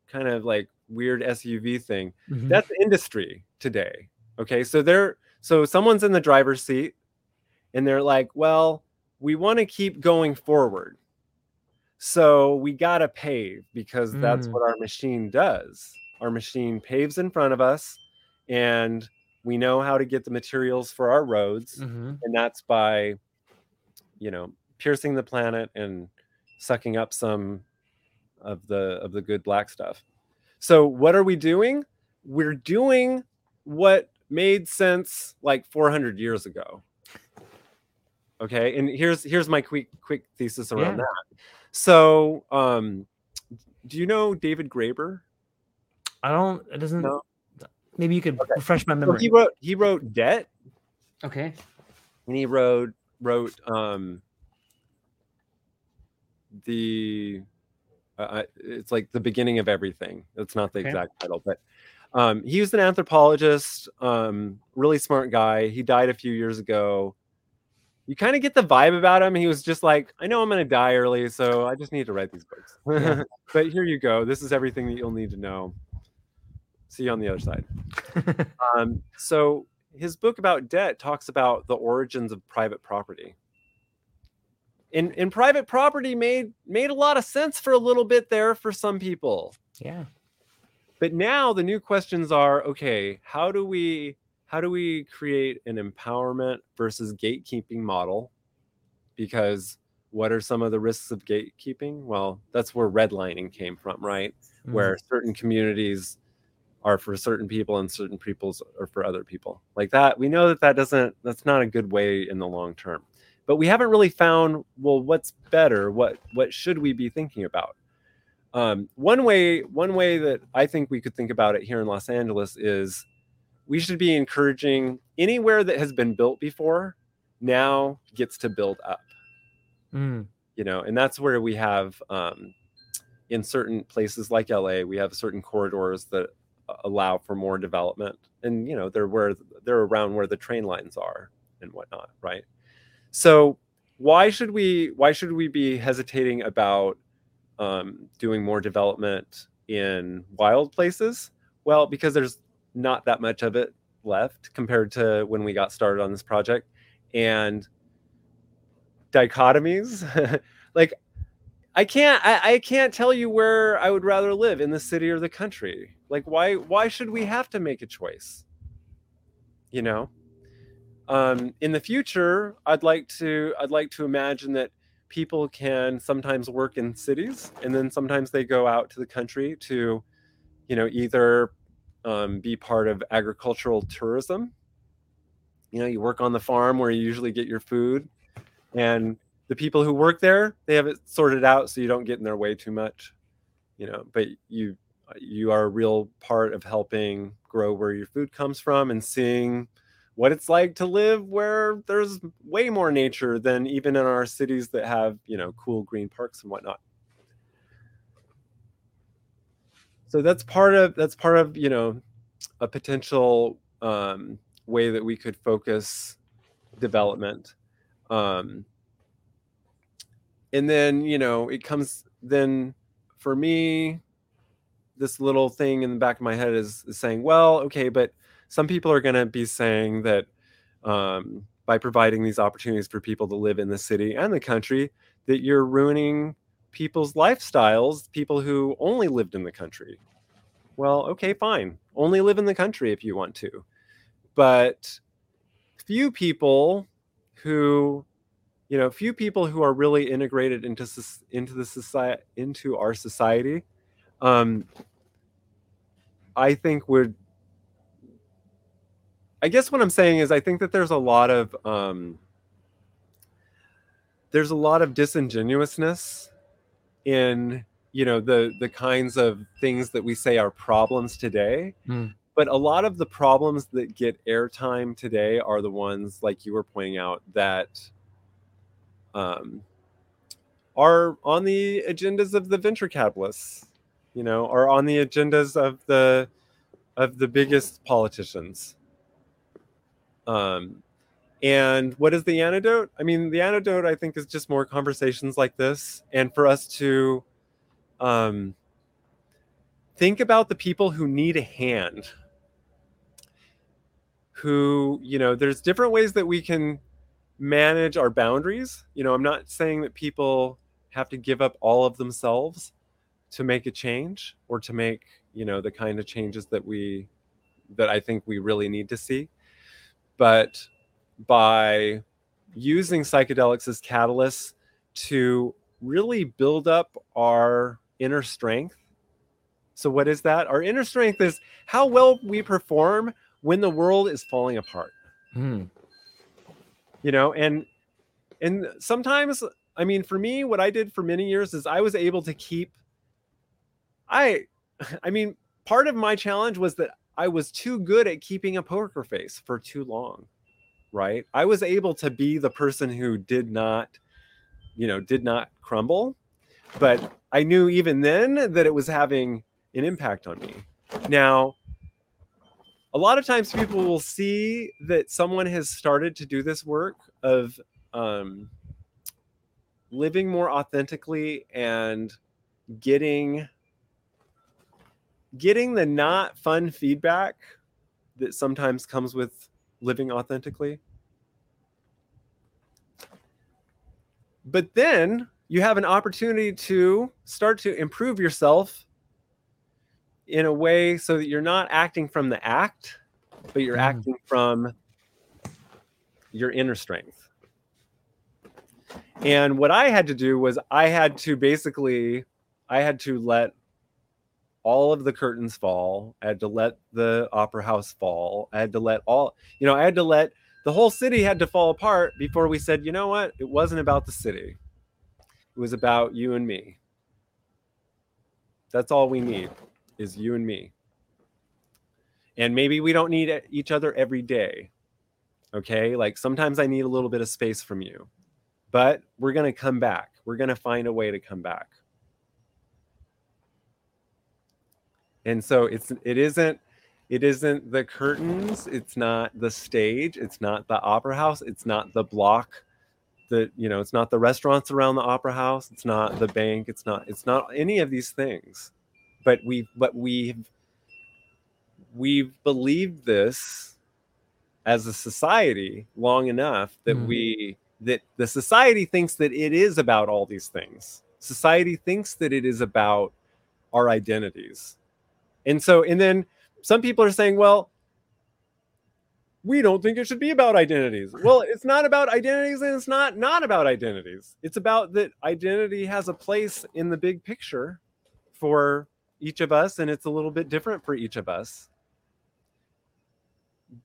kind of like weird suv thing Mhm. that's industry today okay so they're so someone's in the driver's seat and they're like well we want to keep going forward. So we got to pave because that's Mm. what our machine does. Our machine paves in front of us and we know how to get the materials for our roads Mhm. and that's by you know piercing the planet and sucking up some of the of the good black stuff. So what are we doing? We're doing what made sense like 400 years ago okay and here's here's my quick quick thesis around Yeah. that so um do you know david graeber I don't it doesn't No. maybe you could refresh my so memory. he wrote he wrote debt okay. and he wrote wrote um the uh, uh, it's like the beginning of everything that's not the Okay. exact title but um he was an anthropologist um really smart guy he died a few years ago you kind of get the vibe about him he was just like i know i'm going to die early so i just need to write these books Yeah. but here you go this is everything that you'll need to know see you on the other side um, so his book about debt talks about the origins of private property. And, and private property made made a lot of sense for a little bit there for some people. yeah. But now the new questions are okay, how do we how do we create an empowerment versus gatekeeping model? Because what are some of the risks of gatekeeping? Well, that's where redlining came from, right? Mm. where certain communities are for certain people and certain peoples are for other people like that we know that that doesn't that's not a good way in the long term but we haven't really found well what's better what what should we be thinking about um, one way one way that i think we could think about it here in los angeles is we should be encouraging anywhere that has been built before now gets to build up. Mm. you know and that's where we have um, in certain places like la we have certain corridors that allow for more development. And you know they're where they're around where the train lines are and whatnot right? So why should we why should we be hesitating about um, doing more development in wild places? Well because there's not that much of it left compared to when we got started on this project. And dichotomies like i can't I, I can't tell you where i would rather live in the city or the country. Like why why should we have to make a choice? You know? Um in the future i'd like to i'd like to imagine that people can sometimes work in cities and then sometimes they go out to the country to you know either um, be part of agricultural tourism. You know you work on the farm where you usually get your food and the people who work there they have it sorted out so you don't get in their way too much you know but you you are a real part of helping grow where your food comes from and seeing what it's like to live where there's way more nature than even in our cities that have you know cool green parks and whatnot so that's part of that's part of you know a potential um, way that we could focus development. Um, and then you know it comes then for me this little thing in the back of my head is, is saying well okay but some people are going to be saying that um, by providing these opportunities for people to live in the city and the country that you're ruining people's lifestyles people who only lived in the country. Well okay fine. Only live in the country if you want to. But few people who you know few people who are really integrated into into the society into our society um i think would i guess what i'm saying is i think that there's a lot of um there's a lot of disingenuousness in you know the the kinds of things that we say are problems today mm. but a lot of the problems that get airtime today are the ones like you were pointing out that um, are on the agendas of the venture capitalists, you know, are on the agendas of the of the biggest politicians. Um, and what is the antidote? I mean, the antidote I think is just more conversations like this, and for us to um, think about the people who need a hand. Who, you know, there's different ways that we can manage our boundaries. You know, I'm not saying that people have to give up all of themselves to make a change or to make, you know, the kind of changes that we that I think we really need to see. But by using psychedelics as catalysts to really build up our inner strength. So, what is that? Our inner strength is how well we perform when the world is falling apart. Mm you know and and sometimes i mean for me what i did for many years is i was able to keep i i mean part of my challenge was that i was too good at keeping a poker face for too long right? I was able to be the person who did not you know did not crumble but i knew even then that it was having an impact on me. Now a lot of times people will see that someone has started to do this work of um, living more authentically and getting getting the not fun feedback that sometimes comes with living authentically but then you have an opportunity to start to improve yourself in a way so that you're not acting from the act, but you're mm. acting from your inner strength. And what I had to do was I had to basically I had to let all of the curtains fall. I had to let the opera house fall. I had to let all, you know, I had to let the whole city had to fall apart before we said, you know what? It wasn't about the city. It was about you and me. That's all we need is you and me. And maybe we don't need each other every day. Okay. Like sometimes I need a little bit of space from you, but we're going to come back. We're going to find a way to come back. And so it's, it isn't, it isn't the curtains. It's not the stage. It's not the opera house. It's not the block the you know it's not the restaurants around the opera house it's not the bank it's not it's not any of these things but we but we've we've believed this as a society long enough that mm. we that the society thinks that it is about all these things society thinks that it is about our identities and so and then some people are saying well we don't think it should be about identities. Well, it's not about identities and it's not not about identities. It's about that identity has a place in the big picture for each of us and it's a little bit different for each of us.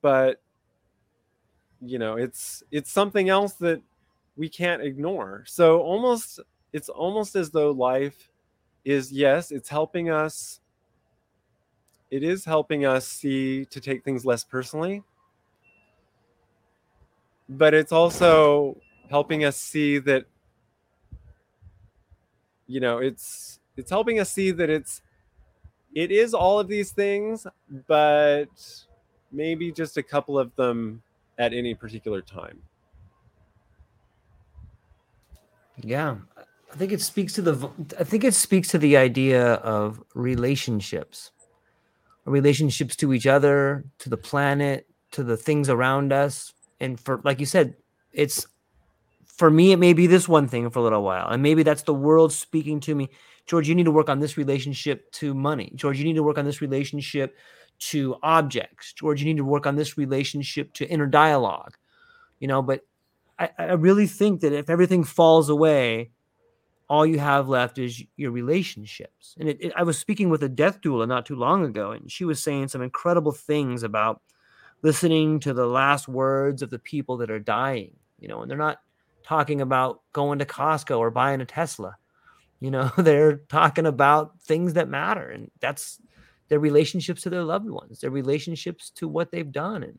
But you know, it's it's something else that we can't ignore. So almost it's almost as though life is yes, it's helping us it is helping us see to take things less personally. But it's also helping us see that you know it's it's helping us see that it's it is all of these things but maybe just a couple of them at any particular time. Yeah. I think it speaks to the i think it speaks to the idea of relationships relationships to each other to the planet to the things around us. And for like you said it's for me it may be this one thing for a little while. And maybe that's the world speaking to me. George you need to work on this relationship to money. George you need to work on this relationship to objects. George you need to work on this relationship to inner dialogue. You know but i, I really think that if everything falls away all you have left is your relationships and it, it, i was speaking with a death doula not too long ago and she was saying some incredible things about listening to the last words of the people that are dying, you know, and they're not talking about going to Costco or buying a Tesla. You know, they're talking about things that matter, and that's their relationships to their loved ones, their relationships to what they've done. And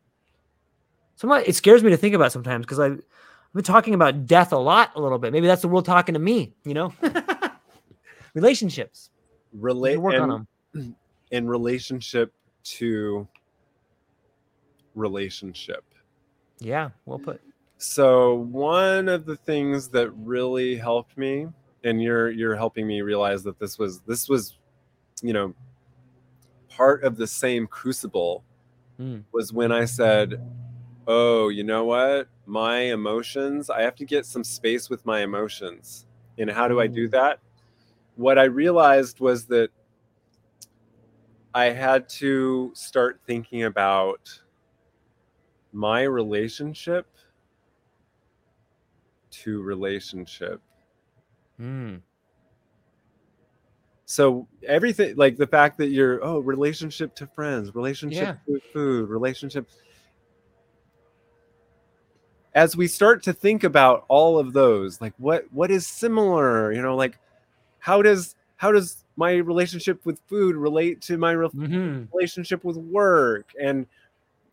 sometimes it scares me to think about sometimes because I've been talking about death a lot, a little bit. Maybe that's the world talking to me, you know? relationships. Relate work and, on them. In relationship to relationship. Yeah, well put. So one of the things that really helped me, and you're you're helping me realize that this was this was, you know, part of the same crucible, mm. was when I said, "Oh, you know what? My emotions. I have to get some space with my emotions. And how do I do hmm. that? What I realized was that I had to start thinking about my relationship to relationship. Hmm. So everything like the fact that you're oh relationship to friends, relationship yeah. to food, relationship as we start to think about all of those like what what is similar you know like how does how does my relationship with food relate to my re- mm-hmm. relationship with work and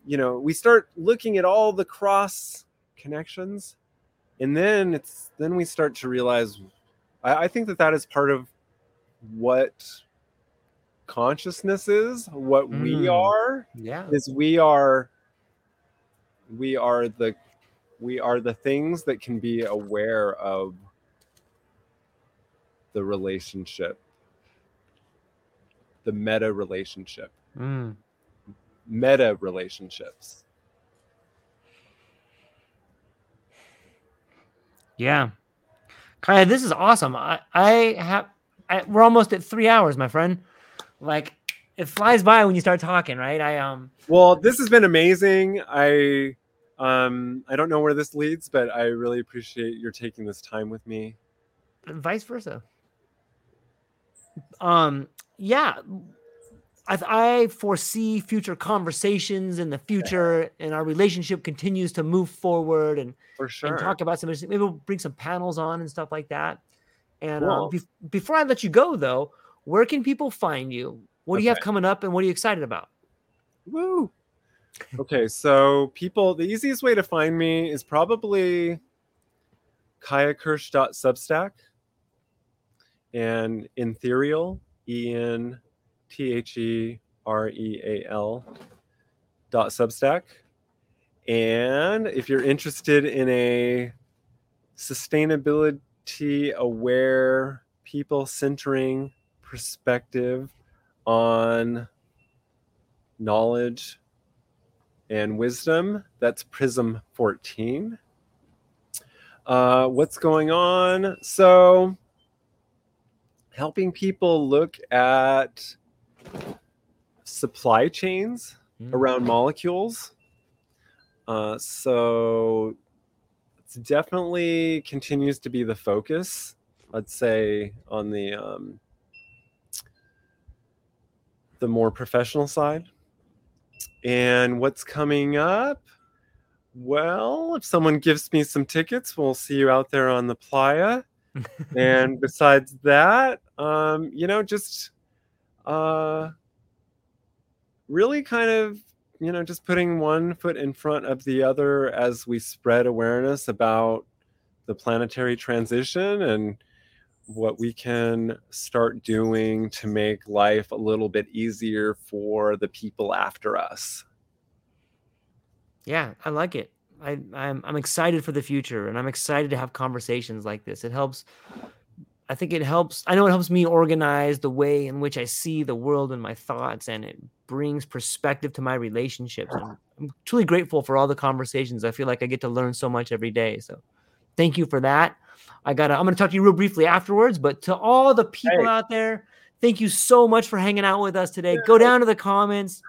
you know we start looking at all the cross connections and then it's then we start to realize I, I think that that is part of what consciousness is what mm. we are yeah is we are we are the we are the things that can be aware of the relationship the meta relationship mm meta relationships. Yeah. Kiya, this is awesome. I, I have I, we're almost at three hours, my friend. Like it flies by when you start talking, right? I um well, this has been amazing. I um I don't know where this leads, but I really appreciate your taking this time with me. Vice versa. Um yeah, I, I foresee future conversations in the future, and our relationship continues to move forward and for sure and talk about some. Maybe we'll bring some panels on and stuff like that. And cool. um, be- before I let you go, though, where can people find you? What okay. do you have coming up, and what are you excited about? Woo! Okay, so people, the easiest way to find me is probably kiyakersh.substack and Enthereal, E N T H E R E A L dot Substack. And if you're interested in a sustainability aware, people centering perspective on knowledge and wisdom, that's Prism 14. Uh, what's going on? So, helping people look at supply chains mm. around molecules. Uh, so it definitely continues to be the focus, I'd say, on the um, the more professional side. And what's coming up? Well, if someone gives me some tickets, we'll see you out there on the playa. and besides that, um, you know, just uh, really kind of, you know, just putting one foot in front of the other as we spread awareness about the planetary transition and what we can start doing to make life a little bit easier for the people after us. Yeah, I like it. I, I'm I'm excited for the future, and I'm excited to have conversations like this. It helps. I think it helps. I know it helps me organize the way in which I see the world and my thoughts, and it brings perspective to my relationships. I'm truly grateful for all the conversations. I feel like I get to learn so much every day. So, thank you for that. I got. I'm going to talk to you real briefly afterwards. But to all the people hey. out there, thank you so much for hanging out with us today. Go down to the comments,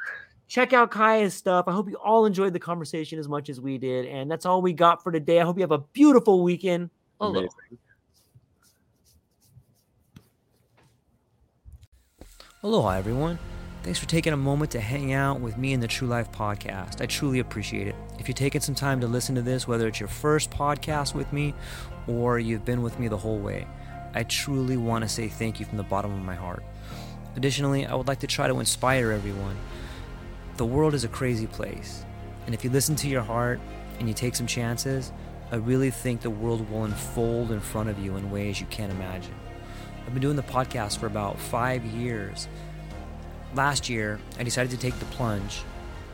check out Kiya's stuff. I hope you all enjoyed the conversation as much as we did. And that's all we got for today. I hope you have a beautiful weekend. Oh, Aloha. Amazing. Aloha, everyone. Thanks for taking a moment to hang out with me in the True Life podcast. I truly appreciate it. If you're taking some time to listen to this, whether it's your first podcast with me or you've been with me the whole way, I truly want to say thank you from the bottom of my heart. Additionally, I would like to try to inspire everyone. The world is a crazy place, and if you listen to your heart and you take some chances, I really think the world will unfold in front of you in ways you can't imagine. I've been doing the podcast for about five years last year, I decided to take the plunge.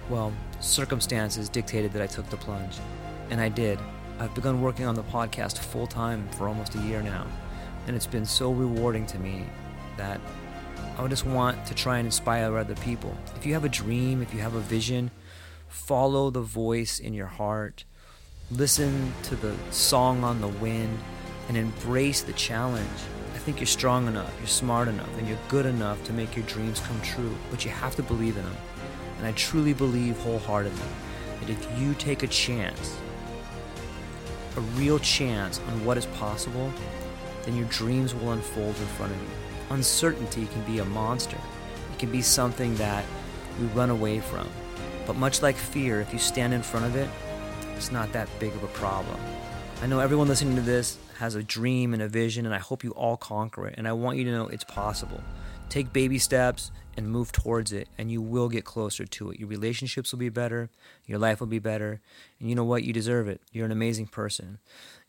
Well, circumstances dictated that I took the plunge, and I did. I've begun working on the podcast full time for almost a year now, and it's been so rewarding to me that I just want to try and inspire other people. If you have a dream, if you have a vision, follow the voice in your heart, listen to the song on the wind, and embrace the challenge I think you're strong enough, you're smart enough, and you're good enough to make your dreams come true, but you have to believe in them. And I truly believe wholeheartedly that if you take a chance, a real chance on what is possible, then your dreams will unfold in front of you. Uncertainty can be a monster, it can be something that we run away from. But much like fear, if you stand in front of it, it's not that big of a problem. I know everyone listening to this has a dream and a vision, and I hope you all conquer it. And I want you to know it's possible. Take baby steps and move towards it, and you will get closer to it. Your relationships will be better, your life will be better, and you know what? You deserve it. You're an amazing person.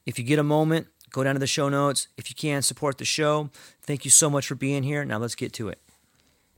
If you get a moment, go down to the show notes. If you can, support the show. Thank you so much for being here. Now let's get to it.